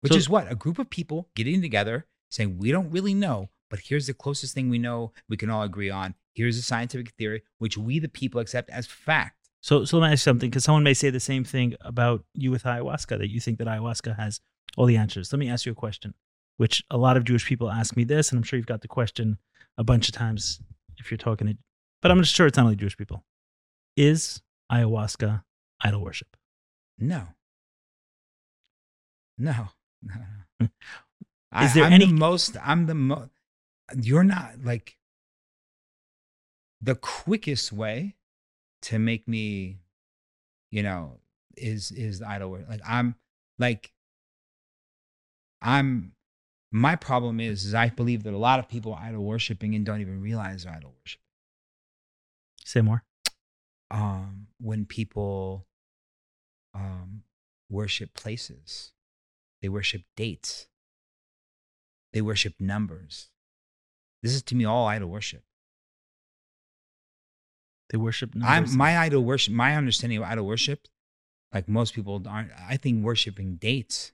which So- is what a group of people getting together saying we don't really know, but here's the closest thing we know. We can all agree on. Here's a scientific theory which we the people accept as fact. So, so let me ask you something because someone may say the same thing about you with ayahuasca that you think that ayahuasca has all the answers. Let me ask you a question, which a lot of Jewish people ask me this, and I'm sure you've got the question a bunch of times if you're talking to, but I'm sure it's not only Jewish people. Is ayahuasca idol worship? No. No. No. no. I, Is there I'm any- the most? I'm the most. You're not like the quickest way to make me, you know, is is idol worship. Like I'm like I'm. My problem is, is I believe that a lot of people are idol worshiping and don't even realize they're idol worshiping. Say more. um, when people um, worship places, they worship dates, they worship numbers. This is to me all idol worship. They worship I'm numbers. my idol worship. My understanding of idol worship, like most people aren't. I think worshiping dates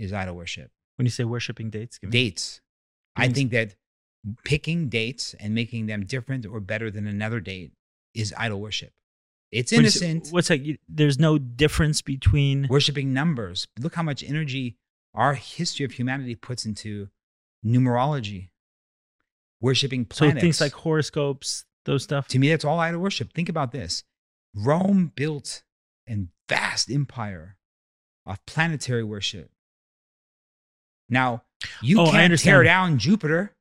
is idol worship. when you say worshiping dates, give me- Dates. I think that picking dates and making them different or better than another date is idol worship. It's you say- innocent. what's that? You- There's no difference between. worshiping numbers. Look how much energy our history of humanity puts into numerology, worshiping planets. So planets. things like horoscopes, those stuff. to me, that's all idol worship. Think about this: Rome built a vast empire of planetary worship. Now you Oh, can't tear down Jupiter.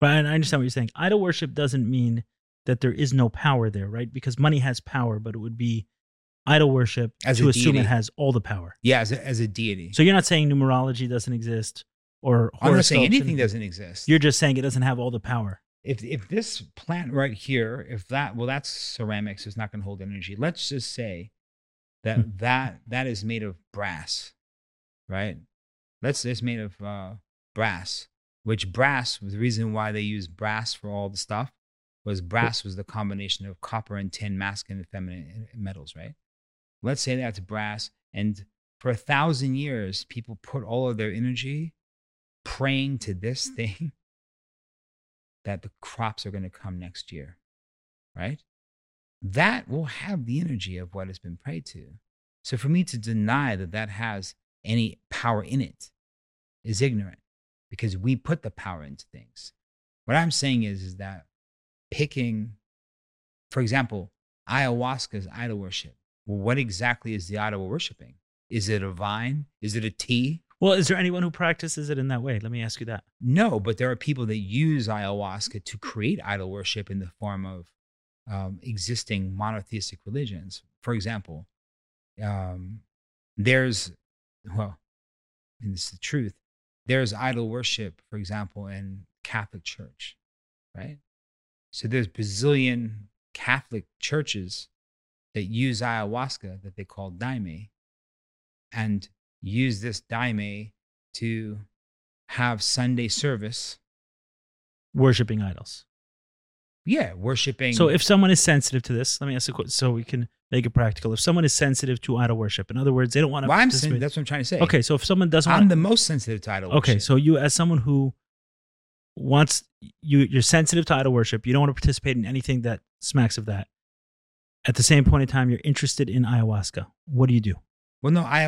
But I understand what you're saying. Idol worship doesn't mean that there is no power there, right? Because money has power, but it would be idol worship As to assume it has all the power. Yeah, as a, as a deity. So you're not saying numerology doesn't exist or I'm not saying anything doesn't exist. You're just saying it doesn't have all the power. if if this plant right here, if that well, that's ceramics, it's not going to hold energy. Let's just say that Hmm. that that is made of brass, right? Let's say it's made of uh, brass. Which brass? was The reason why they use brass for all the stuff was brass was the combination of copper and tin, masculine and feminine metals, right? Let's say that's brass, and for a thousand years, people put all of their energy praying to this thing that the crops are going to come next year, right? That will have the energy of what has been prayed to. So for me to deny that that has any power in it is ignorant because we put the power into things. What I'm saying is, is that picking, for example, ayahuasca is idol worship. Well, what exactly is the idol worshiping? Is it a vine? Is it a tea? Well, is there anyone who practices it in that way? Let me ask you that. No, but there are people that use ayahuasca to create idol worship in the form of um, existing monotheistic religions. For example, um, there's, well, and this is the truth, there's idol worship, for example, in Catholic Church, right? So there's Brazilian Catholic churches that use ayahuasca that they call daime and use this daime to have Sunday service. Worshiping idols. Yeah, worshiping. So if someone is sensitive to this, let me ask a question so we can make it practical. If someone is sensitive to idol worship, in other words, they don't want to well, I'm participate- saying that's what I'm trying to say. Okay, so if someone doesn't I'm want the most sensitive to idol Okay, worship. so you as someone who wants you you're sensitive to idol worship, you don't want to participate in anything that smacks of that. At the same point in time, you're interested in ayahuasca. What do you do? well, no, I,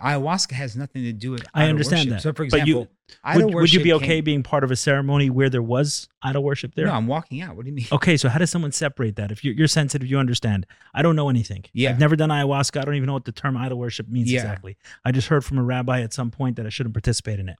ayahuasca has nothing to do with. I understand worship. that. So, for But you- example, Would, would you be okay came- being part of a ceremony where there was idol worship there? No, I'm walking out. What do you mean? Okay, so how does someone separate that? If you're, you're sensitive, you understand. I don't know anything. Yeah. I've never done ayahuasca. I don't even know what the term idol worship means Yeah. exactly. I just heard from a rabbi at some point that I shouldn't participate in it.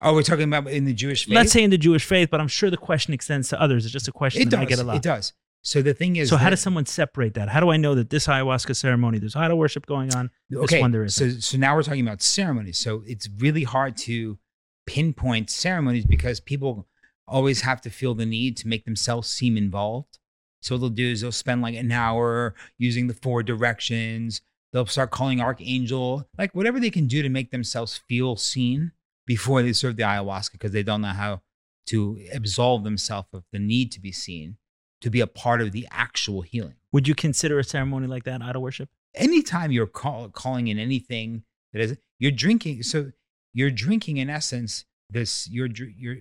Oh, we're talking about in the Jewish faith. Let's say in the Jewish faith, but I'm sure the question extends to others. It's just a question it that does. I get a lot. It does. So the thing is, so how that- does someone separate that? How do I know that this ayahuasca ceremony, there's idol worship going on? okay, one there so so now we're talking about ceremonies. So it's really hard to pinpoint ceremonies because people always have to feel the need to make themselves seem involved. So what they'll do is they'll spend like an hour using the four directions. They'll start calling archangel, like whatever they can do to make themselves feel seen before they serve the ayahuasca because they don't know how to absolve themselves of the need to be seen to be a part of the actual healing. Would you consider a ceremony like that idol worship? anytime you're call, calling in anything that is you're drinking so you're drinking in essence this you're you're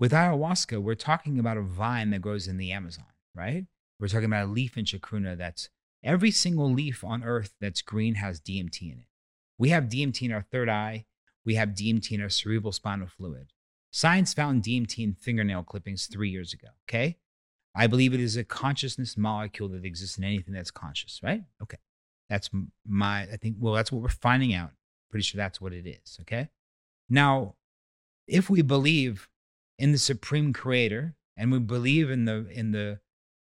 with ayahuasca we're talking about a vine that grows in the amazon right? We're talking about a leaf in chacruna that's every single leaf on earth that's green has dmt in it. We have dmt in our third eye. We have dmt in our cerebral spinal fluid science found dmt in fingernail clippings three years ago okay I believe it is a consciousness molecule that exists in anything that's conscious, right? Okay. That's my, I think, well, that's what we're finding out. Pretty sure that's what it is, okay? Now, if we believe in the supreme creator and we believe in the, in the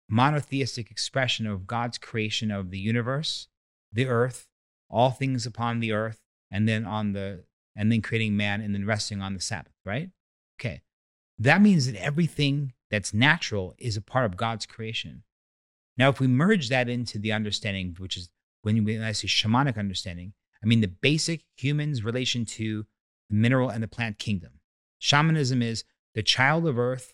monotheistic expression of God's creation of the universe, the earth, all things upon the earth, and then on the, and then creating man and then resting on the Sabbath, right? Okay. That means that everything that's natural is a part of God's creation. Now, if we merge that into the understanding, which is when, when I say shamanic understanding, I mean the basic human's relation to the mineral and the plant kingdom. Shamanism is the child of earth,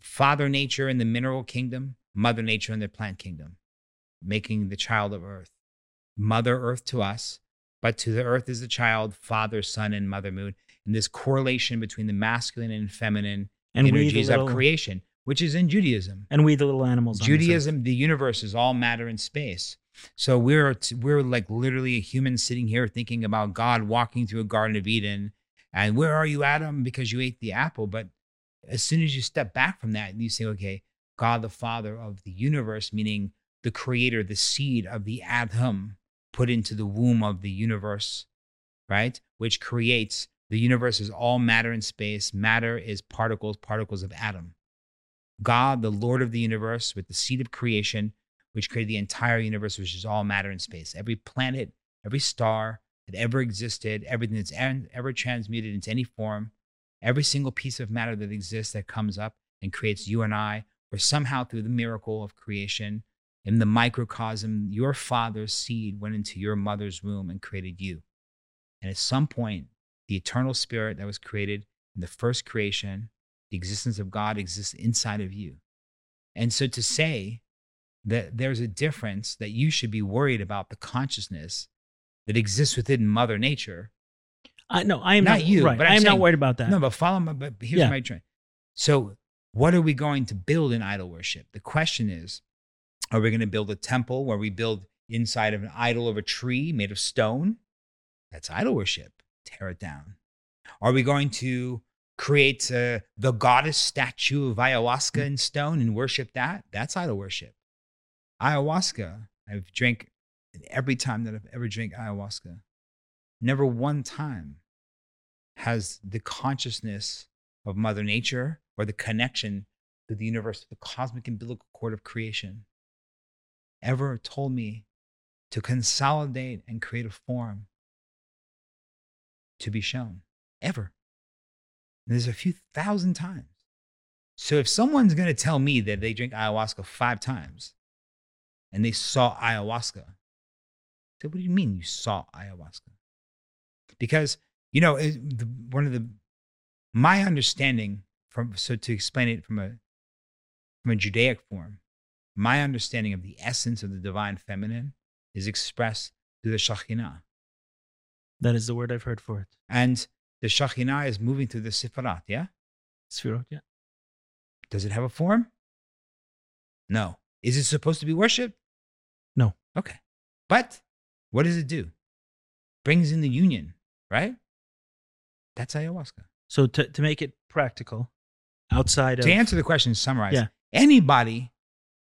father nature in the mineral kingdom, mother nature in the plant kingdom, making the child of earth. Mother earth to us, but to the earth is the child, father, sun, and mother moon. And this correlation between the masculine and feminine And energies little, of creation, which is in Judaism. and we the little animals. on this earth. Judaism, the universe is all matter and space. So we're we're like literally a human sitting here thinking about God walking through a Garden of Eden, and where are you, Adam? Because you ate the apple. But as soon as you step back from that, and you say, okay, God, the Father of the universe, meaning the Creator, the seed of the Adam, put into the womb of the universe, right? Which creates the universe is all matter and space. Matter is particles, particles of atom. God, the Lord of the universe, with the seed of creation, which created the entire universe, which is all matter and space. Every planet, every star that ever existed, everything that's ever transmuted into any form, every single piece of matter that exists that comes up and creates you and I, or somehow through the miracle of creation, in the microcosm, your father's seed went into your mother's womb and created you. And at some point, the eternal spirit that was created in the first creation, the existence of God exists inside of you. And so to say that there's a difference that you should be worried about the consciousness that exists within Mother Nature. I no, I am Not not, you, Right, but I I'm am not worried about that. No, but follow my, but here's Yeah. my train. So, what are we going to build in idol worship? The question is, are we going to build a temple where we build inside of an idol of a tree made of stone? That's idol worship. Tear it down. Are we going to create uh, the goddess statue of ayahuasca in stone and worship that? That's idol worship. Ayahuasca, I've drank every time that I've ever drank ayahuasca. Never one time has the consciousness of Mother Nature or the connection to the universe, the cosmic umbilical cord of creation, ever told me to consolidate and create a form to be shown. Ever. And there's a few thousand times. So if someone's going to tell me that they drink ayahuasca five times and they saw ayahuasca, I what do you mean you saw ayahuasca? Because you know, one of the my understanding from so to explain it from a from a Judaic form, my understanding of the essence of the divine feminine is expressed through the Shekhinah, that is the word I've heard for it. and the Shekhinah is moving through the Sifarat. Yeah, Sphirot, yeah. does it have a form? No. Is it supposed to be worshipped? No. Okay, but what does it do? Brings in the union, right? That's ayahuasca. So to to make it practical, outside of to answer the question, summarize. Yeah. Anybody,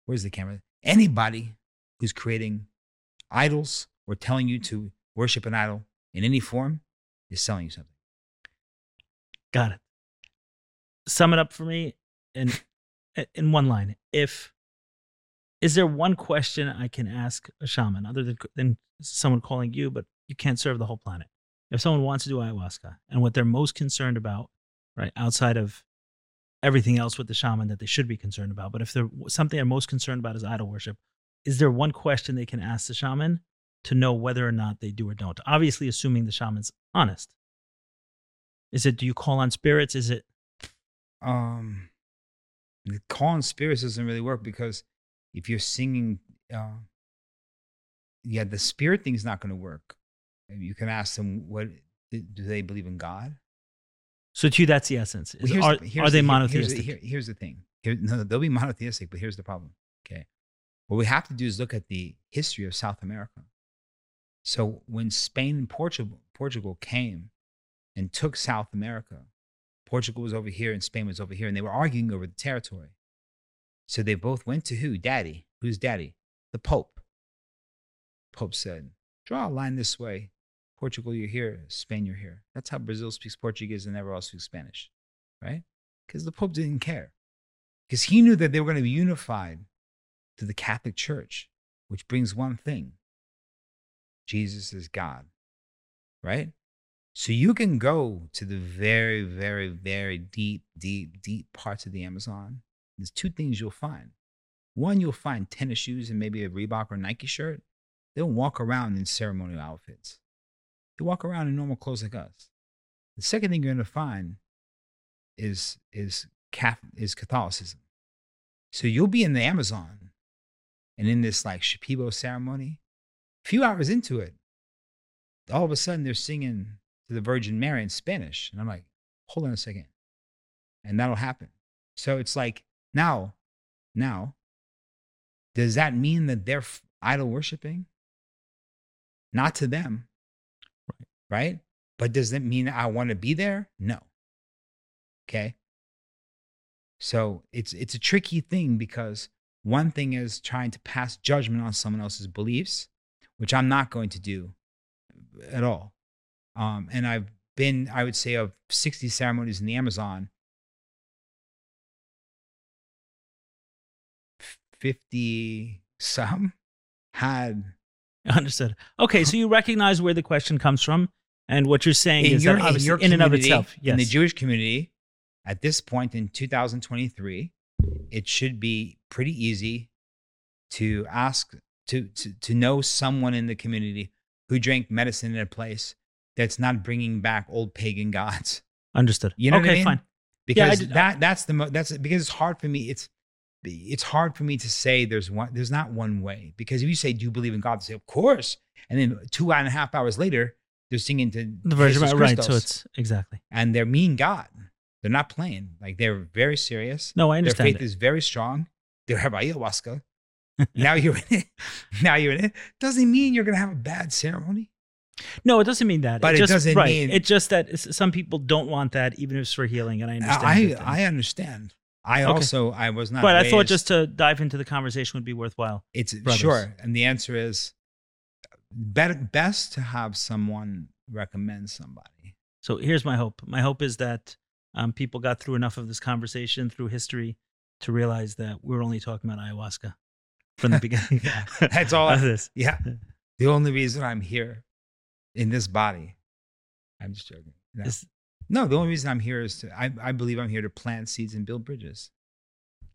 where's the camera? Anybody who's creating idols or telling you to worship an idol in any form is selling you something. got it. Sum it up for me in in one line, if is there one question I can ask a shaman other than than someone calling you, but you can't serve the whole planet. If someone wants to do ayahuasca and what they're most concerned about, right, outside of everything else with the shaman that they should be concerned about, but if they're something they're most concerned about is idol worship, is there one question they can ask the shaman to know whether or not they do or don't? Obviously, assuming the shaman's honest. Is it do you call on spirits? Is it um the calling spirits doesn't really work because if you're singing uh yeah the spirit thing's not going to work you can ask them what do they believe in god so to you that's the essence? Well, Is- here's are, the- are they the- monotheistic? Here's the, here- here's the thing. Here, no, they'll be monotheistic, but here's the problem. Okay. What we have to do is look at the history of South America. So when Spain and Portugal, Portugal came and took South America, Portugal was over here and Spain was over here, and they were arguing over the territory. So they both went to who? Daddy. Who's daddy? The Pope. Pope said, draw a line this way. Portugal, you're here. Spain, you're here. That's how Brazil speaks Portuguese and everyone else speaks Spanish, right? Because the Pope didn't care. Because he knew that they were going to be unified to the Catholic Church, which brings one thing Jesus is God, right? So you can go to the very, very, very deep, deep, deep parts of the Amazon. There's two things you'll find. One, you'll find tennis shoes and maybe a Reebok or Nike shirt. They don't walk around in ceremonial outfits. They walk around in normal clothes like us. The second thing you're going to find is is Catholic, is Catholicism. So you'll be in the Amazon and in this like Shipibo ceremony. A few hours into it, all of a sudden they're singing to the Virgin Mary in Spanish. And I'm like, hold on a second. And that'll happen. So it's like, now, now, does that mean that they're idol worshiping? Not to them. Right. But does that mean I want to be there? No. Okay. So it's it's a tricky thing because one thing is trying to pass judgment on someone else's beliefs, which I'm not going to do at all. Um, and I've been, I would say, of 60 ceremonies in the Amazon, 50 some had Understood. Okay, so you recognize where the question comes from, and what you're saying in is your, that in obviously in and of itself, in the. Jewish community, at this point in 2023, it should be pretty easy to ask to, to to know someone in the community who drank medicine in a place that's not bringing back old pagan gods. Understood. You know okay, what I mean? fine. Yeah, I Because did- that that's the mo- that's because it's hard for me. It's it's hard for me to say there's one there's not one way because if you say do you believe in God, they say of course, and then two and a half hours later they're singing to The Virgin Jesus Mary, right? So it's exactly. and they're mean God. They're not playing. Like they're very serious. No, I understand. Their faith it. is very strong. They have ayahuasca. Now you're in it. Now you're in it. Doesn't mean you're gonna have a bad ceremony. No, it doesn't mean that. But it just, doesn't right. mean- it's just that some people don't want that, even if it's for healing, and I understand. I I understand. I Okay. also I was not. but I thought just to dive into the conversation would be worthwhile. it's brothers. sure, and the answer is better best to have someone recommend somebody. So here's my hope. My hope is that um, people got through enough of this conversation through history to realize that we're only talking about ayahuasca from the beginning. That's all of this. Yeah, the only reason I'm here in this body, I'm just joking. No. No, the only reason I'm here is to, I, I believe I'm here to plant seeds and build bridges.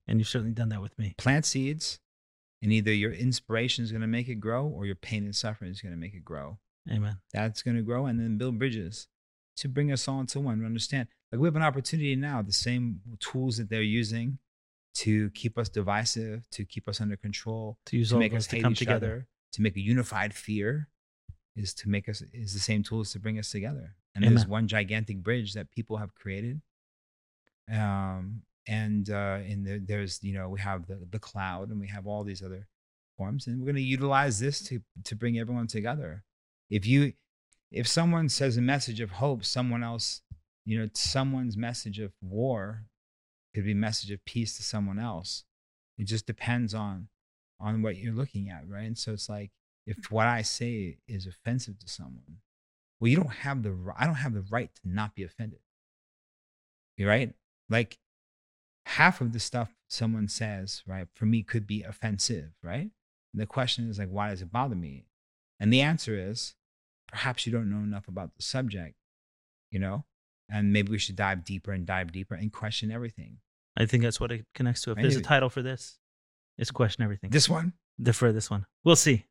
and you've certainly done that with me. Plant seeds, and either your inspiration is going to make it grow or your pain and suffering is going to make it grow. Amen. That's going to grow, and then build bridges to bring us all into one. Understand, like we have an opportunity now, the same tools that they're using to keep us divisive, to keep us under control, To use to make us to hate come each together. other, to make a unified fear, is to make us is the same tools to bring us together. And Amen. there's one gigantic bridge that people have created. Um, and uh, and there, there's you know we have the the cloud and we have all these other forms, and we're going to utilize this to to bring everyone together. If you if someone says a message of hope, someone else, you know, someone's message of war could be a message of peace to someone else. It just depends on on what you're looking at, right? And so it's like if mm. what I say is offensive to someone, well, you don't have the I don't have the right to not be offended. You're right? Like half of the stuff someone says, right, for me could be offensive, right? And the question is like, why does it bother me? And the answer is, perhaps you don't know enough about the subject, you know, and maybe we should dive deeper and dive deeper and question everything. I think that's what it connects to. If there's a title for this, it's question everything. This one, the for this one. We'll see.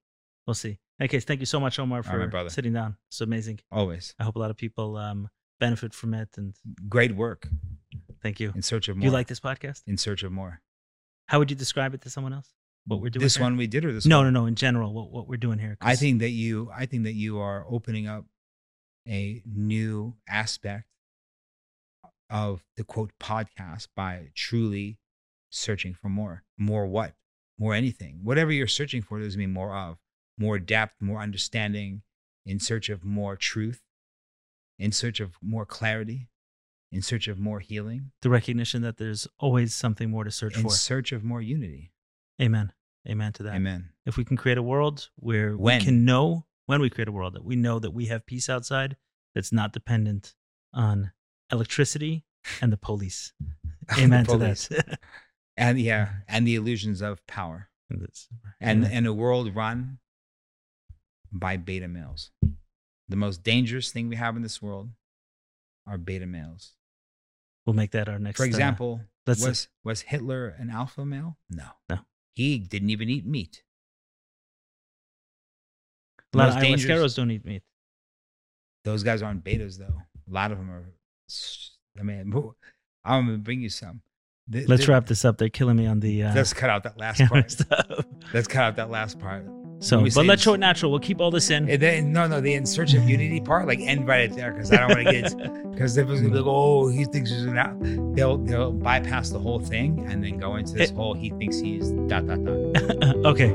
We'll see. Okay, thank you so much, Omar, right, for brother. sitting down. It's amazing. always I hope a lot of people um, benefit from it, and great work. thank you. In search of more. You like this podcast? in search of more. How would you describe it to someone else? What we're doing? This here? one we did or this No, one? no, no. No. In general, what what we're doing here. I think that you I think that you are opening up a new aspect of the quote podcast by truly searching for more. More what? More anything. Whatever you're searching for, there's gonna be more of. More depth, more understanding, in search of more truth, in search of more clarity, in search of more healing, the recognition that there's always something more to search in for. In search of more unity. Amen. Amen to that. Amen. If we can create a world where When? we can know when we create a world that we know that we have peace outside that's not dependent on electricity and the police. Amen to Police. that. And yeah, and the illusions of power. And Amen. and a world run by beta males. The most dangerous thing we have in this world are beta males. we'll make that our next. For uh, example, let's- was was Hitler an alpha male? No, No. He didn't even eat meat. a lot of don't eat meat. Those guys aren't betas though. A lot of them are. I mean, I'm gonna bring you some. The- Let's the- wrap this up. They're killing me on the uh, Let's cut out that last part. stuff. Let's cut out that last part. So, but let's show it natural. We'll keep all this in. And then, no, no, the in search of unity part, like end right there, because I don't want to get because they're gonna be like, oh, he thinks he's an out. They'll they'll bypass the whole thing and then go into this It- whole he thinks he's dot dot dot. okay.